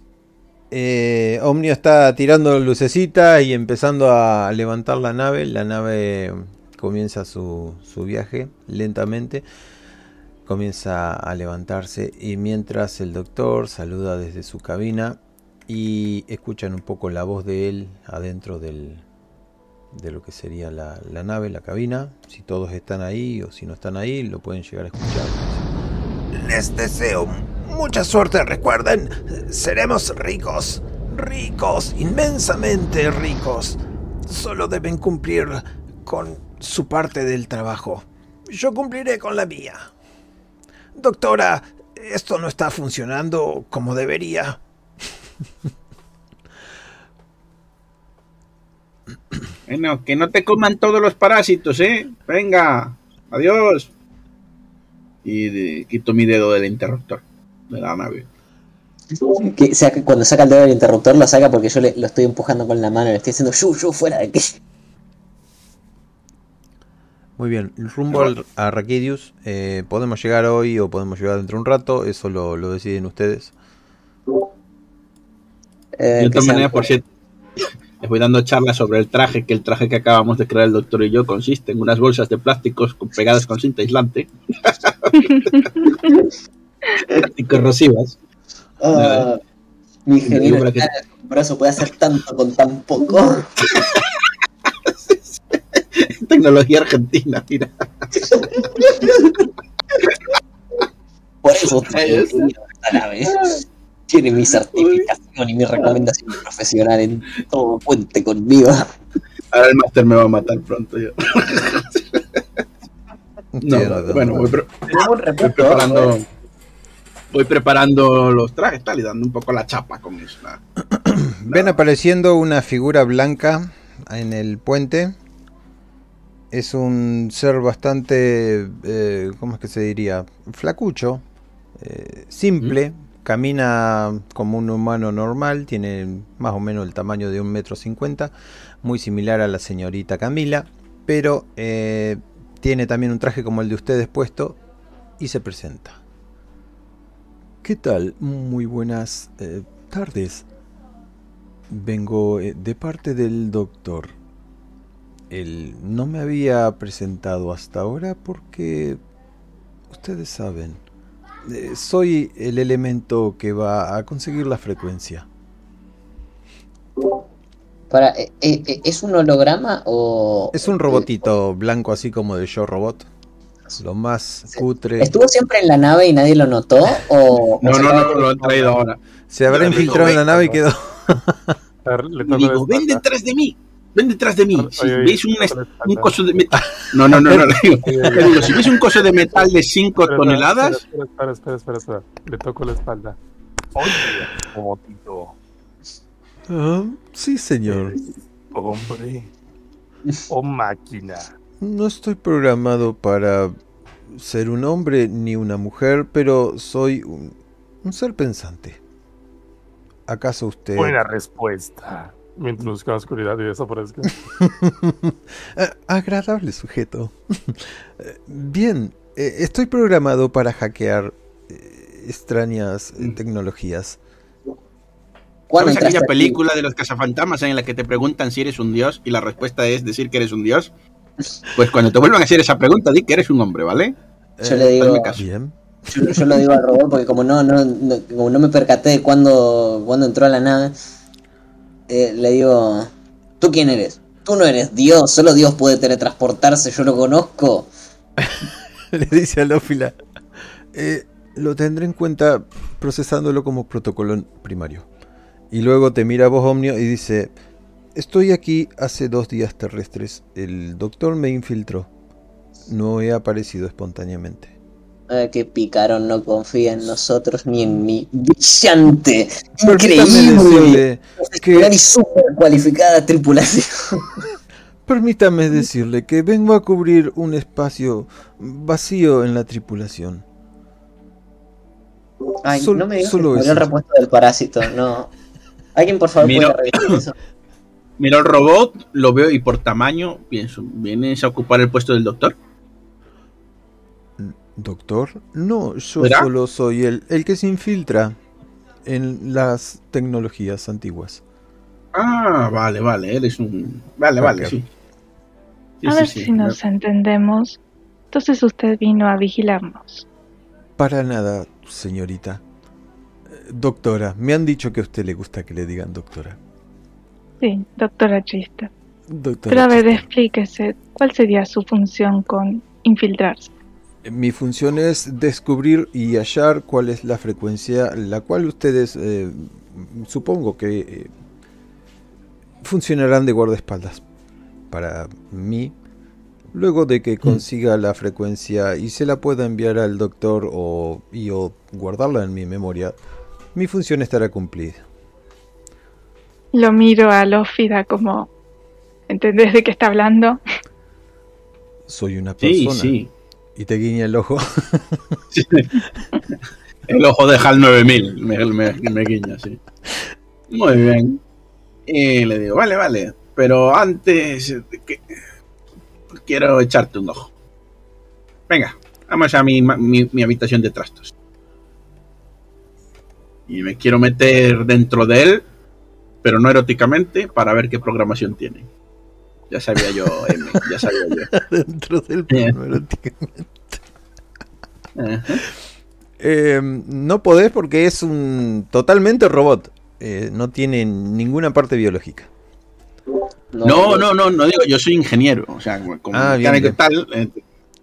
eh, Omnio está tirando lucecita y empezando a levantar la nave. La nave comienza su, su viaje lentamente. Comienza a levantarse y mientras el doctor saluda desde su cabina y escuchan un poco la voz de él adentro del, de lo que sería la, la nave, la cabina. Si todos están ahí o si no están ahí, lo pueden llegar a escuchar. Les deseo mucha suerte. Recuerden, seremos ricos. Ricos, inmensamente ricos. Solo deben cumplir con su parte del trabajo. Yo cumpliré con la mía. Doctora, esto no está funcionando como debería. Bueno, que no te coman todos los parásitos, ¿eh? Venga, adiós. Y de- quito mi dedo del interruptor de la nave. Que saca- cuando saca el dedo del interruptor lo saca porque yo le- lo estoy empujando con la mano, le estoy haciendo yu, yu, fuera de aquí. Muy bien, rumbo al- a Rakidius. eh, podemos llegar hoy o podemos llegar dentro de un rato. Eso lo, lo deciden ustedes. Eh, de que otra sea- manera, por cierto, les voy dando charlas sobre el traje, que el traje que acabamos de crear el doctor y yo consiste en unas bolsas de plásticos pegadas con cinta aislante y corrosivas. Ah, mi ingeniero Para que- está brazo puede hacer tanto con tan poco. Tecnología argentina, mira. Por eso nave. Tiene mi certificación y mi recomendación profesional en todo puente conmigo. Ahora el máster me va a matar pronto yo. No, bueno, no. voy, pre- voy preparando voy preparando los trajes tal y dando un poco la chapa con eso. nada. Ven apareciendo una figura blanca en el puente. Es un ser bastante, eh, ¿cómo es que se diría? Flacucho, eh, simple, camina como un humano normal, tiene más o menos el tamaño de un metro cincuenta, muy similar a la señorita Camila, pero eh, tiene también un traje como el de ustedes puesto y se presenta. ¿Qué tal? Muy buenas eh, tardes. Vengo eh, de parte del doctor. Él no me había presentado hasta ahora porque ustedes saben, soy el elemento que va a conseguir la frecuencia. Para, eh, eh, eh, ¿Es un holograma o.? Es un robotito blanco así como de Yo Robot. Lo más cutre. ¿Estuvo siempre en la nave y nadie lo notó? ¿O, No, o no, no, de- lo han traído ahora. Se habrá infiltrado en la nave y quedó. Le digo, ven detrás de mí, ven detrás de mí. Si veis un, coso de metal. No, no, no, no, digo, si veis un coso de metal de 5 Espera, toneladas, Espera, espera, espera, espera, espera. Le toco la espalda. Oye, Momotito, Ah, sí, señor. hombre o máquina. No estoy programado para ser un hombre ni una mujer, pero soy un, un ser pensante. ¿Acaso usted... Buena respuesta. Mientras busca la oscuridad y desaparezca. Ah, Agradable sujeto. Bien, eh, estoy programado para hackear eh, extrañas eh, tecnologías. ¿Cuándo ¿sabes aquella película de los cazafantasmas en la que te preguntan si eres un dios y la respuesta es decir que eres un dios? Pues cuando te vuelvan a hacer esa pregunta, di que eres un hombre, ¿vale? Yo le digo. Bien. yo, yo lo digo al robot porque como no, no, no- como no me percaté de cuándo, cuándo entró a la nave, eh, le digo, ¿tú quién eres? Tú no eres Dios, solo Dios puede teletransportarse, yo lo conozco. Le dice a Lófila. "Eh, lo tendré en cuenta procesándolo como protocolo primario. Y luego te mira a vos, Omnio, y dice: Estoy aquí hace dos días terrestres. El doctor me infiltró. No he aparecido espontáneamente. Ah, que Picarón no confía en nosotros ni en mi brillante, Permítame increíble, que, y súper cualificada tripulación. permítame decirle que vengo a cubrir un espacio vacío en la tripulación. Ay, Sol- no me digas que solo murió eso. el repuesto del parásito, no. ¿Alguien por favor Mira. puede revisar eso? Miro el robot, lo veo y por tamaño pienso, ¿vienes a ocupar el puesto del doctor? ¿Doctor? No, yo ¿Verdad? solo soy el, el que se infiltra en las tecnologías antiguas. Ah, vale, vale, eres un... Vale, vale, sí. Sí, A sí, ver sí. si nos entendemos. Entonces usted vino a vigilarnos. Para nada, señorita. Eh, Doctora, me han dicho que a usted le gusta que le digan doctora. Sí, doctora Chista. Doctora Pero a ver, explíquese, ¿cuál sería su función con infiltrarse? Mi función es descubrir y hallar cuál es la frecuencia la cual ustedes eh, supongo que eh, funcionarán de guardaespaldas para mí. Luego de que consiga la frecuencia y se la pueda enviar al doctor o, y o guardarla en mi memoria, mi función estará cumplida. Lo miro a Lófida como... ¿Entendés de qué está hablando? Soy una Sí, persona. sí. Y te guiña el ojo. El ojo de HAL 9000 me, me, me guiña, sí. Muy bien. Y le digo, vale, vale, pero antes quiero echarte un ojo. Venga, vamos a mi, mi habitación de trastos. Y me quiero meter dentro de él, pero no eróticamente, para ver qué programación tiene. Ya sabía yo, M, ya sabía yo. dentro del Bien. plano. Eh, no podés porque es un totalmente robot. Eh, no tiene ninguna parte biológica. No, no, no, no digo, yo soy ingeniero, o sea, como Ah, bien, bien. tal, eh,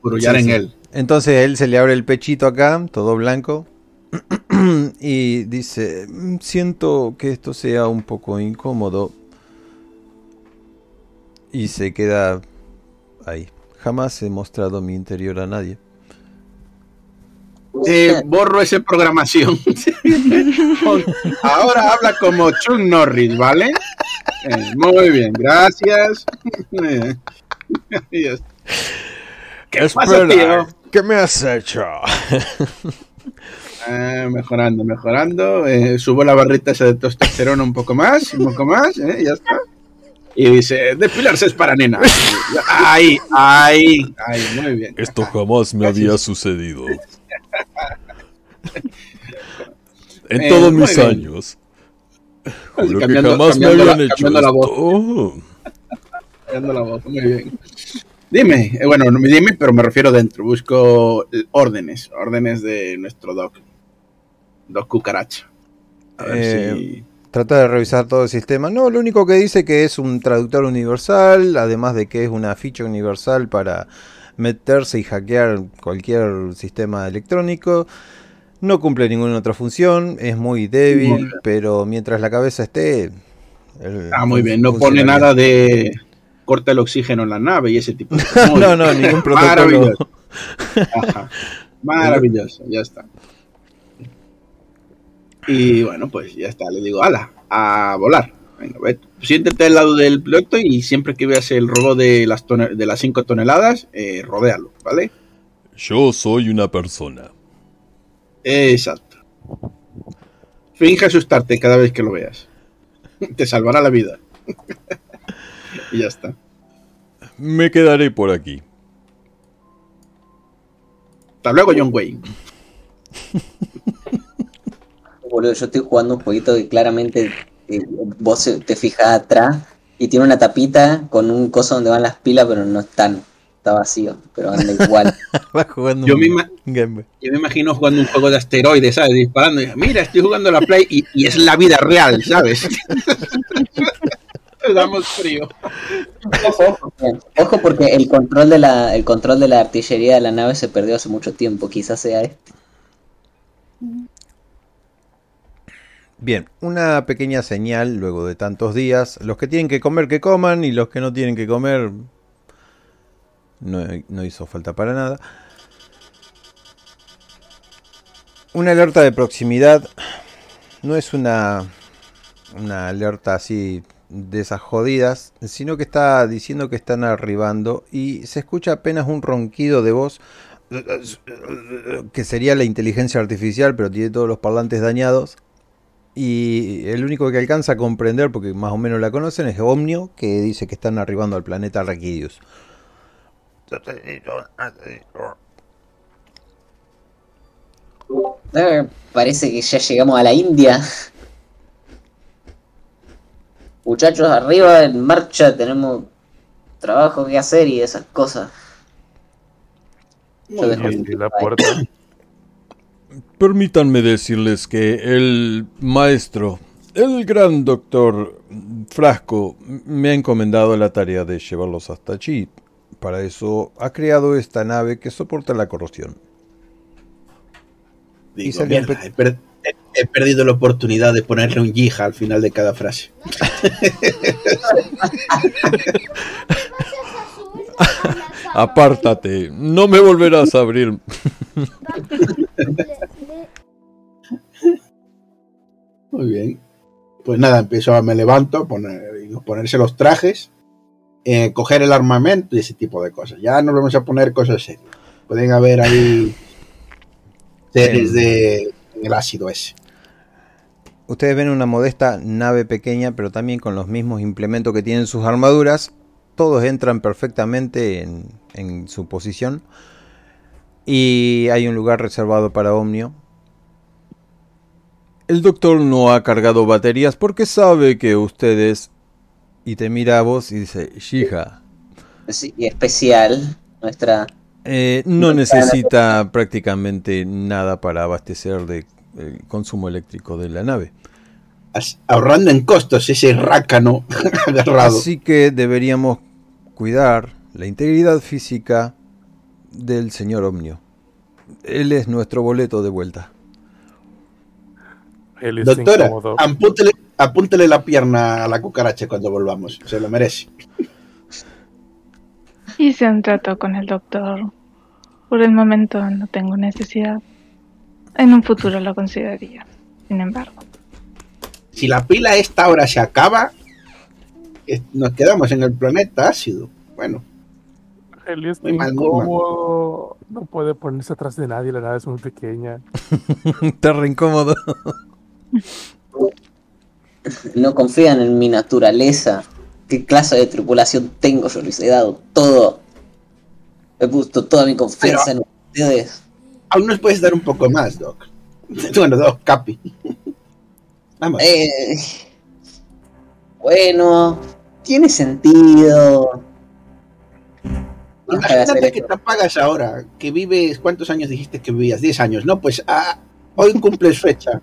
brullar Sí, en sí. él. Entonces él se le abre el pechito acá, todo blanco. y dice, "Mm, siento que esto sea un poco incómodo. Y se queda ahí. Jamás he mostrado mi interior a nadie. Eh, borro esa programación. Ahora habla como Chuck Norris, ¿vale? Eh, muy bien, gracias. ¿Qué pasa, tío? ¿Qué me has hecho? Eh, mejorando, mejorando. Eh, subo la barrita esa de testosterona un poco más, un poco más, eh, ya está. Y dice, depilarse es para nena. Ahí, ahí, ahí, muy bien. Esto jamás me había sucedido. En Eh, todos mis bien. años. Juro que jamás me cambiando la- habían hecho la voz. Oh, Cambiando la voz, muy bien. Dime, eh, bueno, no me dime, pero me refiero dentro. Busco órdenes, órdenes de nuestro doc. Doc Cucaracha. A ver Eh, si. Trata de revisar todo el sistema. No, lo único que dice que es un traductor universal, además de que es una ficha universal para meterse y hackear cualquier sistema electrónico. No cumple ninguna otra función, es muy débil, pero mientras la cabeza esté... Ah, muy bien. No pone nada de corta el oxígeno en la nave y ese tipo de cosas. No, no, ningún protocolo. Maravilloso. Ajá. Maravilloso, ya está. Y bueno, pues ya está. Le digo, ala, a volar. Venga, ve, siéntete al lado del piloto y siempre que veas el robot de las, tone- de las 5 toneladas, eh, rodéalo, ¿vale? Yo soy una persona. Exacto. Finge asustarte cada vez que lo veas. Te salvará la vida. y ya está. Me quedaré por aquí. Hasta luego, John Wayne. Boludo, yo estoy jugando un jueguito que claramente eh, vos te fijas atrás y tiene una tapita con un coso donde van las pilas, pero no están. Está vacío, pero anda igual. Va jugando Yo un me ima- Game Boy. Yo me imagino jugando un juego de asteroides, ¿sabes? Disparando. y, Mira, estoy jugando a la Play y, y es la vida real, ¿sabes? Te damos frío. Ojo, ojo, bien. Ojo, porque el control de la el control de la artillería de la nave se perdió hace mucho tiempo. Quizás sea este. Bien, una pequeña señal luego de tantos días. Los que tienen que comer, que coman. Y los que no tienen que comer, no, hizo falta para nada. Una alerta de proximidad. No es una, una alerta así de esas jodidas, sino que está diciendo que están arribando y se escucha apenas un ronquido de voz que sería la inteligencia artificial, pero tiene todos los parlantes dañados. Y el único que alcanza a comprender, porque más o menos la conocen, es Omnio, que dice que están arribando al planeta Raquidius. Parece que ya llegamos a la India. Muchachos, arriba, en marcha, tenemos trabajo que hacer y esas cosas. Yo dejo- Y abrí la puerta. Permítanme decirles que el maestro, el gran doctor Frasco, me ha encomendado la tarea de llevarlos hasta allí. Para eso ha creado esta nave que soporta la corrosión. Y Digo, salió un "Mierda, pe- he, per- he- he perdido la oportunidad de ponerle un yija al final de cada frase. Apártate, no me volverás a abrir. Muy bien. Pues nada, empiezo a me levanto, poner, ponerse los trajes, eh, coger el armamento y ese tipo de cosas. Ya nos vamos a poner cosas serias. Pueden haber ahí series de el ácido ese. Ustedes ven una modesta nave pequeña, pero también con los mismos implementos que tienen sus armaduras. Todos entran perfectamente en, en su posición. Y hay un lugar reservado para Omnio. El doctor no ha cargado baterías porque sabe que ustedes... Y te mira a vos y dice, Shija, Sí, y especial, nuestra... eh, no necesita prácticamente nada para abastecer de el consumo eléctrico de la nave. Ahorrando en costos ese rácano agarrado. Así que deberíamos cuidar la integridad física del señor Omnio. Él es nuestro boleto de vuelta. Él es Doctora, apúntele, apúntele la pierna a la cucaracha cuando volvamos. Se lo merece. Hice un trato con el doctor. Por el momento no tengo necesidad. En un futuro lo consideraría. Sin embargo, Si la pila esta hora se acaba, nos quedamos en el planeta ácido. Bueno, Él es mal. incómodo. No puede ponerse atrás de nadie. La nave es muy pequeña. Está re incómodo. No confían en mi naturaleza. ¿Qué clase de tripulación tengo? Yo les he dado todo. He puesto toda mi confianza en ustedes. aún nos puedes dar un poco más, Doc. Bueno, Doc, Capi. Vamos. Eh, bueno, tiene sentido. Imagínate que esto. te apagas ahora, que vives, ¿cuántos años dijiste que vivías? 10 años, ¿no? Pues ah, hoy cumples fecha.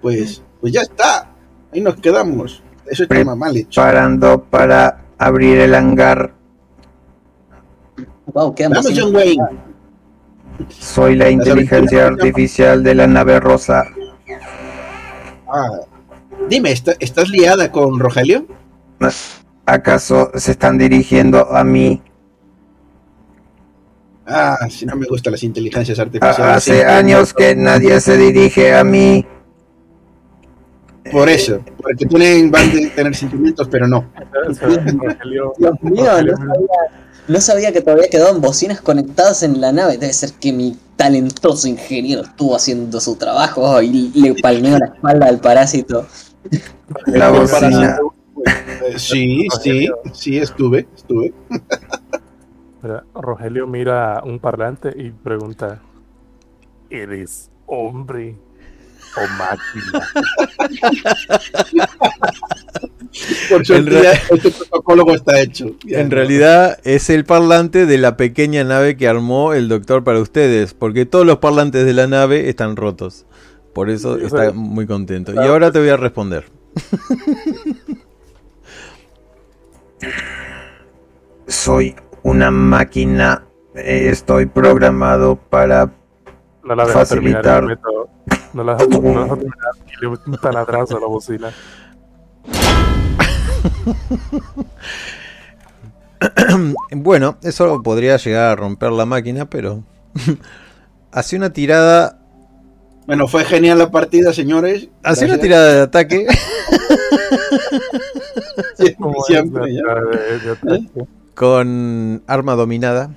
Pues, pues ya está. Ahí nos quedamos. Eso está mal hecho. Parando para abrir el hangar. Wow, Vamos. John Wayne. Soy la inteligencia artificial de la nave rosa. Ah, dime, ¿está- ¿estás liada con Rogelio? ¿Acaso se están dirigiendo a mí? Ah, si no me gustan las inteligencias A- artificiales. Hace años que nadie se dirige a mí. Por eso, porque tienen, van de tener sentimientos, pero no. Dios mío, no sabía, no sabía que todavía quedaban bocinas conectadas en la nave. Debe ser que mi talentoso ingeniero estuvo haciendo su trabajo y le palmeó la espalda al parásito. La bocina. Eh, sí, sí, sí, estuve, estuve. Rogelio mira un parlante y pregunta: ¿Eres hombre o máquina? Por ya este protocolo está hecho. Ya, En no. realidad es el parlante de la pequeña nave que armó el doctor para ustedes, porque todos los parlantes de la nave están rotos. Por eso Sí, está sí. muy contento. Y ahora te voy a responder. Soy una máquina. Eh, Estoy programado para... No la Facilitar. el método. No la deja, no deja terminar y le un taladrazo a la bocina. Bueno, eso podría llegar a romper la máquina, pero hace una tirada, Bueno, fue genial la partida, señores. hace una tirada de ataque Siempre, Como es siempre, ya. la de- de ataque. Con arma dominada.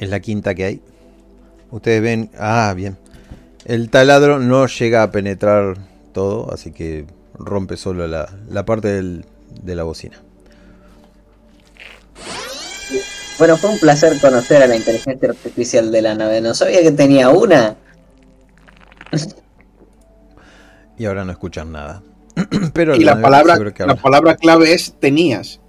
Es la quinta que hay. Ustedes ven, ah, bien. El taladro no llega a penetrar todo, así que rompe solo la, la parte del- de la bocina. Bueno, fue un placer conocer a la inteligencia artificial de la nave. No sabía que tenía una. Y ahora no escuchan nada. Pero Y la palabra, la palabra clave es tenías.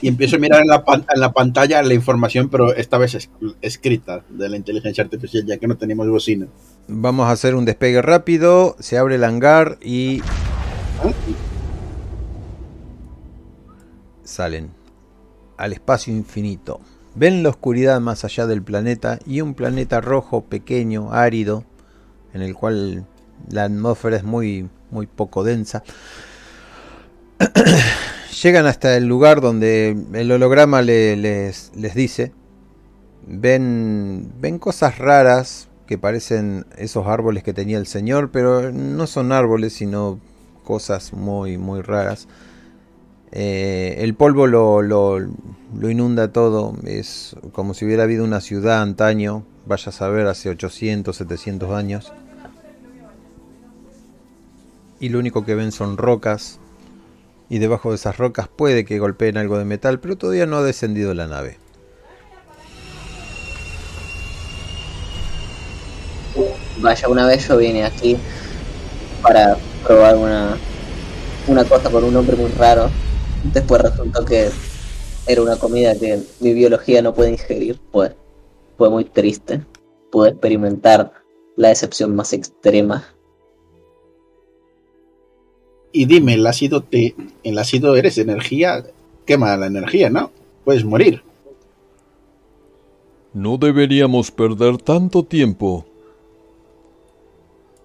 Y empiezo a mirar en la, pan- en la pantalla la información, pero esta vez es- escrita de la inteligencia artificial, ya que no teníamos bocina. Vamos a hacer un despegue rápido. Se abre el hangar y salen al espacio infinito. Ven la oscuridad más allá del planeta y un planeta rojo pequeño, árido, en el cual la atmósfera es muy, muy poco densa. Llegan hasta el lugar donde el holograma le- les, les dice. Ven, ven cosas raras que parecen esos árboles que tenía el señor, pero no son árboles, sino cosas muy, muy raras. Eh, el polvo lo, lo- lo inunda todo, es como si hubiera habido una ciudad antaño, vaya a saber, hace 800, 700 años. Y lo único que ven son rocas, y debajo de esas rocas puede que golpeen algo de metal, pero todavía no ha descendido la nave. Vaya, una vez yo vine aquí para probar una, una cosa con un nombre muy raro. Después resultó que era una comida que mi biología no puede ingerir. Pues fue muy triste. Pude experimentar la decepción más extrema. Y dime, el ácido te, el ácido eres energía, quema la energía, ¿no? Puedes morir. No deberíamos perder tanto tiempo.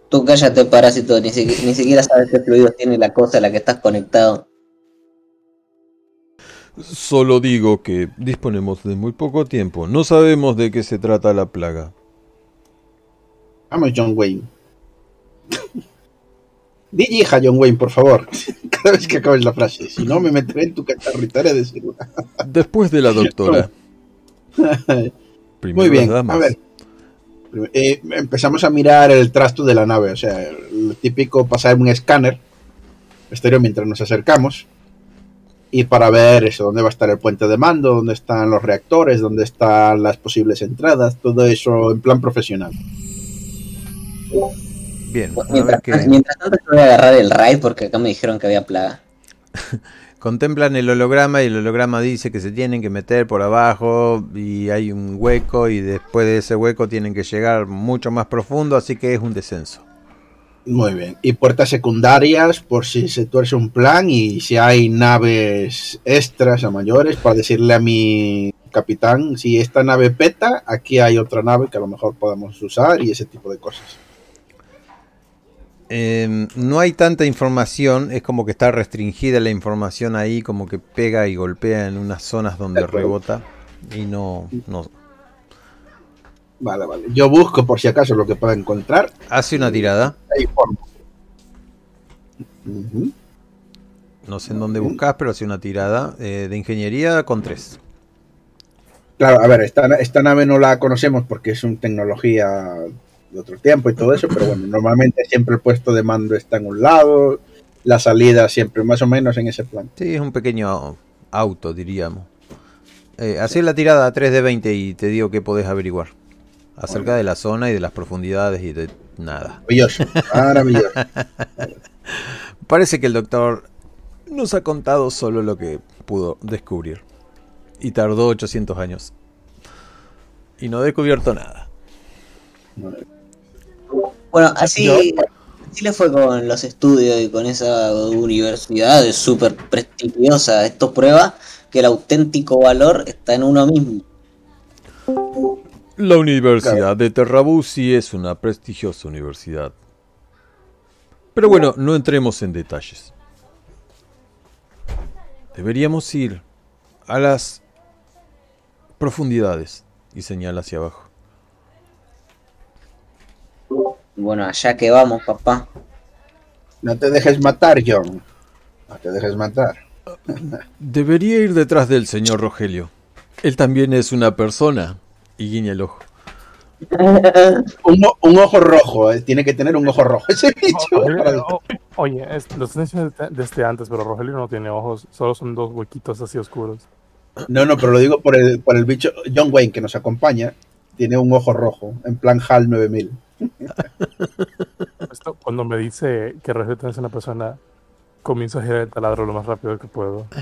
Tú cállate, parásito, ni, siqui- ni siquiera sabes qué fluidos tiene la cosa a la que estás conectado. Solo digo que disponemos de muy poco tiempo. No sabemos de qué se trata la plaga. Vamos, John Wayne. Di hija, John Wayne, por favor. Cada vez que acabes la frase. Si no, me meteré en tu cacharritaria de seguro. Después de la doctora. Primero Muy bien, las damas. a ver. Eh, empezamos a mirar el trasto de la nave, o sea, lo típico pasar un escáner exterior mientras nos acercamos y para ver eso, dónde va a estar el puente de mando, dónde están los reactores, dónde están las posibles entradas, todo eso en plan profesional. Bien, Pues a ver mientras, tanto yo voy a agarrar el raid porque acá me dijeron que había plaga. Contemplan el holograma y el holograma dice que se tienen que meter por abajo y hay un hueco y después de ese hueco tienen que llegar mucho más profundo, así que es un descenso. Muy bien. Y puertas secundarias por si se tuerce un plan y si hay naves extras o mayores para decirle a mi capitán, si esta nave peta, aquí hay otra nave que a lo mejor podamos usar y ese tipo de cosas. Eh, no hay tanta información, es como que está restringida la información ahí, como que pega y golpea en unas zonas donde rebota y no, no. Vale, vale. Yo busco por si acaso lo que pueda encontrar. Hace una tirada, no sé en dónde buscas, pero hace una tirada eh, de ingeniería con 3. Claro, a ver, esta, esta nave no la conocemos porque es una tecnología de otro tiempo y todo eso, pero bueno, normalmente siempre el puesto de mando está en un lado, la salida siempre más o menos en ese plan. Sí, es un pequeño auto, diríamos. Eh, hacé la tirada a 3 de 20 y te digo que podés averiguar. Acerca de la zona y de las profundidades y de nada. Maravilloso, maravilloso. Parece que el doctor nos ha contado solo lo que pudo descubrir. Y tardó 800 años. Y no ha descubierto nada. Bueno, así, así le fue con los estudios y con esa universidad es súper prestigiosa. Esto prueba que el auténtico valor está en uno mismo. La Universidad de Terrabusi es una prestigiosa universidad. Pero bueno, no entremos en detalles. Deberíamos ir a las profundidades y señala hacia abajo. Bueno, allá que vamos, papá. No te dejes matar, John. No te dejes matar. Debería ir detrás del señor Rogelio. Él también es una persona. Y guiña el ojo. Un, ojo rojo, eh, tiene que tener un ojo rojo ese bicho. o- oye, es- los tenéis desde antes, pero Rogelio no tiene ojos, solo son dos huequitos así oscuros. No, no, pero lo digo por el, por el bicho John Wayne que nos acompaña. Tiene un ojo rojo, en plan HAL 9000. Esto, cuando me dice que Rogelio es una persona, comienzo a girar el taladro lo más rápido que puedo.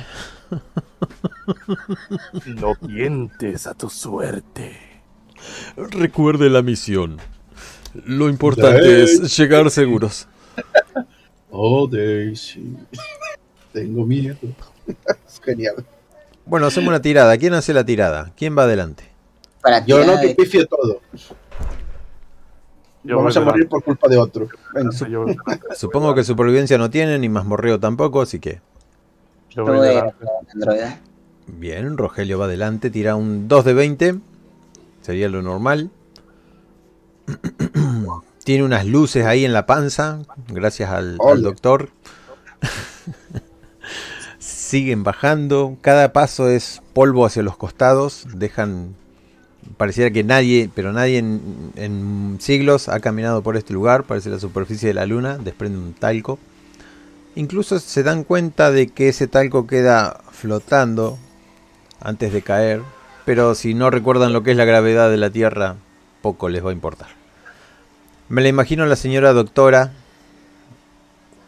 No tientes a tu suerte. Recuerde la misión. Lo importante es llegar seguros. Oh, Daisy. Tengo miedo. es genial. Bueno, hacemos una tirada. ¿Quién hace la tirada? ¿Quién va adelante? Para Yo no, que que pifio todo. Yo Vamos voy a morir delante, por culpa de otro. Yo Supongo que supervivencia no tiene, ni mazmorreo tampoco, así que... yo voy delante. Bien, Rogelio va adelante, tira un 2 de 20. Sería lo normal. Tiene unas luces ahí en la panza, gracias al, doctor. Siguen bajando, cada paso es polvo hacia los costados, dejan... Pareciera que nadie, pero nadie en, siglos ha caminado por este lugar, parece la superficie de la luna, desprende un talco. Incluso se dan cuenta de que ese talco queda flotando antes de caer, pero si no recuerdan lo que es la gravedad de la Tierra, poco les va a importar. Me la imagino a la señora doctora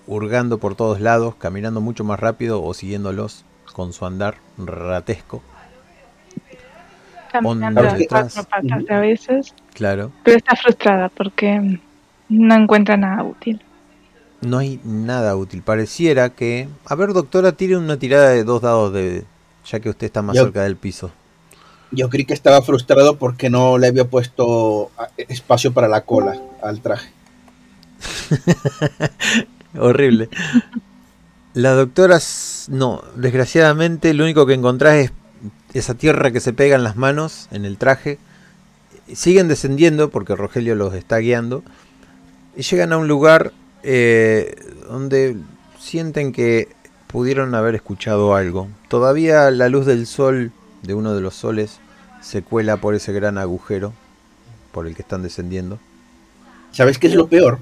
hurgando por todos lados, caminando mucho más rápido o siguiéndolos con su andar ratesco. Caminando a cuatro patas a veces, Claro, pero está frustrada porque no encuentra nada útil. no hay nada útil. Pareciera que... A ver, doctora, tire una tirada de dos dados de... ya que usted está más Yo- cerca del piso. Yo creí que estaba frustrado porque no le había puesto ah, espacio para la cola al traje. Horrible. La doctora, no, desgraciadamente lo único que encontrás es esa tierra que se pega en las manos, en el traje. Siguen descendiendo porque Rogelio los está guiando. Y llegan a un lugar eh, donde sienten que pudieron haber escuchado algo. Todavía la luz del sol, de uno de los soles, se cuela por ese gran agujero por el que están descendiendo. ¿Sabes qué es lo peor?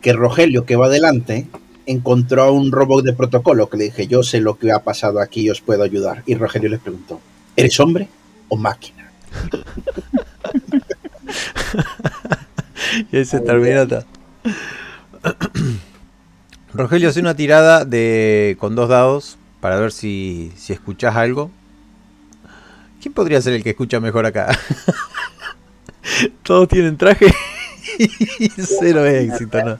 Que Rogelio, que va adelante, encontró a un robot de protocolo que le dije, yo sé lo que ha pasado aquí os puedo ayudar. Y Rogelio le preguntó, ¿eres hombre o máquina? Y ahí se termina ta- Rogelio hace una tirada de con dos dados para ver si, si escuchás algo. ¿Quién podría ser el que escucha mejor acá? Todos tienen traje y cero éxito, ¿no?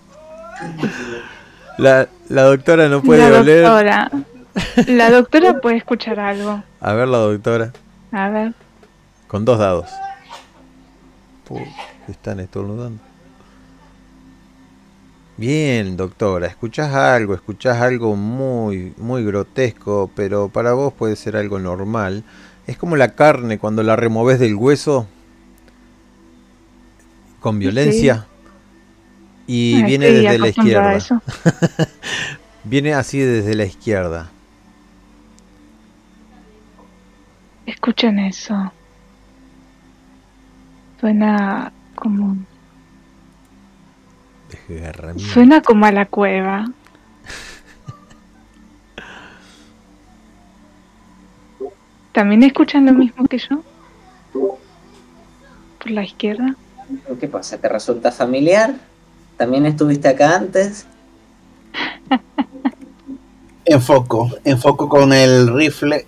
La, la doctora no puede la oler. La doctora puede escuchar algo. A ver, la doctora. A ver. Con dos dados. Puh, están estornudando. Bien, doctora, escuchás algo, escuchás algo muy, muy grotesco, pero para vos puede ser algo normal. Es como la carne cuando la removes del hueso con violencia. Y viene desde la izquierda. Viene así desde la izquierda. Escuchen eso. Suena como. Desgarramiento. Suena como a la cueva. ¿También escuchan lo mismo que yo? ¿Por la izquierda? ¿Qué pasa? ¿Te resulta familiar? ¿También estuviste acá antes? Enfoco, enfoco con el rifle,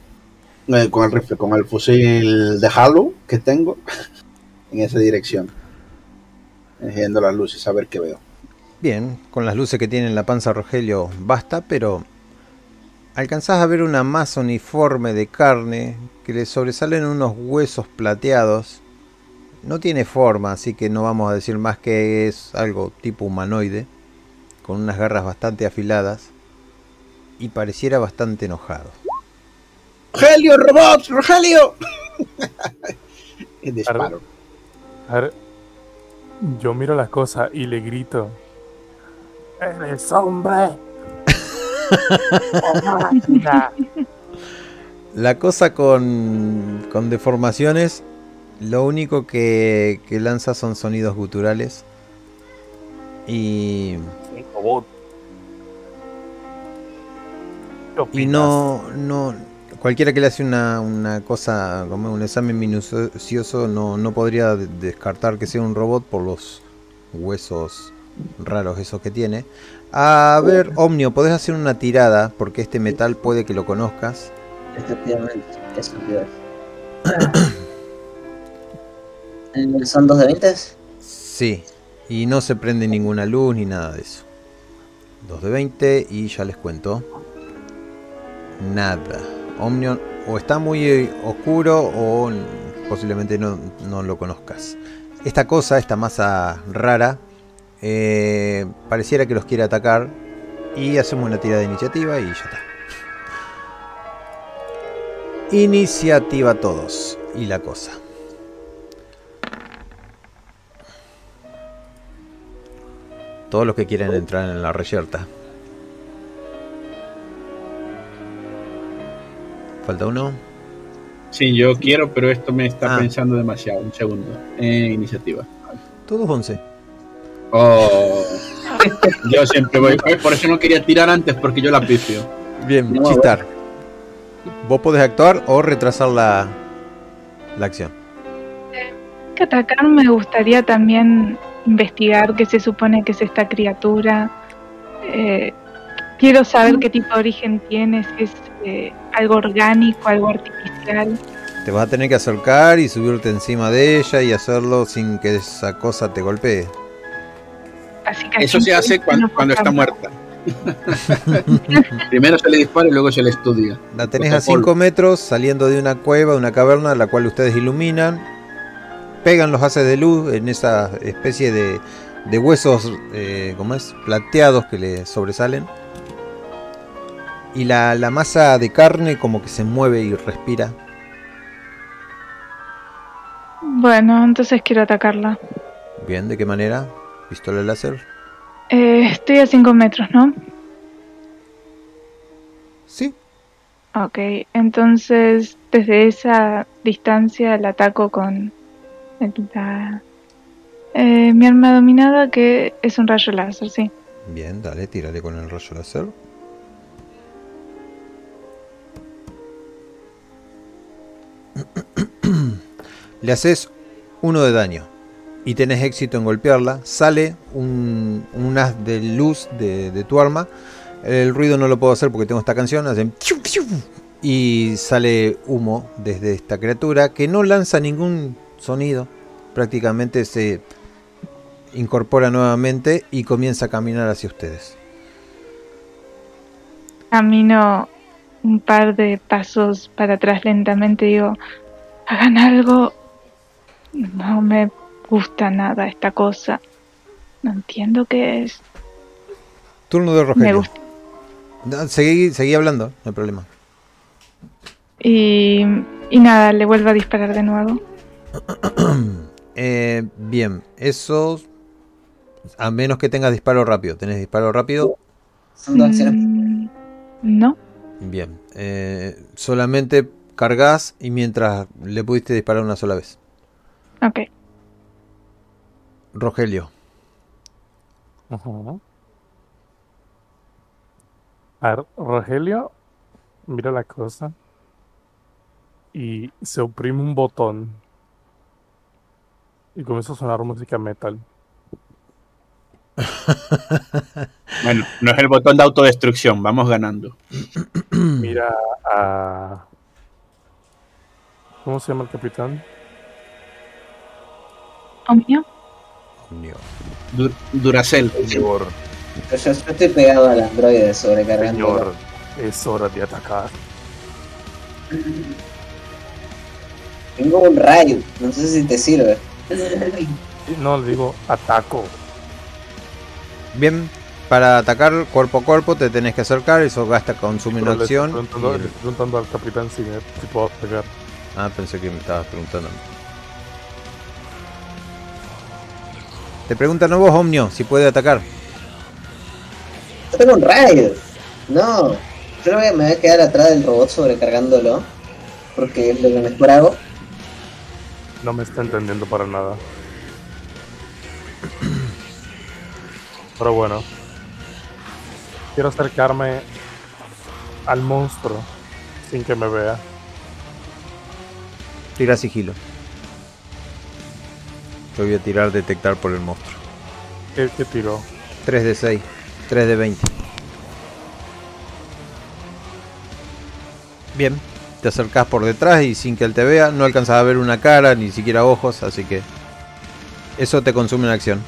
eh, con el rifle, con el fusil de Halo que tengo en esa dirección. Encendiendo las luces a ver qué veo. Bien, con las luces que tiene en la panza Rogelio basta, pero alcanzás a ver una masa uniforme de carne que le sobresalen unos huesos plateados. No tiene forma, así que no vamos a decir más que es algo tipo humanoide, con unas garras bastante afiladas y pareciera bastante enojado. ¡Rogelio, robots! ¡Rogelio! es disparo. A ver, yo miro las cosas y le grito. ¡Eres hombre! ¡Oh! La cosa con, con deformaciones, lo único que, que lanza son sonidos guturales. Y, Un robot. ¿Qué y no, cualquiera que le hace una, una cosa, como un examen minucioso, no, no podría de- descartar que sea un robot por los huesos raros esos que tiene. A ver, Omnio, podés hacer una tirada, porque este metal puede que lo conozcas. Efectivamente, eso. Eh, ¿Son dos de 20? Sí, y no se prende ninguna luz ni nada de eso. 2 de 20 y ya les cuento. Nada. Omnion o está muy eh, oscuro o posiblemente no, no lo conozcas. Esta cosa, esta masa rara, eh, pareciera que los quiere atacar y hacemos una tirada de iniciativa y ya está. Iniciativa todos y la cosa. Todos los que quieren entrar en la reyerta. Falta uno. Sí, yo quiero, pero esto me está Ah. pensando demasiado. Un segundo. Eh, iniciativa. Todos 11. Oh. yo siempre voy. Ay, Por eso no quería tirar antes, porque yo la pifio. Bien, No, chistar. Vos podés actuar o retrasar la, la acción. Que atacar me gustaría también investigar qué se supone que es esta criatura. Eh, quiero saber qué tipo de origen tiene, si es eh, algo orgánico, algo artificial. Te vas a tener que acercar y subirte encima de ella y hacerlo sin que esa cosa te golpee. Así que Eso se hace cuando, cuando está muerta. Primero se le dispara y luego se le estudia. La tenés a Protocolo. 5 metros saliendo de una cueva, de una caverna, la cual ustedes iluminan. Pegan los haces de luz en esa especie de, de huesos, eh, ¿cómo es? Plateados que le sobresalen. Y la, la masa de carne como que se mueve y respira. Bueno, entonces quiero atacarla. Bien, ¿de qué manera? Pistola láser. Eh, estoy a 5 metros, ¿no? Sí. Ok, entonces desde esa distancia la ataco con la- eh, mi arma dominada que es un rayo láser, sí. Bien, dale, tírale con el rayo láser. Le haces uno de daño y tenés éxito en golpearla. Sale un, haz de luz de, de tu arma. El ruido no lo puedo hacer porque tengo esta canción. Hacen y sale humo desde esta criatura que no lanza ningún sonido. Prácticamente se incorpora nuevamente y comienza a caminar hacia ustedes. Camino un par de pasos para atrás lentamente y digo, hagan algo. No me gusta nada esta cosa. No entiendo qué es. Turno de Me Rogelio. gusta. No, seguí, seguí hablando, no hay problema. Y, y nada, le vuelvo a disparar de nuevo. Eh, bien, eso. A menos que tengas disparo rápido. ¿Tenés disparo rápido? Son dos acciones. Mm, no. Bien. eh, solamente cargas y mientras le pudiste disparar una sola vez. Ok. Rogelio. Ujú. A ver, Rogelio mira la cosa y se oprime un botón y comienza a sonar música metal. Bueno, no es el botón de autodestrucción, vamos ganando. Mira a... ¿Cómo se llama el capitán? Omnio. Omnio. Du- Duracell. Señor, yo, yo estoy pegado al androide sobrecargando. señor, es hora de atacar. Tengo un rayo, no sé si te sirve. No, le digo ataco. Bien, para atacar cuerpo a cuerpo te tenés que acercar, eso gasta consume una acción. preguntando, y preguntando al capitán si, me- si puedo pegar. Ah, pensé que me estabas preguntando. Te preguntan a vos, Omnio, si puede atacar. Yo tengo un rayo. No. Voy a- me voy a quedar atrás del robot sobrecargándolo. Porque es lo que mejor hago. No me está entendiendo para nada. Pero bueno. Quiero acercarme al monstruo sin que me vea. Tira sigilo. Yo voy a tirar detectar por el monstruo. ¿Qué, qué tiró? 3 de 6, 3 de 20. Bien, te acercás por detrás y sin que él te vea, no alcanzas a ver una cara, ni siquiera ojos, así que eso te consume una acción.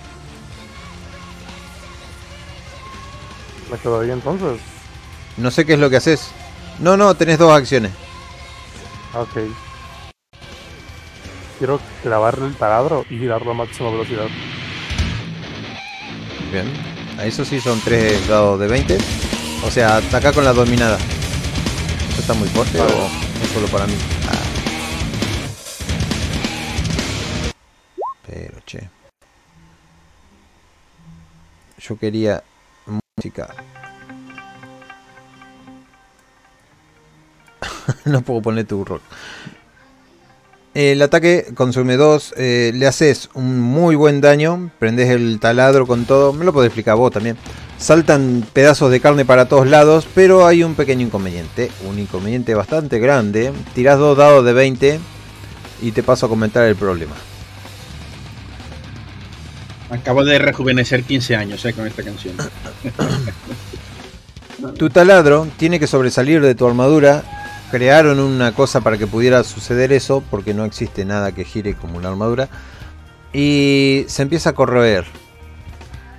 ¿Me quedo ahí entonces? No sé qué es lo que haces. No, no, tenés dos acciones. Ah, Ok. Quiero clavarle el taladro y girarlo a máxima velocidad. Bien, a eso sí son 3 dados de 20. O sea, ataca con la dominada. ¿Esto está muy fuerte Vale. o es solo para mí? Ah. Pero che. Yo quería música. no puedo poner tu rock. El ataque consume 2, le haces un muy buen daño, prendes el taladro con todo, me lo podés explicar vos también. Saltan pedazos de carne para todos lados, pero hay un pequeño inconveniente, un inconveniente bastante grande. Tirás dos dados de 20 y te paso a comentar el problema. Acabo de rejuvenecer 15 años eh, con esta canción. Tu taladro tiene que sobresalir de tu armadura. Crearon una cosa para que pudiera suceder eso, porque no existe nada que gire como una armadura. Y se empieza a corroer.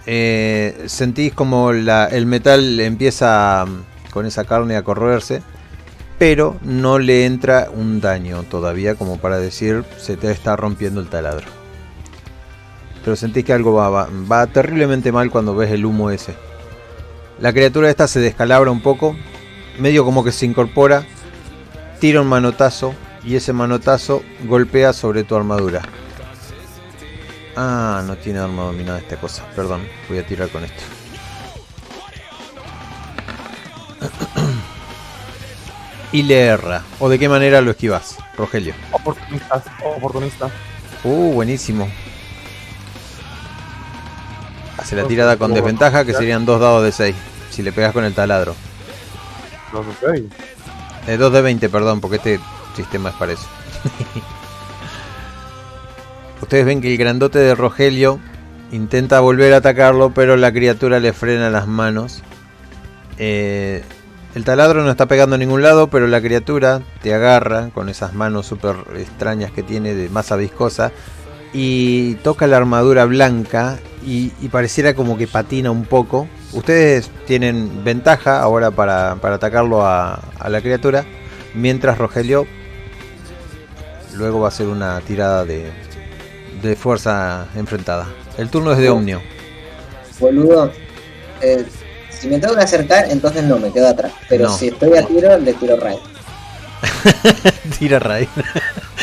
Eh, sentís como el metal empieza mm, con esa carne a corroerse, pero no le entra un daño todavía como para decir se te está rompiendo el taladro. Pero sentís que algo va, va- va terriblemente mal cuando ves el humo ese. La criatura esta se descalabra un poco, medio como que se incorpora, tira un manotazo y ese manotazo golpea sobre tu armadura. Ah, no tiene arma dominada esta cosa, perdón, voy a tirar con esto. Y le erra. ¿O de qué manera lo esquivas, Rogelio? Oportunista, oportunista. Uh, buenísimo. Hace la tirada con desventaja que serían dos dados de 6. Si le pegas con el taladro. No sé, seis. Eh, 2 de 20, perdón, porque este sistema es para eso. Ustedes ven que el grandote de Rogelio intenta volver a atacarlo, pero la criatura le frena las manos. Eh, el taladro no está pegando a ningún lado, pero la criatura te agarra con esas manos súper extrañas que tiene de masa viscosa y toca la armadura blanca y, y pareciera como que patina un poco. Ustedes tienen ventaja ahora para, para atacarlo a, a la criatura, mientras Rogelio luego va a hacer una tirada de, de fuerza enfrentada. El turno es de Omnio. Boludo, eh, si me tengo que acercar, entonces no, me quedo atrás. Pero No. si estoy a tiro, le tiro raid. Tira raíz.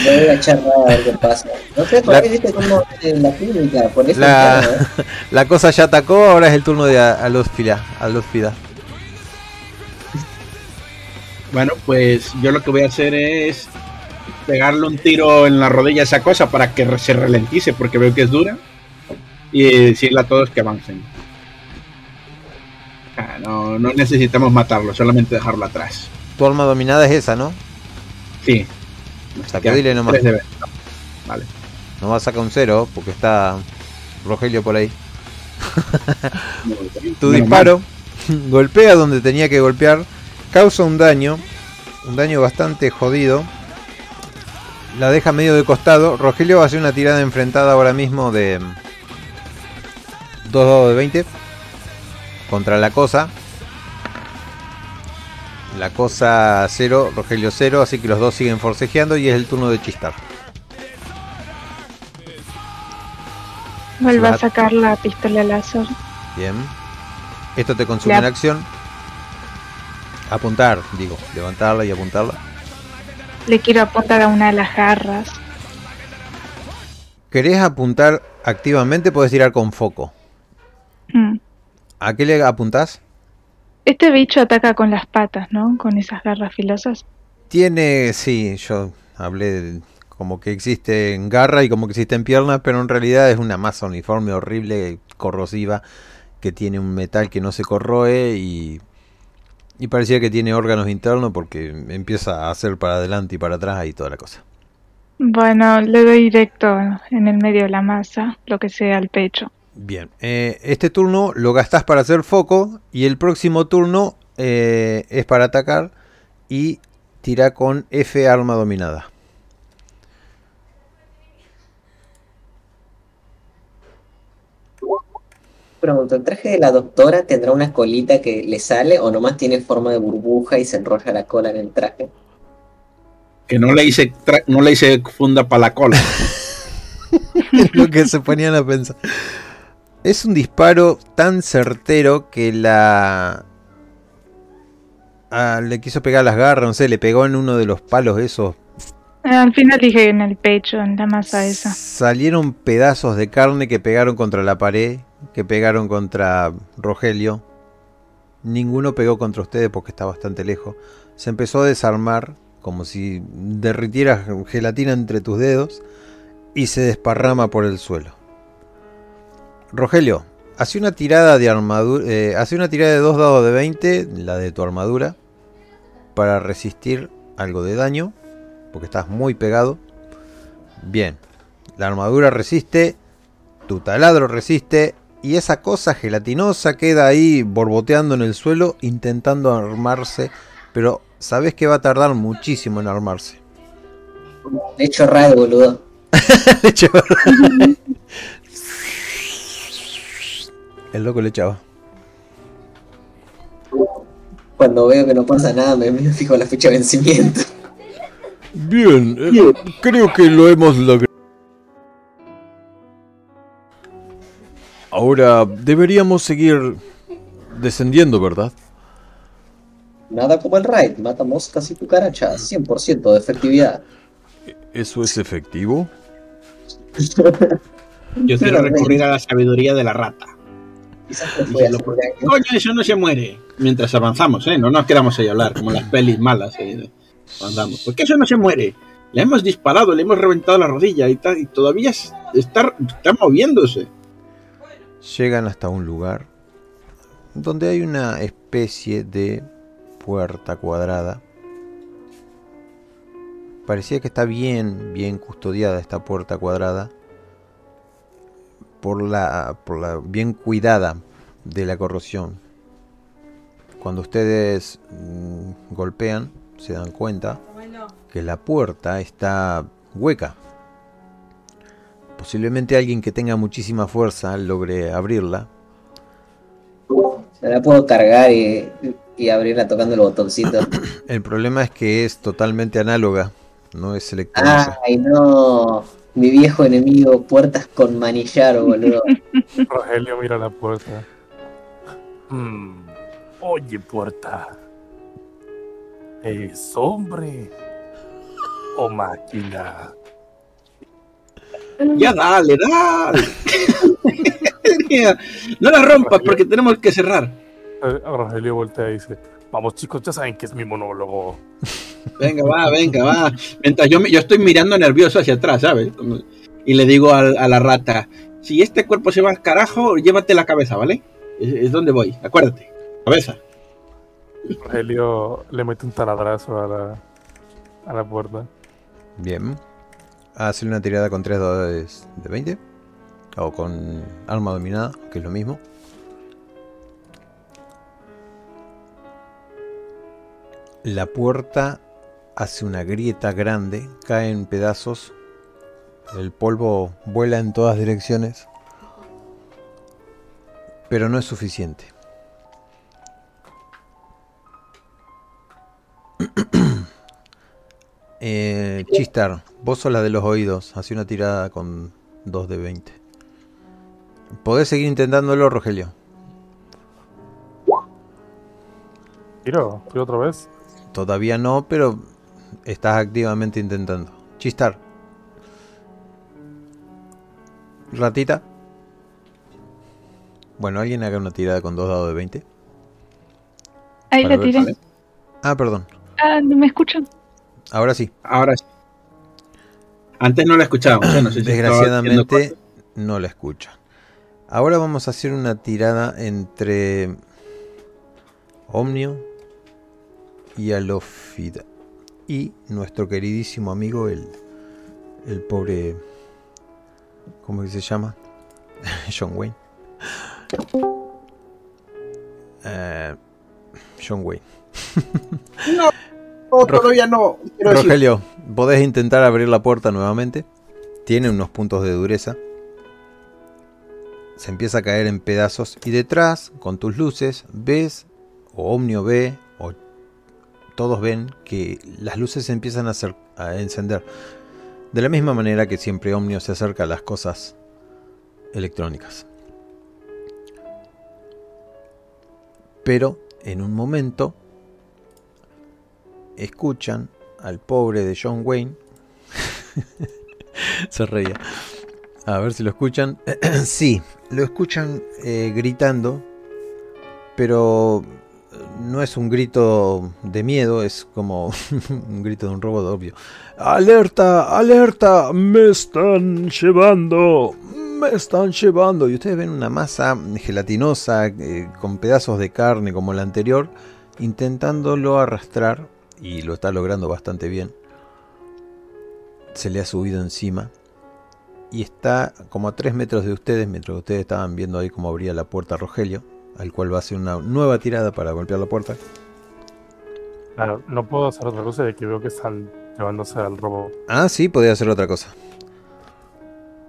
Voy a echar raid a ver qué pasa. No sé, por La- ahí viste como en la clínica, por eso La, ¿eh? la cosa ya atacó, ahora es el turno de A- Alósfila. Alósfida. Bueno, pues yo lo que voy a hacer es pegarle un tiro en la rodilla a esa cosa para que se ralentice, porque veo que es dura. Y decirle a todos que avancen. Ah, no, no necesitamos matarlo, solamente dejarlo atrás. Tu arma dominada es esa, ¿no? Sí. Nomás. De vez. Vale. No va a sacar un cero porque está Rogelio por ahí. Tu disparo golpea donde tenía que golpear, causa un daño, un daño bastante jodido. La deja medio de costado. Rogelio va a hacer una tirada enfrentada ahora mismo de 2 dados de 20 contra la cosa. La cosa 0, Rogelio 0, así que los dos siguen forcejeando y es el turno de Chistar. Vuelve a sacar la pistola láser. Bien. Esto te consume Ya. en acción. Apuntar, digo, levantarla y apuntarla. Le quiero apuntar a una de las garras. ¿Querés apuntar activamente? Podés tirar con foco. Hmm. ¿A qué le apuntás? Este bicho ataca con las patas, ¿no? Con esas garras filosas. Tiene, sí, yo hablé de- como que existe en garra y como que existe en piernas, pero en realidad es una masa uniforme horrible, corrosiva, que tiene un metal que no se corroe y, y parecía que tiene órganos internos porque empieza a hacer para adelante y para atrás y toda la cosa. Bueno, le doy directo en el medio de la masa, lo que sea al pecho. Bien, eh, este turno lo gastás para hacer foco y el próximo turno eh, es para atacar y tira con F arma dominada. Pregunto, ¿el traje de la doctora tendrá una colita que le sale o nomás tiene forma de burbuja y se enrolla la cola en el traje? Que no le hice, no le hice funda para la cola. Es lo que se ponían a pensar. Es un disparo tan certero que la... ah, le quiso pegar las garras, no sé, le pegó en uno de los palos esos. Al final dije en el pecho, en la masa esa. Salieron pedazos de carne que pegaron contra la pared, que pegaron contra Rogelio. Ninguno pegó contra ustedes porque está bastante lejos. Se empezó a desarmar como si derritiera gelatina entre tus dedos y se desparrama por el suelo. Rogelio, hace una tirada de armadura, eh, hace una tirada de dos dados de 20, la de tu armadura, para resistir algo de daño, porque estás muy pegado. Bien, la armadura resiste, tu taladro resiste y esa cosa gelatinosa queda ahí borboteando en el suelo intentando armarse, pero sabes que va a tardar muchísimo en armarse. De hecho, raid, boludo. De hecho, el loco le echaba. Cuando veo que no pasa nada, me, me fijo la fecha de vencimiento. Bien, eh, creo que lo hemos logrado. Ahora deberíamos seguir descendiendo, ¿verdad? Nada como el raid, mata moscas y cucarachas, 100% de efectividad. ¿Eso es efectivo? Yo quiero recurrir a la sabiduría de la rata. Quizás te fue hace un año. Coño, eso no se muere. Mientras avanzamos, ¿eh? No nos quedamos ahí a hablar, como las pelis malas. ¿eh? Andamos. Porque eso no se muere. Le hemos disparado, le hemos reventado la rodilla y, ta- y todavía es- está, está moviéndose. Llegan hasta un lugar donde hay una especie de puerta cuadrada. Parecía que está bien, bien custodiada esta puerta cuadrada por la, por la bien cuidada de la corrosión. Cuando ustedes mm, golpean, se dan cuenta que la puerta está hueca. Posiblemente alguien que tenga muchísima fuerza logre abrirla. Se la puedo cargar y, y abrirla tocando el botoncito. El problema es que es totalmente análoga, no es electrónica. Ay, no. Mi viejo enemigo, puertas con manillar, boludo. Rogelio mira la puerta. Hmm, Oye, puerta. ¿Es hombre o máquina? Ya dale, dale. No la rompas porque tenemos que cerrar. Eh, Rogelio voltea y dice: Vamos, chicos, ya saben que es mi monólogo. Venga, va, venga, va. Mientras yo, me- yo estoy mirando nervioso hacia atrás, ¿sabes? Como- Y le digo a, la rata, si este cuerpo se va al carajo, llévate la cabeza, ¿vale? Es, es donde voy, acuérdate. Cabeza. Rogelio le mete un taladrazo a la, a la puerta. Bien. Hace una tirada con 3 dados de 20. O con arma dominada, que es lo mismo. La puerta hace una grieta grande, cae en pedazos. El polvo vuela en todas direcciones. Pero no es suficiente. Eh, Chistar, vos sos la de los oídos. Hace una tirada con 2 de 20. Podés seguir intentándolo, Rogelio. Tiro, tiro otra vez. Todavía no, pero estás activamente intentando. Chistar. Ratita. Bueno, alguien haga una tirada con dos dados de 20. Ahí Para la ver, tiré. Ah, perdón. Ah, ¿no me escuchan? Ahora sí. Ahora sí. Antes no la escuchábamos. No sé si estaba haciendo Desgraciadamente no la escuchan. Ahora vamos a hacer una tirada entre Omnio y Alofida. Y nuestro queridísimo amigo, el, el pobre. ¿Cómo que se llama? John Wayne. Eh, John Wayne. No, no, todavía no. Decir, Rogelio, podés intentar abrir la puerta nuevamente. Tiene unos puntos de dureza. Se empieza a caer en pedazos. Y detrás, con tus luces, ves, o Omnio ve, todos ven que las luces se empiezan a, encender. De la misma manera que siempre Omnio se acerca a las cosas electrónicas. Pero en un momento escuchan al pobre de John Wayne. Se reía. A ver si lo escuchan. sí, lo escuchan eh, gritando, pero no es un grito de miedo, es como un grito de un robot obvio. ¡Alerta! ¡Alerta! ¡Me están llevando! ¡Me están llevando! Y ustedes ven una masa gelatinosa eh, con pedazos de carne como la anterior, intentándolo arrastrar y lo está logrando bastante bien. Se le ha subido encima y está como a 3 metros de ustedes, mientras ustedes estaban viendo ahí cómo abría la puerta Rogelio, al cual va a hacer una nueva tirada para golpear la puerta. Claro, no puedo hacer otra cosa de que veo que están llevándose al robot. Ah, sí, podía hacer otra cosa.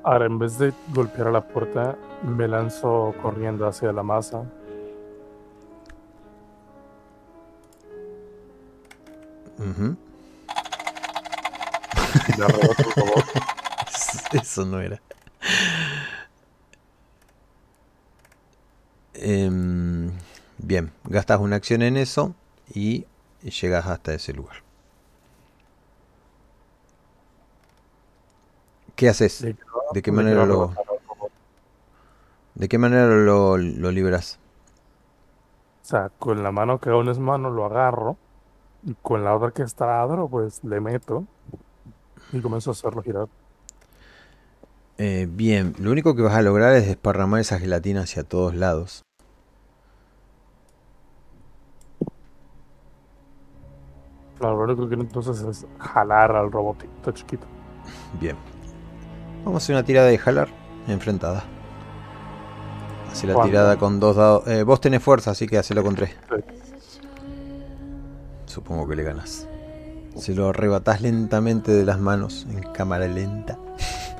Ahora, en vez de golpear a la puerta, me lanzo corriendo hacia la masa. Y le arrebato el robot. Eso no era. Em, bien, gastas una acción en eso y llegas hasta ese lugar. ¿Qué haces? ¿De qué manera lo, de qué manera lo, lo libras? O sea, con la mano que aún es mano lo agarro. Y con la otra que está adro, pues le meto. Y comienzo a hacerlo girar. Eh, bien, lo único que vas a lograr es desparramar esa gelatina hacia todos lados. Lo único que entonces es jalar al robotito chiquito. Bien. Vamos a hacer una tirada de jalar enfrentada. Hace la ¿Cuánto? tirada con dos dados. Eh, vos tenés fuerza, así que hacelo con tres. Sí. Supongo que le ganas. Se lo arrebatás lentamente de las manos, en cámara lenta.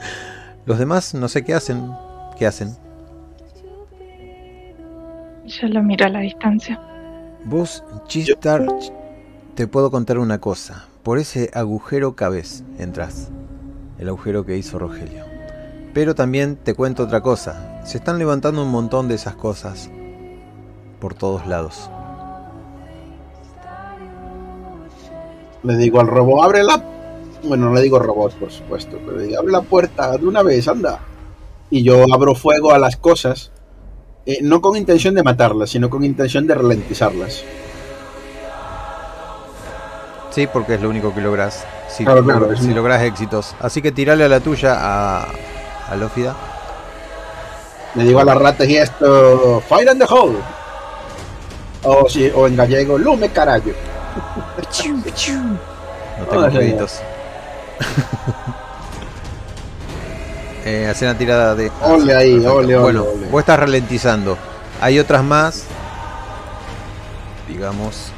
Los demás no sé qué hacen. ¿Qué hacen? Yo lo miro a la distancia. Vos, Chistar, te puedo contar una cosa. Por ese agujero cabez entras. El agujero que hizo Rogelio. Pero también te cuento otra cosa. Se están levantando un montón de esas cosas. Por todos lados. Le digo al robot, abre la... Bueno, no le digo robot, por supuesto, pero le digo, abre la puerta de una vez, anda. Y yo abro fuego a las cosas, eh, no con intención de matarlas, sino con intención de ralentizarlas. Sí, porque es lo único que logras. Si, Claro, claro, es si un- logras éxitos. Así que tirale a la tuya a, a Lófida. Le digo a las ratas y esto, fire in the hole. O, si, o en gallego, lume carallo. No tengo créditos. eh, hacer una tirada de. Ole ahí, Perfecto. ole, ole, Bueno, ole. vos estás ralentizando. Hay otras más. Digamos.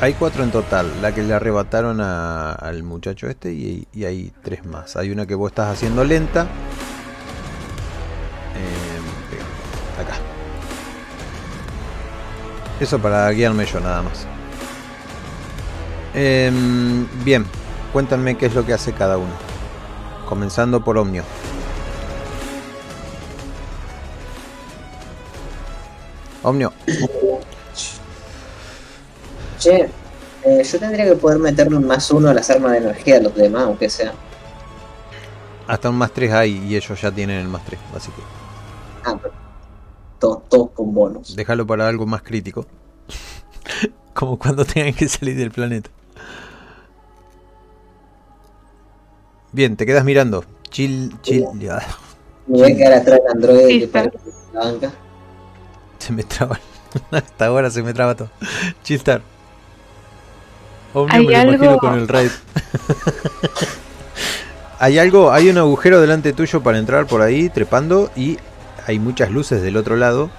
Hay cuatro en total. La que le arrebataron al muchacho este y, hay tres más. Hay una que vos estás haciendo lenta. Pega, acá. Eso para guiarme yo nada más. Em, bien, cuéntanme qué es lo que hace cada uno. Comenzando por Omnio. Omnio, Che, eh, yo tendría que poder meterle un más uno a las armas de energía a los demás, aunque sea. hasta un más 3 hay y ellos ya tienen el más 3, así que Ah, pero todos, todos con bonus. déjalo para algo más crítico. Como cuando tengan que salir del planeta. Bien, te quedas mirando. Chill, chill. ya, Me voy a quedar atrás del androide Sí, que la banca. Se me traba. Hasta ahora se me traba todo. Chistar. Omnio Hay me lo imagino algo- con el raid. hay algo, hay un agujero delante tuyo para entrar por ahí, trepando, y hay muchas luces del otro lado,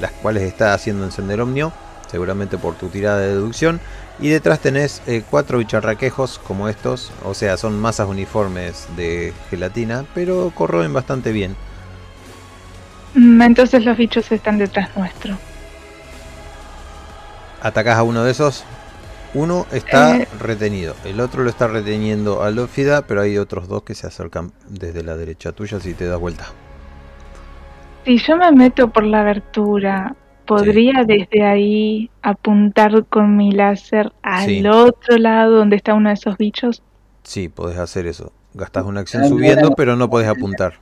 las cuales está haciendo encender Omnio, seguramente por tu tirada de deducción. Y detrás tenés eh, cuatro bicharraquejos como estos, o sea, son masas uniformes de gelatina, pero corroen bastante bien. Mm, Entonces los bichos están detrás nuestro. Atacás a uno de esos. Uno está Eh. retenido. El otro lo está reteniendo a Lófida, pero hay otros dos que se acercan desde la derecha tuya si te das vuelta. Si yo me meto por la abertura, ¿podría desde ahí apuntar con mi láser al Sí. otro lado donde está uno de esos bichos? Sí, podés hacer eso. Gastás una acción Ah, subiendo, pero no podés apuntar.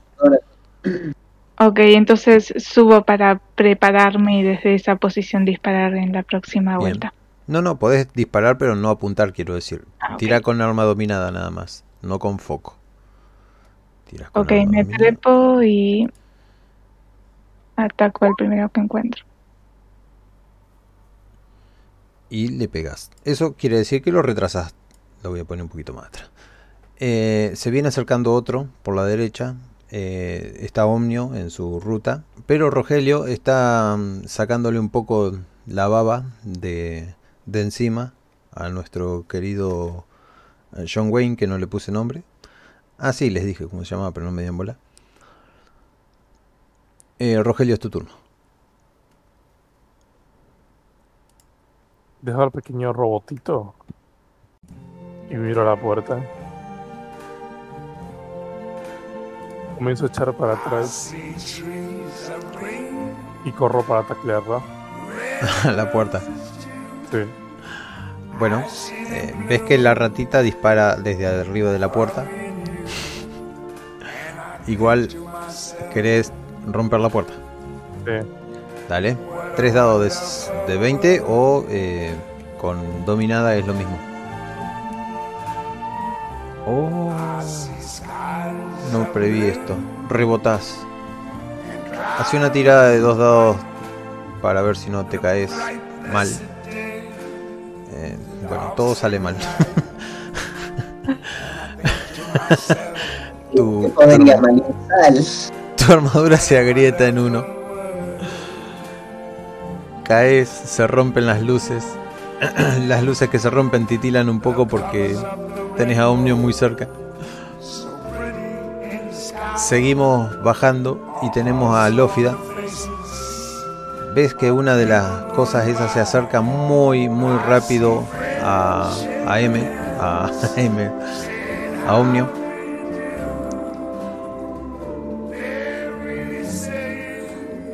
Ok, entonces subo para prepararme y desde esa posición disparar en la próxima Bien. vuelta. No, no, podés disparar, pero no apuntar, quiero decir. Ah. Tira con arma dominada nada más, no con foco. Tiras con Ok, arma me dominada. trepo y ataco al primero que encuentro. y le pegas. Eso quiere decir que lo retrasas. Lo voy a poner un poquito más atrás. Eh, se viene acercando otro por la derecha. eh, está Omnio en su ruta. Pero Rogelio está mm, sacándole un poco la baba de, de encima a nuestro querido eh, John Wayne, que no le puse nombre. Ah, sí, les dije cómo se llamaba, pero no me dieron bola. Eh, Rogelio, es tu turno. Dejo al pequeño robotito y miro a la puerta. Comienzo a echar para atrás y corro para taclearla. a la puerta. Sí. Bueno, eh, ves que la ratita dispara desde arriba de la puerta. Igual querés romper la puerta. sí. Dale. Tres dados de, de 20 o eh, con dominada es lo mismo. Oh, no preví esto. Rebotás. Hace una tirada de dos dados para ver si no te caes mal. Todo sale mal. tu armadura se agrieta en uno. Caes, se rompen las luces. las luces que se rompen titilan un poco porque tenés a Omnio muy cerca. seguimos bajando y tenemos a Lófida. Ves que una de las cosas esas se acerca muy, muy rápido a, a M, a M, a Omnio.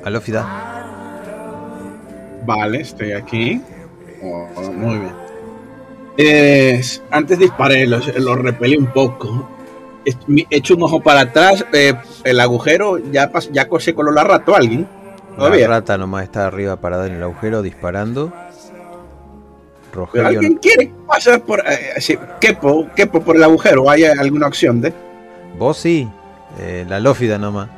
A Lófida. Vale, estoy aquí. Oh, muy bien. Eh, antes disparé, los, los repelí un poco. Echo un ojo para atrás. eh, el agujero ya, ya se coló la rato a alguien. La rata nomás está arriba parada en el agujero disparando. Pero Rogelio alguien quiere pasar por. Eh, sí, quepo, quepo por el agujero. ¿Hay alguna opción de.? Vos sí, eh, la Lófida nomás.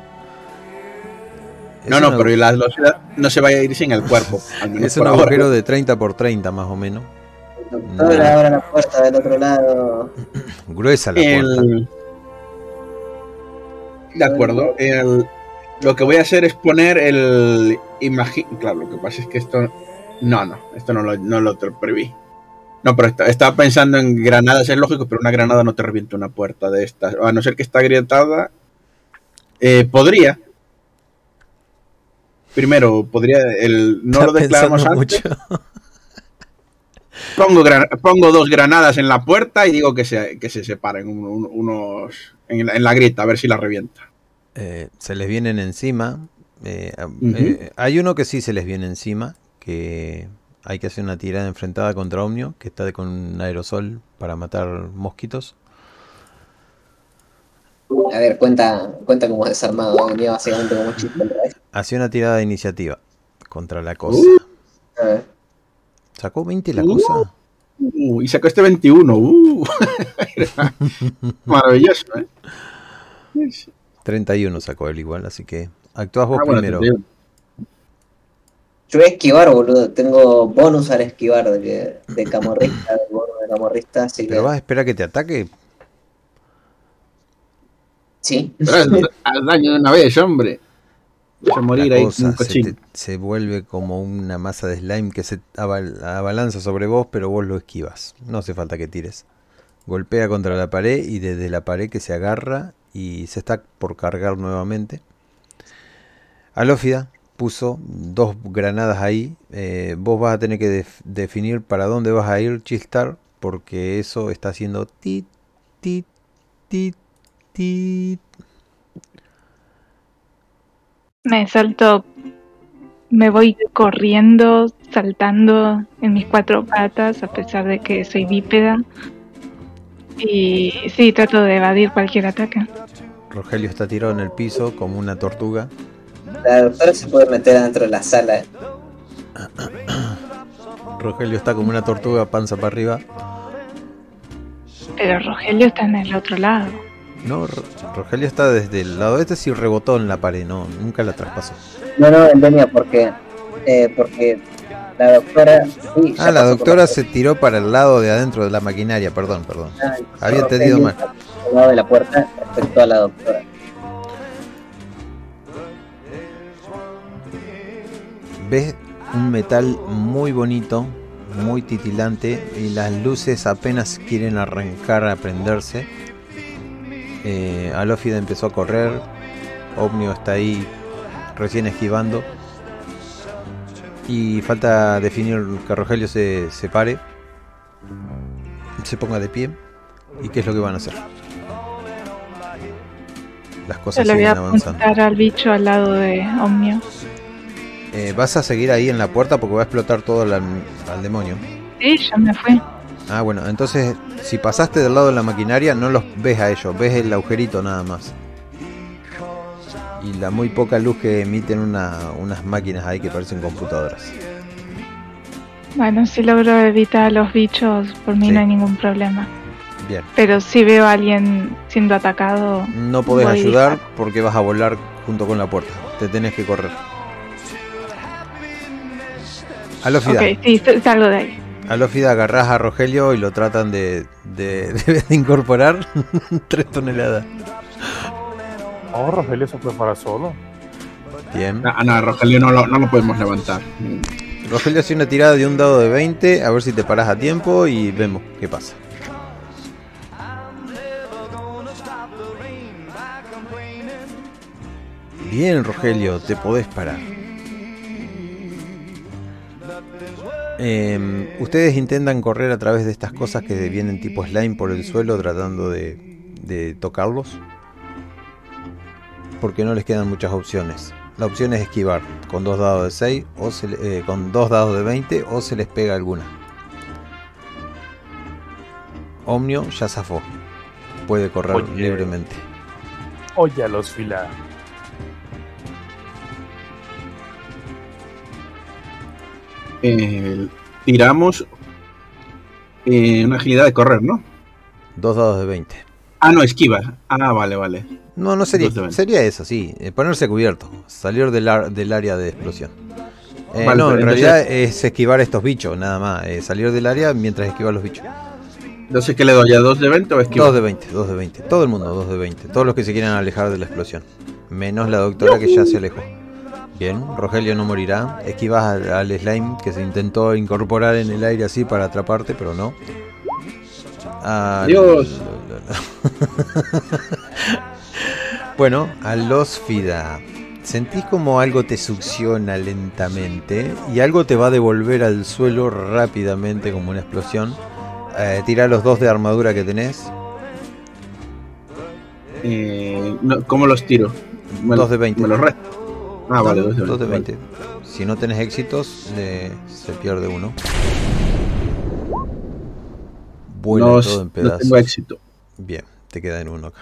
Es No, no, pero la velocidad no se vaya a ir sin el cuerpo. Al menos Es un ahora. agujero de 30 por 30 más o menos. Doctor, Nah. abra la puerta del otro lado. Gruesa la puerta. El- De acuerdo. el- Lo que voy a hacer es poner el. imagi- Claro, lo que pasa es que esto. No, no, esto no lo, no lo preví. No, pero esta- estaba pensando en granadas, es lógico, pero una granada no te revienta una puerta de estas. A no ser que está agrietada. eh, podría. Primero, podría. El, no Está lo declaramos antes. mucho. Pongo, gran- pongo dos granadas en la puerta y digo que se, que se separen un- un- unos en la, en la grieta, a ver si la revienta. Eh, se les vienen encima. eh, eh, hay uno que sí se les viene encima, que hay que hacer una tirada enfrentada contra Omnio, que está con un aerosol para matar mosquitos. A ver, cuenta, cuenta como desarmado. Venía básicamente como chiste otra vez. Hace una tirada de iniciativa contra la cosa. A ver. ¿Sacó 20 la Uh. cosa? Uh, y sacó este 21. Uh. Maravilloso, ¿eh? 31 sacó él igual, así que actúas vos Ah, bueno, primero. 31. Yo voy a esquivar, boludo. Tengo bonus al esquivar de, que- de camorrista, del bonus de camorrista, así que. ¿Pero vas a esperar que te ataque? Sí. Haz daño de una vez, hombre. Vas a morir ahí cosa un se, te- se vuelve como una masa de slime que se abal- abalanza sobre vos, pero vos lo esquivas. No hace falta que tires. Golpea contra la pared y desde la pared que se agarra y se está por cargar nuevamente. Alófida puso dos granadas ahí. eh, vos vas a tener que def- definir para dónde vas a ir, Chistar, porque eso está haciendo tit, tit, tit, tit. Me salto, me voy corriendo, saltando en mis cuatro patas, a pesar de que soy bípeda. Y sí, trato de evadir cualquier ataque. Rogelio está tirado en el piso como una tortuga. La doctora se puede meter adentro de la sala. eh. Rogelio está como una tortuga, panza para arriba. Pero Rogelio está en el otro lado. No, Ro- Rogelio está desde el lado este sí rebotó en la pared, no, nunca la traspasó. No, no, en venía porque. Eh, porque la doctora. sí, Ah, la doctora se tiró para el lado de adentro de la maquinaria, perdón, perdón. Ah, Había entendido mal. al lado de la puerta respecto a la doctora. Ves un metal muy bonito, muy titilante y las luces apenas quieren arrancar a prenderse. Eh, Alófida empezó a correr, Omnio está ahí recién esquivando. Y falta definir que Rogelio se, se pare, se ponga de pie. ¿Y qué es lo que van a hacer? Las cosas le voy a siguen avanzando. apuntar al bicho al lado de Omnio. Eh, ¿Vas a seguir ahí en la puerta porque va a explotar todo al, al demonio? Sí, ya me fui. Ah, bueno, entonces si pasaste del lado de la maquinaria no los ves a ellos, ves el agujerito nada más. Y la muy poca luz que emiten una- unas máquinas ahí que parecen computadoras. Bueno, si logro evitar a los bichos, por mí Sí. no hay ningún problema. Bien, Pero si veo a alguien siendo atacado, no podés ayudar porque vas a volar junto con la puerta. Te tenés que correr. Alófida, ok, sí, salgo de ahí. Alófida agarrás a Rogelio y lo tratan de, de, de incorporar. Tres toneladas. No, Rogelio se fue para solo. Bien. Ah, no, Rogelio no lo, no lo podemos levantar. Rogelio hace una tirada de un dado de 20, a ver si te paras a tiempo y vemos qué pasa. Bien, Rogelio, te podés parar. Em, Ustedes intentan correr a través de estas cosas que vienen tipo slime por el suelo tratando de, de tocarlos. Porque no les quedan muchas opciones. La opción es esquivar con dos dados de 6 o se eh, con dos dados de 20 o se les pega alguna. Omnio ya zafó. Puede correr Oye. libremente. Oye, a los fila. Eh, tiramos eh, una agilidad de correr, ¿no? Dos dados de 20. Ah, no, esquiva. Ah, vale, vale. No, no sería, Dos de 20. sería eso, sí. eh, ponerse cubierto. Salir del, ar- del área de explosión. Eh, Vale, no, en entonces- realidad es esquivar estos bichos, nada más. eh, salir del área mientras esquivar los bichos. Entonces, ¿qué le doy? ¿A 2 de 20 o esquiva? 2 de 20, 2 de 20. Todo el mundo, 2 de 20. Todos los que se quieran alejar de la explosión. Menos la doctora que ya se alejó. Bien, Rogelio no morirá. Esquivas al, al slime que se intentó incorporar en el aire así para atraparte, pero no. Ah, Adiós. bueno, a los Fida. Sentís como algo te succiona lentamente y algo te va a devolver al suelo rápidamente como una explosión. Eh, tira los dos de armadura que tenés. Eh, no, ¿Cómo los tiro? Me Dos de 20. Me los resto. Ah, vale, 2 de 20. Dos de vale. 20. Si no tenés éxitos, se pierde uno. Vuela No, todo en no pedazos. tengo éxito. Bien, te queda en uno acá.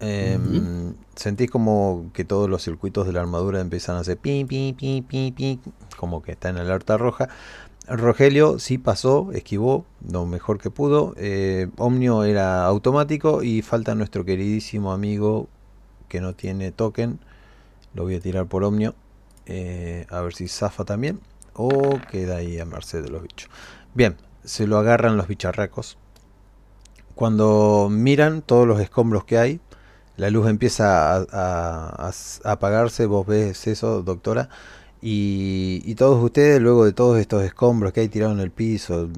Em, Sentís como que todos los circuitos de la armadura empiezan a hacer pim, pim, pim, pim, pim, como que está en alerta roja. Rogelio sí pasó, esquivó lo mejor que pudo. Eh, Omnio era automático y falta nuestro queridísimo amigo que no tiene token. Lo voy a tirar por Omnio. eh, a ver si zafa también. O queda ahí a merced de los bichos. Bien, se lo agarran los bicharracos. Cuando miran todos los escombros que hay, la luz empieza a, apagarse. Vos ves eso, doctora. Y, todos ustedes, luego de todos estos escombros que hay tirados en el piso,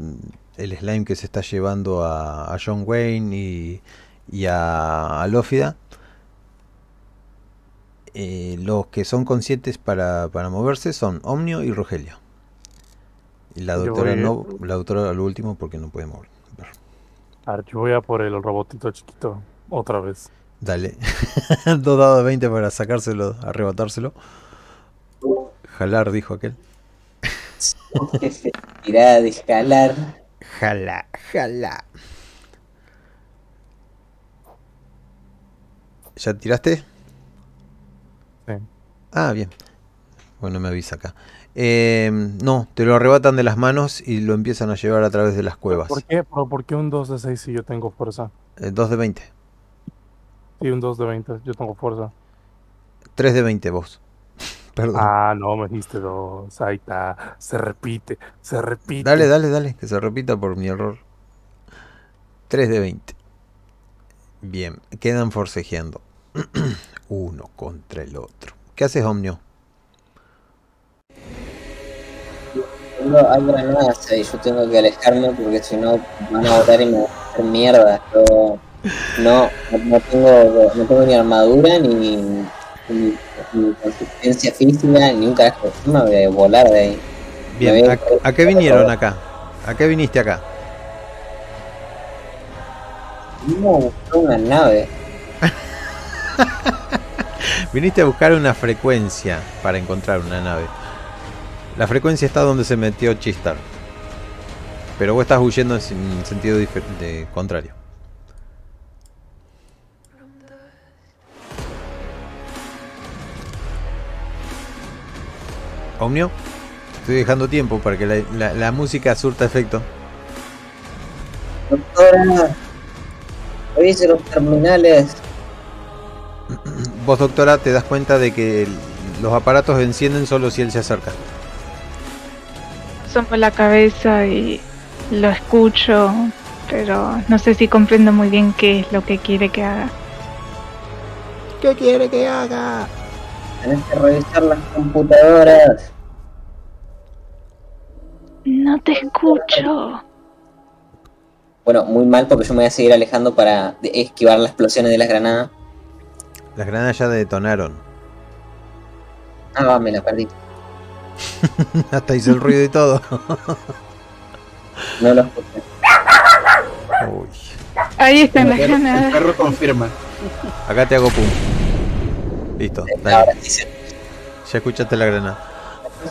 el slime que se está llevando a, John Wayne y, y a, a Lófida, eh, los que son conscientes para, para moverse son Omnio y Rogelio. Y la doctora no, la doctora al último porque no puede mover. A ver, yo voy a por el robotito chiquito. Otra vez. Dale. Dos dados de 20 para sacárselo, arrebatárselo. Jalar, dijo aquel. Tirada de escalar. Jala, jala. ¿Ya tiraste? Ah, bien. Bueno, me avisa acá. Eh, no, te lo arrebatan de las manos y lo empiezan a llevar a través de las cuevas. ¿Por qué? ¿Pero ¿Por qué un 2 de 6 si yo tengo fuerza? Eh, 2 de 20. Sí, un 2 de 20, yo tengo fuerza. 3 de 20 vos. Perdón. Ah, no, me dijiste 2. Ahí está. Se repite, se repite. Dale, dale, dale, que se repita por mi error. 3 de 20. Bien, quedan forcejeando. Uno contra el otro. ¿Qué haces, Omnio? No, hay granadas ahí, yo tengo que alejarme porque si no van a botar y me van a hacer mierda. Yo no, no tengo, no tengo ni armadura ni, ni, ni consistencia física ni un carajo. Yo me voy a volar de ahí. Bien, ¿a, a qué vinieron acá? ¿A qué viniste acá? Buscar una nave. Viniste a buscar una frecuencia para encontrar una nave. La frecuencia está donde se metió Chistar. Pero vos estás huyendo en sentido contrario. Omnio, estoy dejando tiempo para que la, música surta efecto. Doctora, revise los terminales. Vos, doctora, te das cuenta de que los aparatos encienden solo si él se acerca. Asomo la cabeza y lo escucho, pero no sé si comprendo muy bien qué es lo que quiere que haga. ¿Qué quiere que haga? Tenés que revisar las computadoras. No te escucho. Bueno, muy mal porque yo me voy a seguir alejando para esquivar las explosiones de las granadas. Las granadas ya detonaron. Ah, me la perdí. Hasta hizo el ruido y todo. No lo escuché. Uy. Ahí están las El perro- el granadas. perro confirma. Acá te hago pum. Listo, dale. Ahora sí se, Ya escuchaste la granada.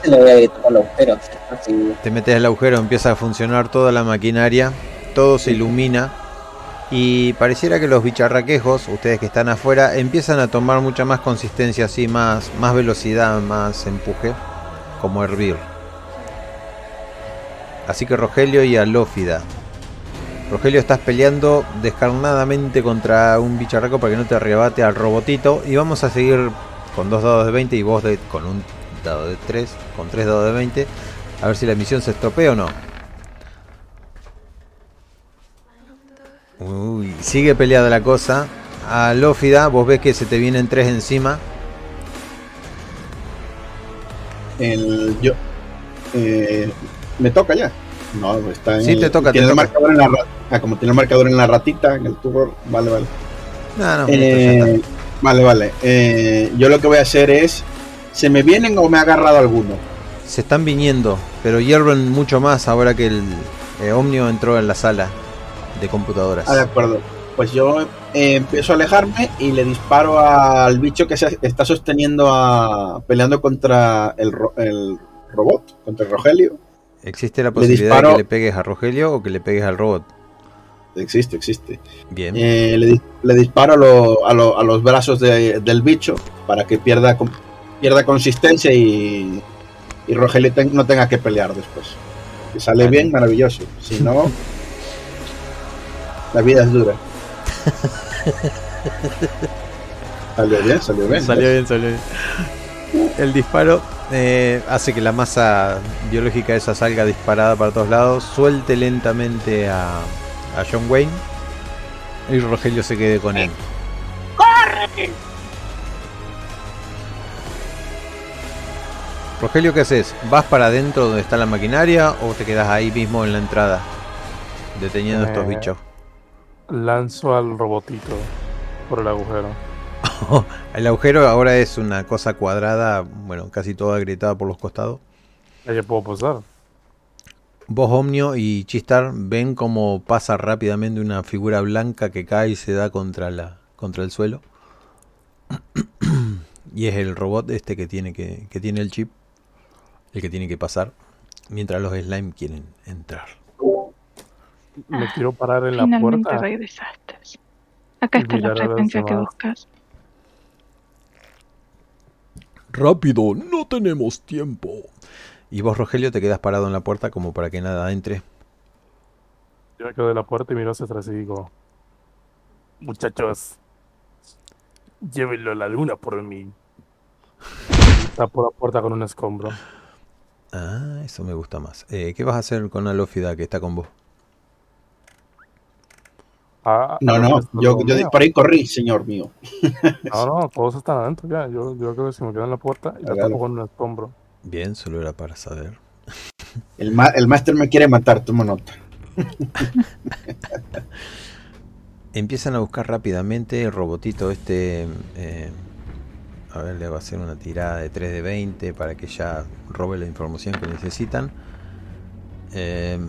se le voy a al agujero. Así, Te metes al agujero, empieza a funcionar toda la maquinaria, todo se ilumina y pareciera que los bicharraquejos, ustedes que están afuera, empiezan a tomar mucha más consistencia, así, más, más velocidad, más empuje, como hervir. Así que Rogelio y Alófida. Rogelio estás peleando descarnadamente contra un bicharraco para que no te arrebate al robotito y vamos a seguir con dos dados de 20 y vos de, con un dado de 3, con tres dados de 20. A ver si la misión se estropea o no. Uy, sigue peleada la cosa. A Lófida, vos ves que se te vienen tres encima. El, yo, eh, me toca ya. No, está en Sí, te toca, Tiene te el toca. marcador en la ah, como tiene el marcador en la ratita, en el tubo. Vale, vale. No, no, Eh, vale, vale. Eh, yo lo que voy a hacer es. ¿Se me vienen o me ha agarrado alguno? Se están viniendo, pero hierven mucho más ahora que el eh, Omnio entró en la sala de computadoras. Ah, de acuerdo. Pues yo eh, empiezo a alejarme y le disparo al bicho que se está sosteniendo a. peleando contra el, ro- el robot, contra el Rogelio. ¿Existe la posibilidad de disparo- que le pegues a Rogelio o que le pegues al robot? Existe, existe. Bien. Eh, le, di- le disparo a, lo- a lo- a los brazos de- del bicho para que pierda, con- pierda consistencia y, y Rogelio ten- no tenga que pelear después. Si sale Vale. bien, maravilloso. Si no, la vida es dura. salió bien, salió bien. Salió bien, salió bien. El disparo eh, hace que la masa biológica esa salga disparada para todos lados, suelte lentamente a, a John Wayne y Rogelio se quede con él. Rogelio, ¿qué haces? ¿Vas para adentro donde está la maquinaria o te quedas ahí mismo en la entrada? Deteniendo estos Eh, bichos. Lanzo al robotito por el agujero. El agujero ahora es una cosa cuadrada, bueno, casi toda agrietada por los costados. Ahí puedo pasar. Vos, Omnio y Chistar, ven cómo pasa rápidamente una figura blanca que cae y se da contra, la, contra el suelo. y es el robot este que tiene, que, que tiene el chip, el que tiene que pasar, mientras los slime quieren entrar. Me Ah, quiero parar en la Finalmente puerta. regresaste. Acá está la frecuencia que buscas. Rápido, no tenemos tiempo. Y vos, Rogelio, te quedas parado en la puerta como para que nada entre. Yo me quedo de la puerta y miro hacia atrás y digo: Muchachos, llévenlo a la luna por mí. Tapo la puerta con un escombro. Ah, eso me gusta más. Eh, ¿Qué vas a hacer con Alófida que está con vos? Ah, No, no, esto es yo, yo disparé y corrí, señor mío. No, no, todos están adentro ya. Yo, yo creo que si me quedo en la puerta y la Hágalo. tapo con un escombro. Bien, solo era para saber. El, ma- el máster me quiere matar, tomo nota. Empiezan a buscar rápidamente el robotito este. eh, a ver, le va a hacer una tirada de 3 de 20 para que ya robe la información que necesitan. Eh,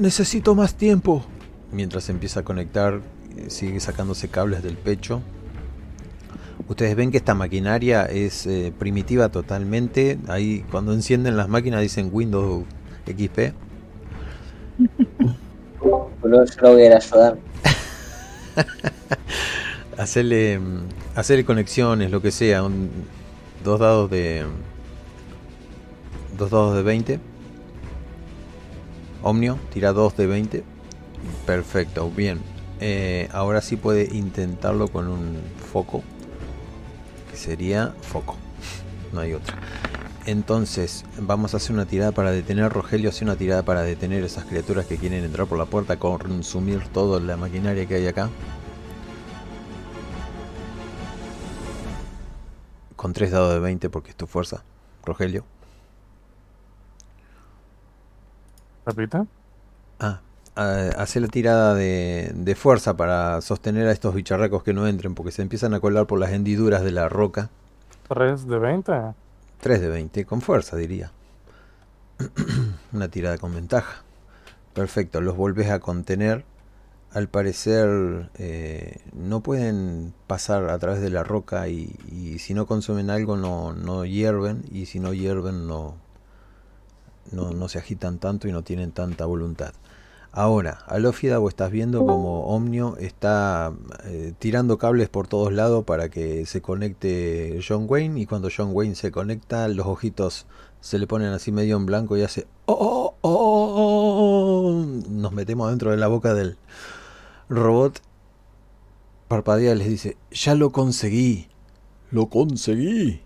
necesito más tiempo. Mientras empieza a conectar, eh, sigue sacándose cables del pecho. Ustedes ven que esta maquinaria es eh, primitiva totalmente. Ahí cuando encienden las máquinas dicen Windows XP. Yo lo voy a ayudar. hacerle mm, hacerle conexiones, lo que sea, un- dos dados de dos dados de 20. Omnio, tira dos de 20. Perfecto, bien. Eh, ahora sí puede intentarlo con un foco. Que sería foco. No hay otra. Entonces, vamos a hacer una tirada para detener. Rogelio hace una tirada para detener esas criaturas que quieren entrar por la puerta, consumir toda la maquinaria que hay acá. Con 3 dados de 20 porque es tu fuerza. Rogelio. ¿Repite? Ah, ah, hace la tirada de, de fuerza para sostener a estos bicharracos que no entren, porque se empiezan a colar por las hendiduras de la roca. 3 de 20. 3 de 20, con fuerza diría. Una tirada con ventaja. Perfecto, los volvés a contener. Al parecer eh, no pueden pasar a través de la roca y, y si no consumen algo no, no hierven y si no hierven no, no, no se agitan tanto y no tienen tanta voluntad. Ahora, Alófida, vos estás viendo como Omnio está eh, tirando cables por todos lados para que se conecte John Wayne y cuando John Wayne se conecta los ojitos se le ponen así medio en blanco y hace "Oh, oh, oh, oh". nos metemos dentro de la boca del robot parpadea y les dice ya lo conseguí Lo conseguí.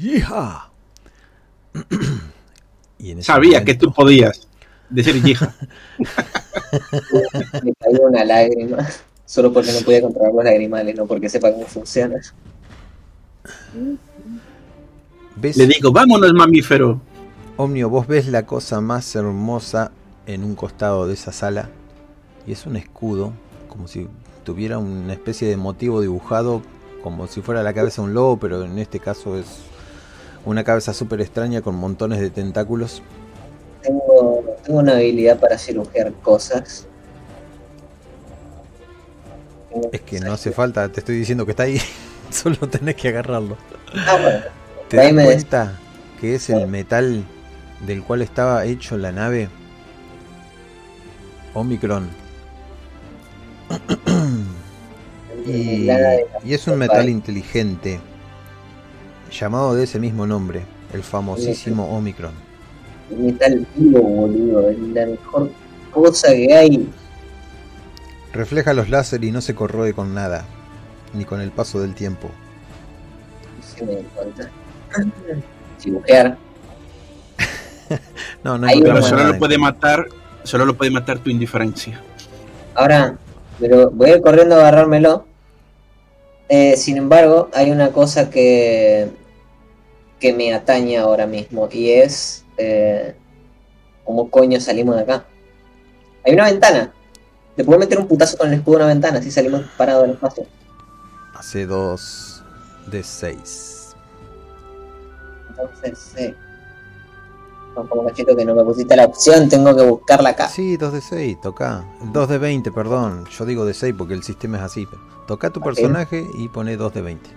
¡Hija! y en ese Sabía que tú podías decir hija. Me cayó una lágrima. Solo porque no podía controlar los lagrimales, no porque sepa cómo funciona. ¿Ves? Le digo, vámonos, mamífero. Omnio, vos ves la cosa más hermosa en un costado de esa sala y es un escudo, como si tuviera una especie de motivo dibujado, como si fuera la cabeza de un lobo, pero en este caso es una cabeza súper extraña con montones de tentáculos. Tengo, tengo una habilidad para cirugiar cosas. Es que no hace falta, te estoy diciendo que está ahí, solo tenés que agarrarlo. Ah, bueno. ¿Te das cuenta que es el metal del cual estaba hecho la nave? Omicron. Y es un metal inteligente, llamado de ese mismo nombre, el famosísimo Omicron. Metal vivo, boludo. Es la mejor cosa que hay. Refleja los láser y no se corroe con nada, ni con el paso del tiempo. Si me di cuenta. No, no Hay Pero solo nada. lo puede matar, solo lo puede matar tu indiferencia. Ahora, pero voy a ir corriendo a agarrármelo. Eh, sin embargo, hay una cosa que, que me atañe ahora mismo y es eh, cómo coño salimos de acá. Hay una ventana. Le puedo meter un putazo con el escudo a una ventana, así salimos parados del espacio. Hace dos de seis. Entonces, sí. No, como cachito que no me pusiste la opción, tengo que buscarla acá. Sí, 2 de 6, toca. 2 de 20, perdón. Yo digo de 6 porque el sistema es así. Toca tu Ok. personaje y pone 2 de 20.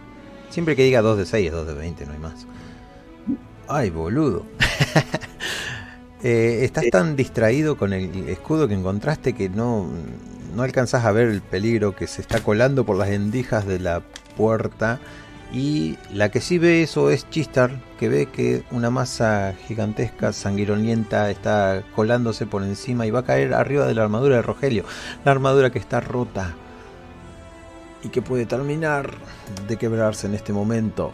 Siempre que diga 2 de 6 es 2 de 20, no hay más. Ay, boludo. Eh, estás tan distraído con el escudo que encontraste que no, no alcanzás a ver el peligro que se está colando por las endijas de la puerta. Y la que sí ve eso es Chistar, que ve que una masa gigantesca, sanguinolienta, está colándose por encima y va a caer arriba de la armadura de Rogelio. La armadura que está rota y que puede terminar de quebrarse en este momento.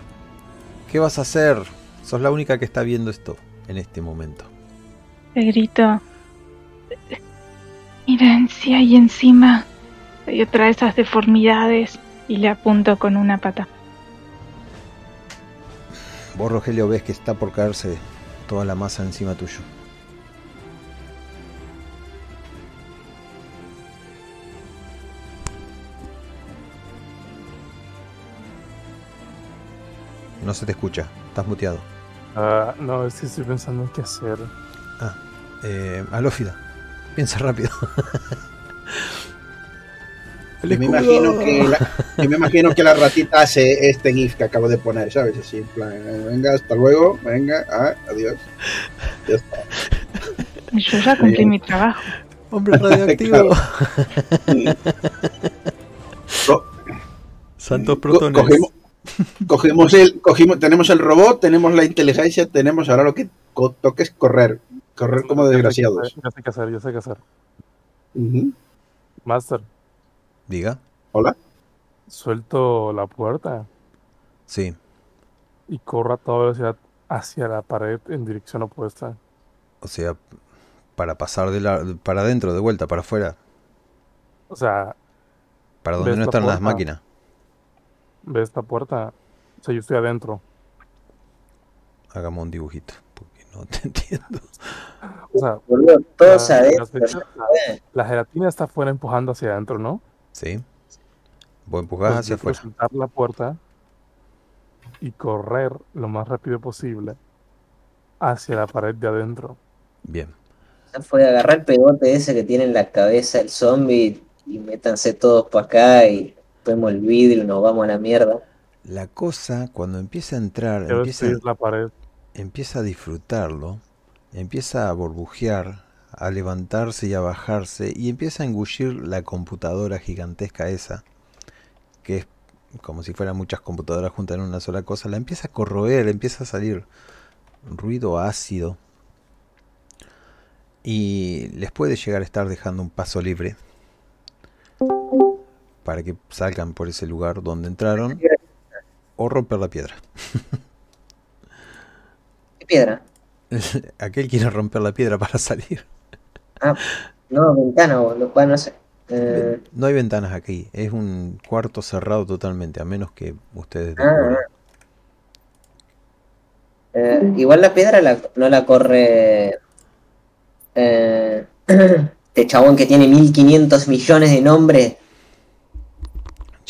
¿Qué vas a hacer? Sos la única que está viendo esto en este momento. Le grito. Miren si hay encima. Hay otra de esas deformidades. Y le apunto con una pata. Vos, Rogelio, ves que está por caerse toda la masa encima tuyo. No se te escucha, estás muteado. Ah, no, es que estoy pensando en qué hacer. Eh, Alófida, piensa rápido. Me, imagino que la, yo me imagino que la ratita hace este GIF que acabo de poner, ¿sabes? Así, en plan, eh, venga, hasta luego, venga, ah, adiós. Ya está. Yo ya cumplí mi trabajo. Hombre radioactivo. Santos co- protones. cogemos, cogemos el, cogimos, tenemos el robot, tenemos la inteligencia, tenemos ahora lo que co- toca es correr. Correr como desgraciados. Yo sé qué hacer, yo sé qué hacer. Master, Diga. Hola. suelto la puerta Sí. y corro a toda velocidad hacia la pared en dirección opuesta. O sea, para pasar de la, para adentro, de vuelta, para afuera, O sea, para donde ¿Ves no están las máquinas. Ve esta puerta. O sea, yo estoy adentro. Hagamos un dibujito, porque no te entiendo. O sea, Boludo, todos la, adentro. la- gelatina está afuera empujando hacia adentro, ¿no? ¿Sí? Vos empujás Pues hacia afuera. soltar la puerta y correr lo más rápido posible hacia la pared de adentro. Bien. Fue agarrar el pegote ese que tiene en la cabeza el zombie y métanse todos para acá y vemos el vidrio y nos vamos a la mierda. La cosa, cuando empieza a entrar, Quiero empieza, destruir la pared. empieza a disfrutarlo, empieza a burbujear, a levantarse y a bajarse, y empieza a engullir la computadora gigantesca esa, que es como si fueran muchas computadoras juntas en una sola cosa, la empieza a corroer, empieza a salir ruido ácido, y les puede llegar a estar dejando un paso libre para que salgan por ese lugar donde entraron o romper la piedra. ¿Qué piedra? Aquel quiere romper la piedra para salir. No, ventana, boludo. Bueno, no sé. Eh, No hay ventanas aquí, es un cuarto cerrado totalmente, a menos que ustedes Ah, descubran. eh, igual la piedra la- no la corre. Eh, este chabón que tiene 1500 millones de nombres.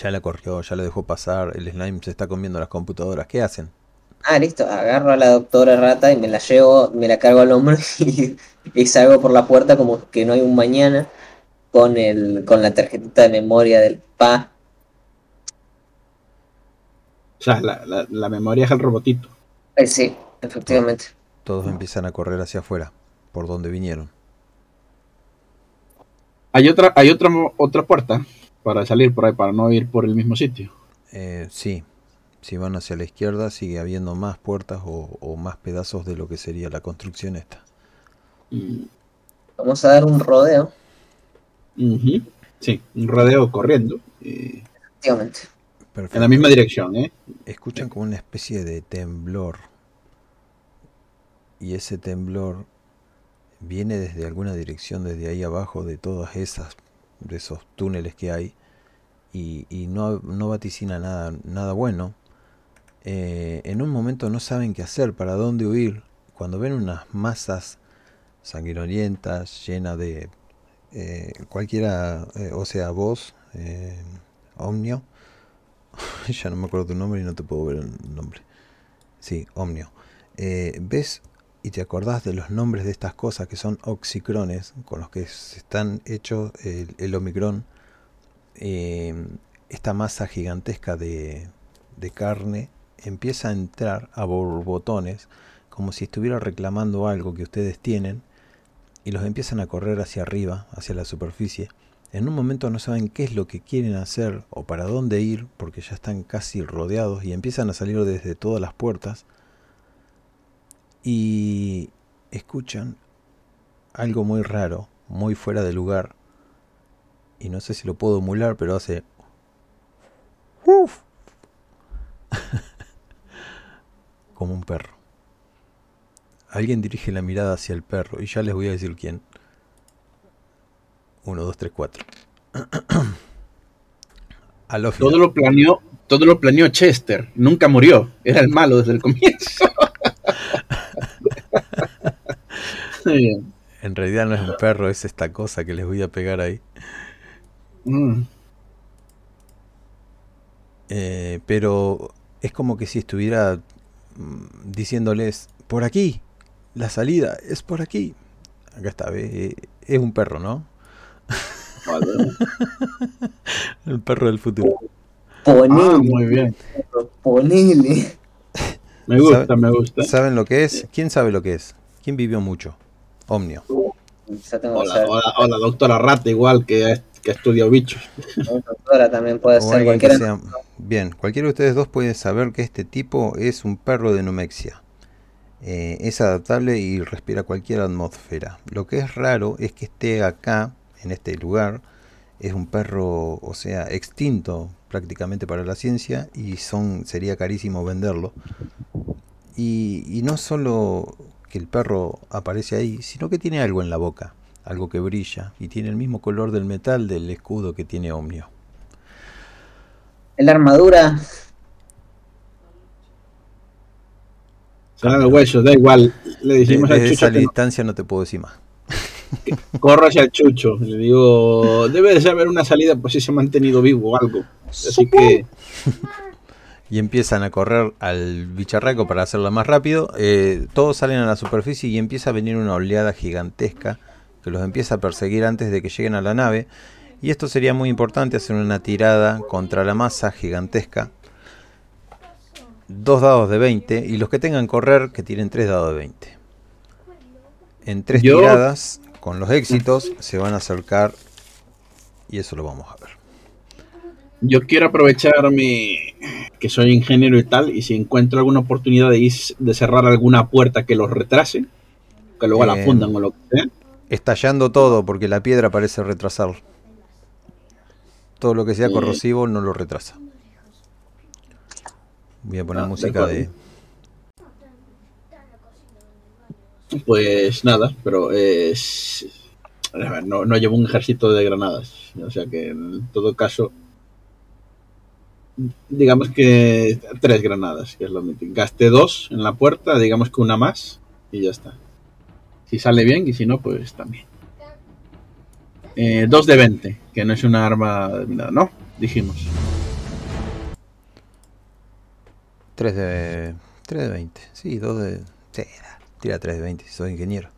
Ya la corrió, ya la dejó pasar, el slime se está comiendo las computadoras. ¿Qué hacen? Ah, listo. Agarro a la doctora rata y me la llevo, me la cargo al hombro y, y salgo por la puerta como que no hay un mañana con el con la tarjetita de memoria del pa. O sea, la, la- la memoria es el robotito. Eh, sí, efectivamente. Todos empiezan a correr hacia afuera, por donde vinieron. Hay otra, hay otra, otra puerta para salir por ahí, para no ir por el mismo sitio. Eh, sí, si van hacia la izquierda sigue habiendo más puertas o, o más pedazos de lo que sería la construcción esta. Mm, Vamos a dar un rodeo. Sí, un rodeo corriendo. eh, efectivamente. Perfecto. en la misma dirección, ¿eh? Escuchan como una especie de temblor. Y ese temblor viene desde alguna dirección, desde ahí abajo, de todas esas, de esos túneles que hay. Y, y no, no vaticina nada, nada bueno. Eh, en un momento no saben qué hacer, para dónde huir. Cuando ven unas masas sanguinolientas, llenas de eh, cualquiera, eh, o sea, vos, Omnio, ya no me acuerdo tu nombre y no te puedo ver el nombre. Sí, Omnio. ¿Ves y te acordás de los nombres de estas cosas que son oxicrones, con los que están hechos el, el Omicron? Eh, esta masa gigantesca de, de carne empieza a entrar a borbotones, como si estuviera reclamando algo que ustedes tienen, y los empiezan a correr hacia arriba, hacia la superficie. En un momento no saben qué es lo que quieren hacer o para dónde ir, porque ya están casi rodeados y empiezan a salir desde todas las puertas. Y escuchan algo muy raro, muy fuera de lugar. Y no sé si lo puedo emular, pero hace... ¡Uf! Como un perro. Alguien dirige la mirada hacia el perro y ya les voy a decir quién. 1, 2, 3, 4. A lo final. Todo lo planeó, todo lo planeó Chester. Nunca murió. Era el malo desde el comienzo. Sí. En realidad no es un perro, es esta cosa que les voy a pegar ahí. Mm. Eh, pero es como que si estuviera mm, diciéndoles, por aquí, la salida es por aquí. Acá está, ¿ve? es un perro, ¿no? Vale. El perro del futuro. Ah, Ponele, muy bien. ponele. Me gusta, ¿Sabe- me gusta. ¿Saben lo que es? ¿Quién sabe lo que es? ¿Quién vivió mucho? Omnio. Ya tengo que Hola, hola, hola, doctora Rata, igual que, que estudió bichos. Doctora también puede O ser cualquiera. sea... Bien, cualquiera de ustedes dos puede saber que este tipo es un perro de numexia. Eh, es adaptable y respira cualquier atmósfera. Lo que es raro es que esté acá, en este lugar. Es un perro, o sea, extinto prácticamente para la ciencia y son sería carísimo venderlo. Y, y no solo que el perro aparece ahí, sino que tiene algo en la boca, algo que brilla y tiene el mismo color del metal del escudo que tiene Omnio. La armadura, Serán los huesos, da igual. le De- decimos al desde Chucho esa que no- distancia no te puedo decir más. corro hacia el Chucho. Le digo, debe de haber una salida por si se ha mantenido vivo o algo. Así que Y empiezan a correr al bicharraco para hacerlo más rápido. Eh, todos salen a la superficie y empieza a venir una oleada gigantesca que los empieza a perseguir antes de que lleguen a la nave. Y esto sería muy importante hacer una tirada contra la masa gigantesca. Dos dados de 20 y los que tengan correr que tiren tres dados de 20. En tres Yo- tiradas, con los éxitos, se van a acercar y eso lo vamos a ver. Yo quiero aprovecharme que soy ingeniero y tal, y si encuentro alguna oportunidad de, ir- de cerrar alguna puerta que los retrase, que luego la Eh, fundan o lo que sea. Estallando todo porque la piedra parece retrasarlo. Todo lo que sea Eh. corrosivo no lo retrasa. Voy a poner Ah, música de... Pues nada, pero es. a ver, no, no llevo un ejército de granadas. O sea que en todo caso. Digamos que tres granadas, que es lo mismo. Gasté dos en la puerta, digamos que una más, y ya está. Si sale bien, y si no, pues también. Eh, dos de 20, que no es una arma determinada, ¿no? Dijimos. 3 de... 3 de 20. Sí, 2 de... Sí, tira 3 de 20 si sos ingeniero.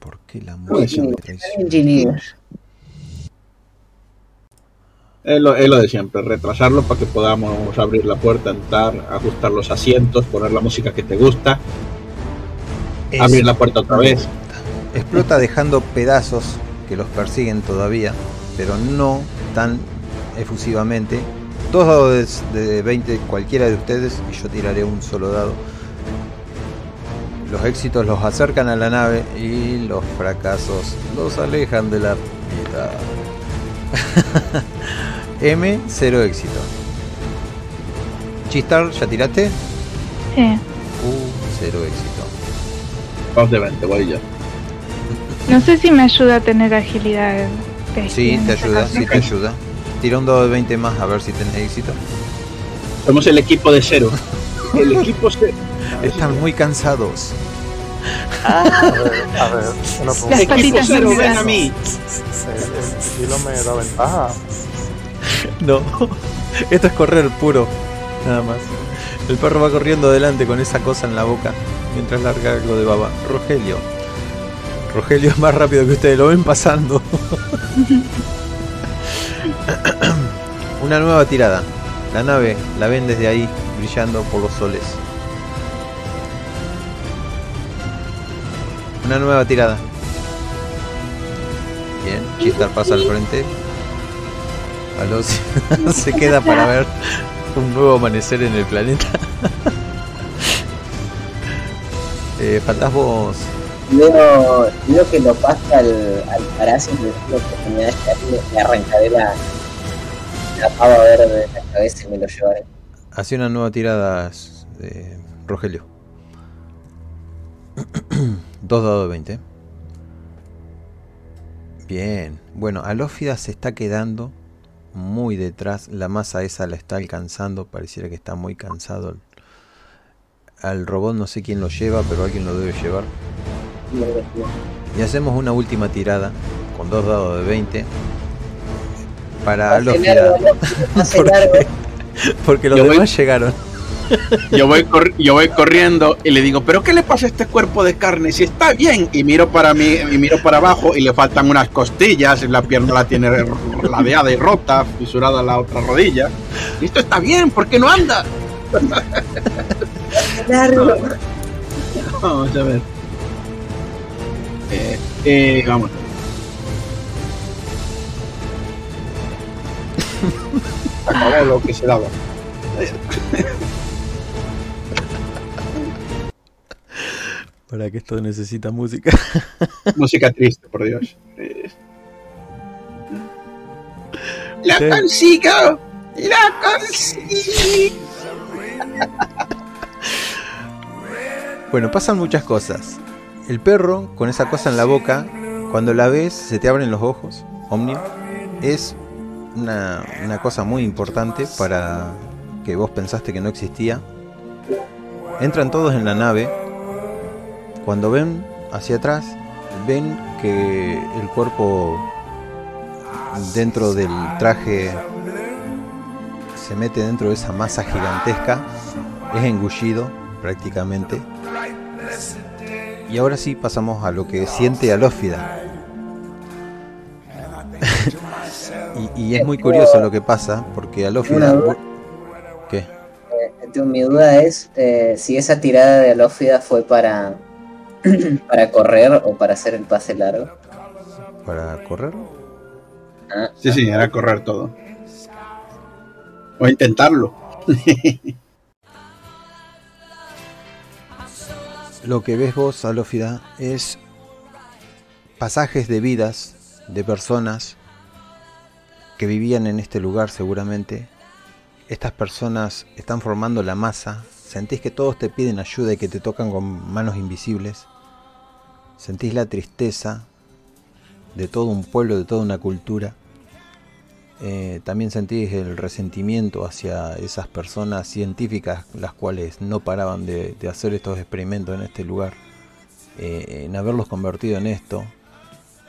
¿Por qué la música me traiciona? Engineer. Es lo, es lo de siempre, retrasarlo para que podamos abrir la puerta, entrar, ajustar los asientos, poner la música que te gusta, Es- abrir la puerta otra vez. Explota dejando pedazos que los persiguen todavía, pero no tan efusivamente. Dos dados de de 20 cualquiera de ustedes y yo tiraré un solo dado. Los éxitos los acercan a la nave y los fracasos los alejan de la vida. M, cero éxito. Chistar, ¿ya tiraste? Sí. Uh, cero éxito. Dos de 20, voy ya. No sé si me ayuda a tener agilidad. Sí, en te ayuda, sí te ayuda. Tira un dado de 20 más a ver si tenés éxito. Somos el equipo de cero. El equipo cero. Están muy cansados. A ver, a ver, Las patitas cero, ven a mí. El, el sigilo me da ventaja. No, esto es correr puro, nada más. El perro va corriendo adelante con esa cosa en la boca mientras larga algo de baba. Rogelio. Rogelio es más rápido que ustedes, lo ven pasando. Una nueva tirada. La nave la ven desde ahí, brillando por los soles. Una nueva tirada. Bien, Chistar pasa al frente. A los se queda para ver un nuevo amanecer en el planeta. eh, faltás vos. Veo, veo que lo pasa al, al parásito que me da cariño, le arrancaré la, la pava verde de la cabeza y me lo llevaré. Hace una nueva tirada, eh, Rogelio. Dos dados de 20. Bien. Bueno, Alófida se está quedando muy detrás. La masa esa la está alcanzando. Pareciera que está muy cansado. Al robot no sé quién lo lleva, pero alguien lo debe llevar. Y hacemos una última tirada con dos dados de 20 para pase largo. Porque los Yo voy- demás llegaron. Yo voy, yo voy corriendo y le digo, ¿pero qué le pasa a este cuerpo de carne? Si está bien. Y miro para mí, y miro para abajo y le faltan unas costillas, y la pierna la tiene ladeada y rota, fisurada la otra rodilla. Y esto está bien, ¿por qué no anda? largo. Vamos a ver. Eh, eh, vamos. Acabó lo que se daba. Para que esto necesita música. Música triste, por Dios. ¡La Sí. consigo! ¡La consigo! Bueno, pasan muchas cosas. El perro, con esa cosa en la boca, cuando la ves, se te abren los ojos. Omnio. Es una, una cosa muy importante para que vos pensaste que no existía. Entran todos en la nave. Cuando ven hacia atrás, ven que el cuerpo dentro del traje se mete dentro de esa masa gigantesca. Es engullido prácticamente. Y ahora sí pasamos a lo que siente Alófida. y, y es muy curioso lo que pasa, porque Alófida... ¿Qué? Eh, mi duda es eh, si esa tirada de Alófida fue para, para correr o para hacer el pase largo. ¿Para correr? Ah, Sí, sí, era correr todo. O intentarlo. Lo que ves vos, Alófida, es pasajes de vidas de personas que vivían en este lugar seguramente. Estas personas están formando la masa. Sentís que todos te piden ayuda y que te tocan con manos invisibles. Sentís la tristeza de todo un pueblo, de toda una cultura. Eh, también sentís el resentimiento hacia esas personas científicas las cuales no paraban de, hacer estos experimentos en este lugar, eh, en haberlos convertido en esto.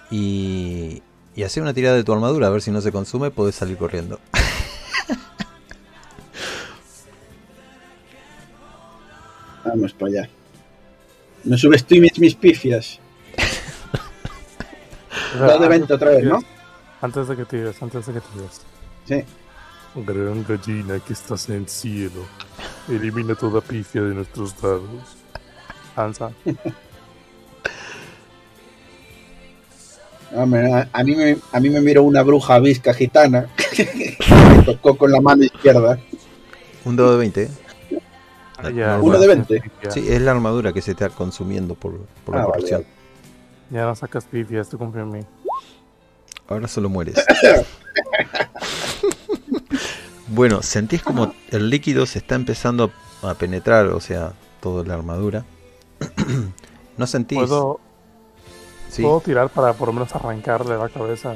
Y, y hacer una tirada de tu armadura, a ver si no se consume, podés salir corriendo. Vamos para allá. No subestimes mis pifias. Lo de 20 otra vez, ¿no? Antes de que tires, antes de que tires. Sí. Gran gallina que estás en el cielo, elimina toda pifia de nuestros dados. Lanza. Hombre, a, a mí me, a mí me miró una bruja visca gitana. me tocó con la mano izquierda. Un dado de 20. Ya, Uno de 20. ya. Sí, es la armadura que se está consumiendo por, por la Ah, vale, corrupción. Ya no sacas pifias, tú confía en mí. Ahora solo mueres. bueno, sentís como el líquido se está empezando a penetrar, o sea, toda la armadura. no sentís. ¿Puedo, Sí, ¿Puedo tirar para por lo menos arrancarle la cabeza?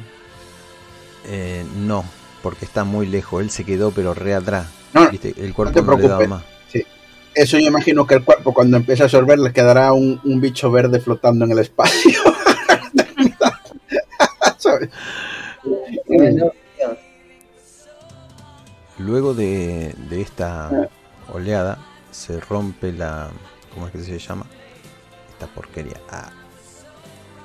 eh, no, porque está muy lejos. Él se quedó, pero re atrás. No, ¿viste? El cuerpo te no, le daba más. Eso yo imagino que el cuerpo cuando empiece a absorber le quedará un, bicho verde flotando en el espacio. Luego de, de esta oleada, se rompe la. ¿Cómo es que se llama? Esta porquería. Ah.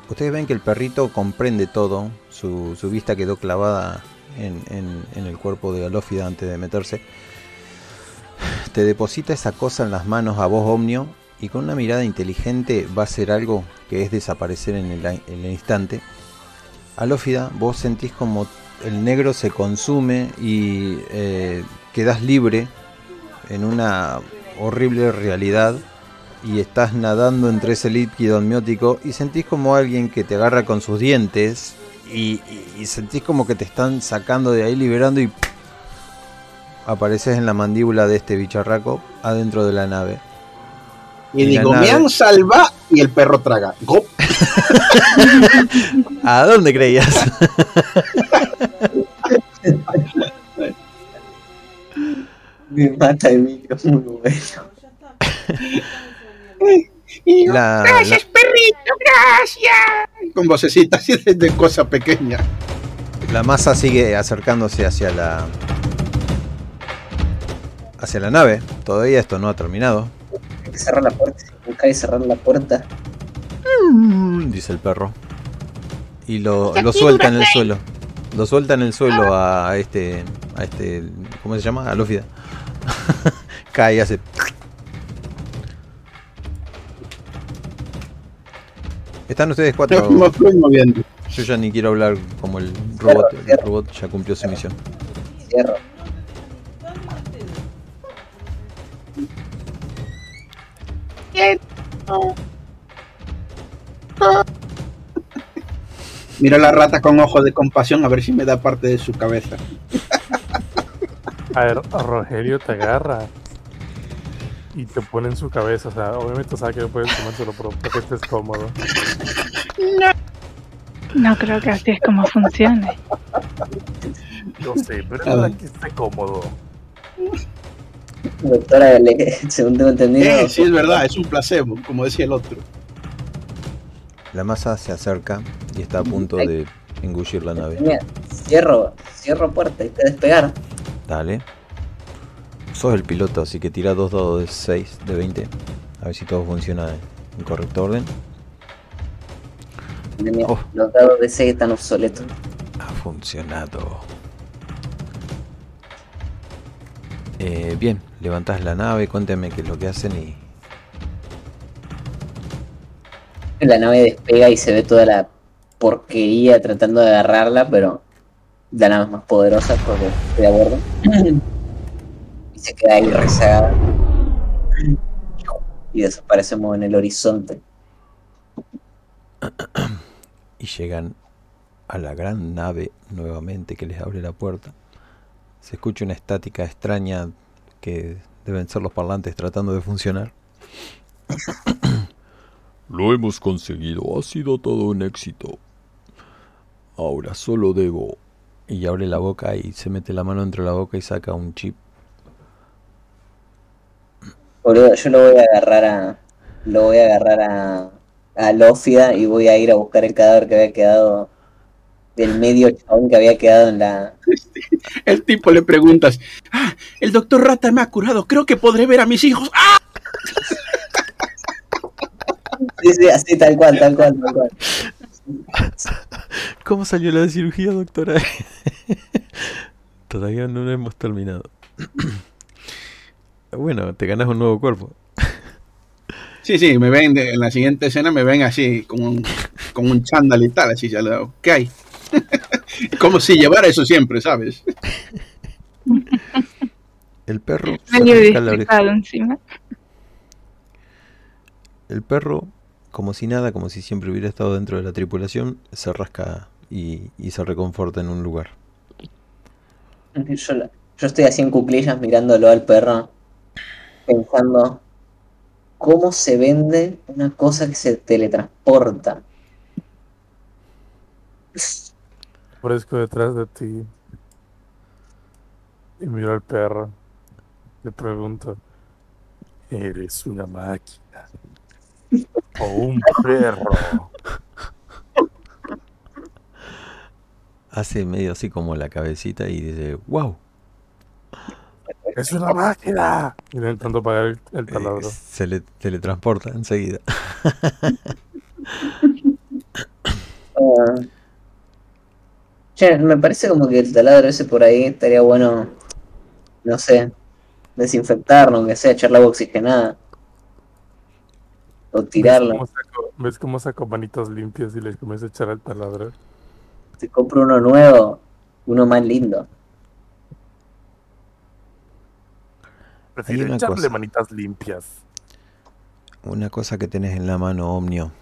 Ustedes ven que el perrito comprende todo. Su, su vista quedó clavada en, en- en el cuerpo de Alófida antes de meterse. Te deposita esa cosa en las manos a vos, Omnio. Y con una mirada inteligente va a hacer algo que es desaparecer en el, instante. Alófida, vos sentís como el negro se consume y eh, quedas libre en una horrible realidad y estás nadando entre ese líquido amniótico y sentís como alguien que te agarra con sus dientes y- y sentís como que te están sacando de ahí, liberando y apareces en la mandíbula de este bicharraco adentro de la nave. Y Y digo, nave- me han salvado y el perro traga. Gop. ¿A dónde creías? me mata el micro, muy bueno. Y yo, La- gracias, perrito, gracias. Con vocecita así de, de cosa pequeña. La masa sigue acercándose hacia la hacia la nave. Todavía esto no ha terminado, Hay que cerrar la puerta, buscar y cerrar la puerta. dice el perro. Y lo, lo suelta en el suelo. Lo suelta en el suelo a este a este ¿cómo se llama? A Lófida. Cae y hace Están ustedes cuatro. Yo ya ni quiero hablar como el robot. El robot ya cumplió su misión. Cierro. Miro a la rata con ojo de compasión a ver si me da parte de su cabeza. A ver, Rogelio te agarra y te pone en su cabeza. O sea, obviamente sabe que no puedes comérselo, pero para que estés cómodo. No creo que así es como funcione. Yo sé, pero es que esté cómodo. Doctora, según tengo entendido, Eh, sí, es verdad, es un placebo, como decía el otro. La masa se acerca y está a punto de engullir la nave. mira, cierro, cierro puerta, hay que despegar. Dale. Sos el piloto, así que tira dos dados de 6, de 20. A ver si todo funciona en correcto orden. Oh. Los dados de 6 están obsoletos. Ha funcionado. Eh, bien, levantás la nave, cuéntame qué es lo que hacen y... La nave despega y se ve toda la porquería tratando de agarrarla, pero la nave es más poderosa porque estoy a bordo. y se queda ahí rezagada. Y desaparecemos en el horizonte. y llegan a la gran nave nuevamente que les abre la puerta. Se escucha una estática extraña que deben ser los parlantes tratando de funcionar. Lo hemos conseguido, ha sido todo un éxito. Ahora solo debo... Y abre la boca y se mete la mano entre la boca y saca un chip. Boludo, yo lo voy a agarrar a. Lo voy a agarrar a. a Lófida y voy a ir a buscar el cadáver que había quedado. Del medio chabón que había quedado en la. El tipo le preguntas, ah, el doctor Rata me ha curado, creo que podré ver a mis hijos. ¡Ah! Sí, sí, así tal cual, tal cual, tal cual. ¿Cómo salió la cirugía, doctora? Todavía no lo hemos terminado. bueno, te ganas un nuevo cuerpo. Sí, sí, me ven de- en la siguiente escena, me ven así, con un, con un chándal y tal, así ya hago, ¿qué hay? Como si llevara eso siempre, ¿sabes? El perro se Medio rasca la oreja. encima. El perro, como si nada, como si siempre hubiera estado dentro de la tripulación, se rasca y, y se reconforta en un lugar. Yo estoy así en cuclillas mirándolo al perro, pensando cómo se vende una cosa que se teletransporta. Aparezco detrás de ti. Y miro al perro. Le pregunto: ¿Eres una máquina? ¿O un perro? Hace medio así como la cabecita y dice, wow. ¡Es una máquina! Y le intento pagar el, el taladro. se le teletransporta enseguida. Ah. Che, me parece como que el taladro ese por ahí estaría bueno, no sé, desinfectarlo, aunque sea echarle agua oxigenada. O tirarlo. ¿Ves cómo, saco, ¿Ves cómo saco manitas limpias y les comienzo a echar al taladro? Te compro uno nuevo, uno más lindo. Prefiero una echarle cosa. manitas limpias. Una cosa que tenés en la mano, Omnio,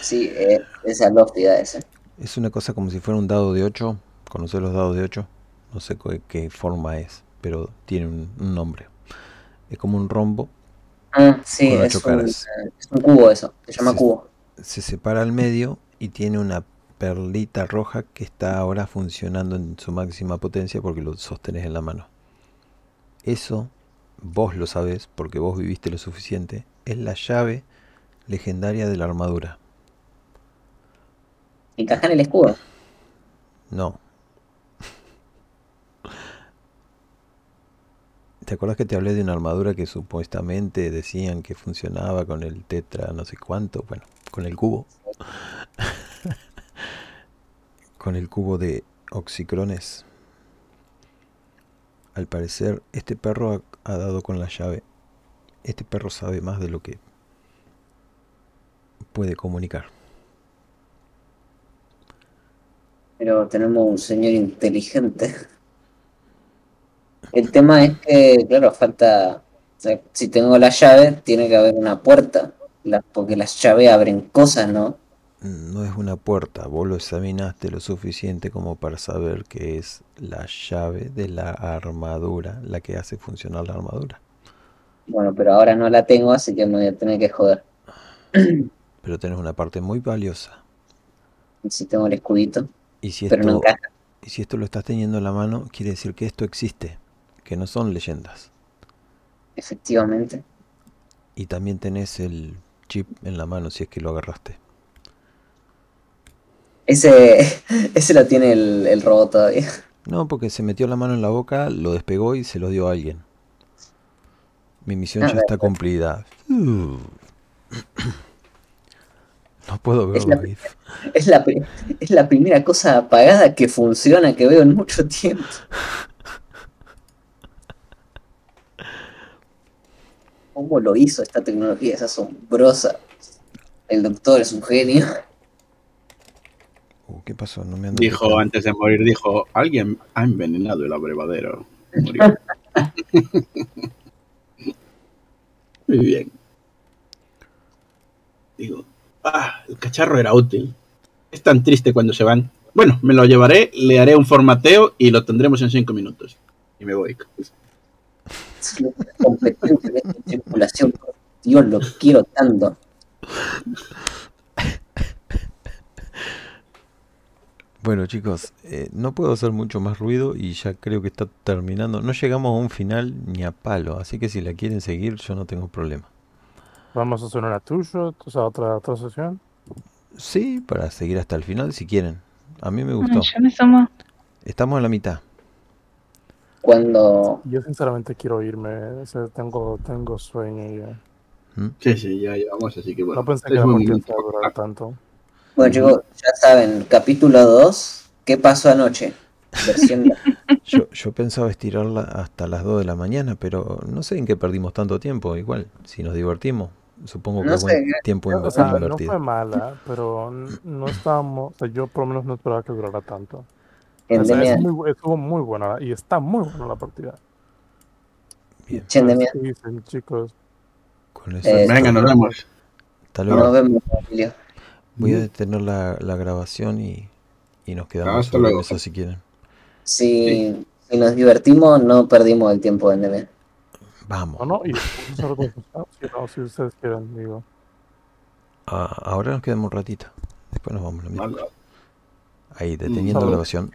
Sí, eh, esa lófida ese. Es una cosa como si fuera un dado de 8. ¿Conoces los dados de 8? No sé qué forma es, pero tiene un, un nombre. Es como un rombo, Ah, sí, es un, es un cubo eso, se llama cubo. se separa al medio y tiene una perlita roja que está ahora funcionando en su máxima potencia porque lo sostenés en la mano. Eso, vos lo sabés porque vos viviste lo suficiente, es la llave legendaria de la armadura. Encaja en el escudo. No. ¿Te acuerdas que te hablé de una armadura que supuestamente decían que funcionaba con el tetra no sé cuánto? Bueno, con el cubo. con el cubo de oxicrones. Al parecer, este perro ha dado con la llave. Este perro sabe más de lo que puede comunicar. Pero tenemos un señor inteligente. El tema es que, claro, falta. si tengo la llave, tiene que haber una puerta. Porque las llaves abren cosas, ¿no? No es una puerta, vos lo examinaste lo suficiente como para saber que es la llave de la armadura la que hace funcionar la armadura. Bueno, pero ahora no la tengo, así que me voy a tener que joder. Pero tenés una parte muy valiosa. Si tengo el escudito, Y si pero no esto, encaja. y si esto lo estás teniendo en la mano, quiere decir que esto existe. que no son leyendas. Efectivamente. Y también tenés el chip en la mano si es que lo agarraste. Ese, ese lo tiene el, el robot todavía. No, porque se metió la mano en la boca, lo despegó y se lo dio a alguien. Mi misión Ah, ya está cumplida. Uh. No puedo Es verlo, la-. Es la, es la primera cosa apagada que funciona que veo en mucho tiempo. ¿Cómo lo hizo esta tecnología? Es asombrosa. El doctor es un genio. Uh, ¿Qué pasó? No me ando Dijo antes de morir, dijo, alguien ha envenenado el abrevadero. Murió. Muy bien. Digo, ah, el cacharro era útil. Es tan triste cuando se van. Bueno, me lo llevaré, le haré un formateo y lo tendremos en cinco minutos. Y me voy. Dios, lo quiero tanto. Bueno, chicos, eh, no puedo hacer mucho más ruido y ya creo que está terminando. No llegamos a un final ni a palo, así que si la quieren seguir, yo no tengo problema. Vamos a hacer una two-shot, o sea, otra, otra sesión. Sí, para seguir hasta el final si quieren. A mí me Ay, gustó. yo me sumo. Estamos a la mitad. Cuando Yo sinceramente quiero irme, o sea, tengo, tengo sueño ya. ¿Mm? Sí, sí, ya llevamos, así que bueno. No pensé es que la partida durar tanto. Bueno, chicos, ya saben, capítulo 2, ¿qué pasó anoche? Versión Yo, yo pensaba estirarla hasta las 2 de la mañana, pero no sé en qué perdimos tanto tiempo. Igual, si nos divertimos, supongo que No buen tiempo O sea, no invertido. fue mala, pero no estábamos, o sea, yo por lo menos no esperaba que durara tanto. O sea, es muy estuvo muy buena y está muy buena la partida. Bien, Che, en Pues, Demian, ¿qué dicen, chicos? con eso Eh. Venga, nos vemos. Hasta luego. Nos vemos, Emilio. Voy a detener la, la grabación y, y nos quedamos Hasta sobre la luego. mesa si quieren. Si, si nos divertimos, no perdimos el tiempo en Demian. Vamos. No, no, y podemos hacer otra sesión, si, no, si ustedes quieren, digo. Ah, ahora nos quedamos un ratito. Después nos vamos a la mitad. Vale. Ahí, deteniendo Vale. grabación.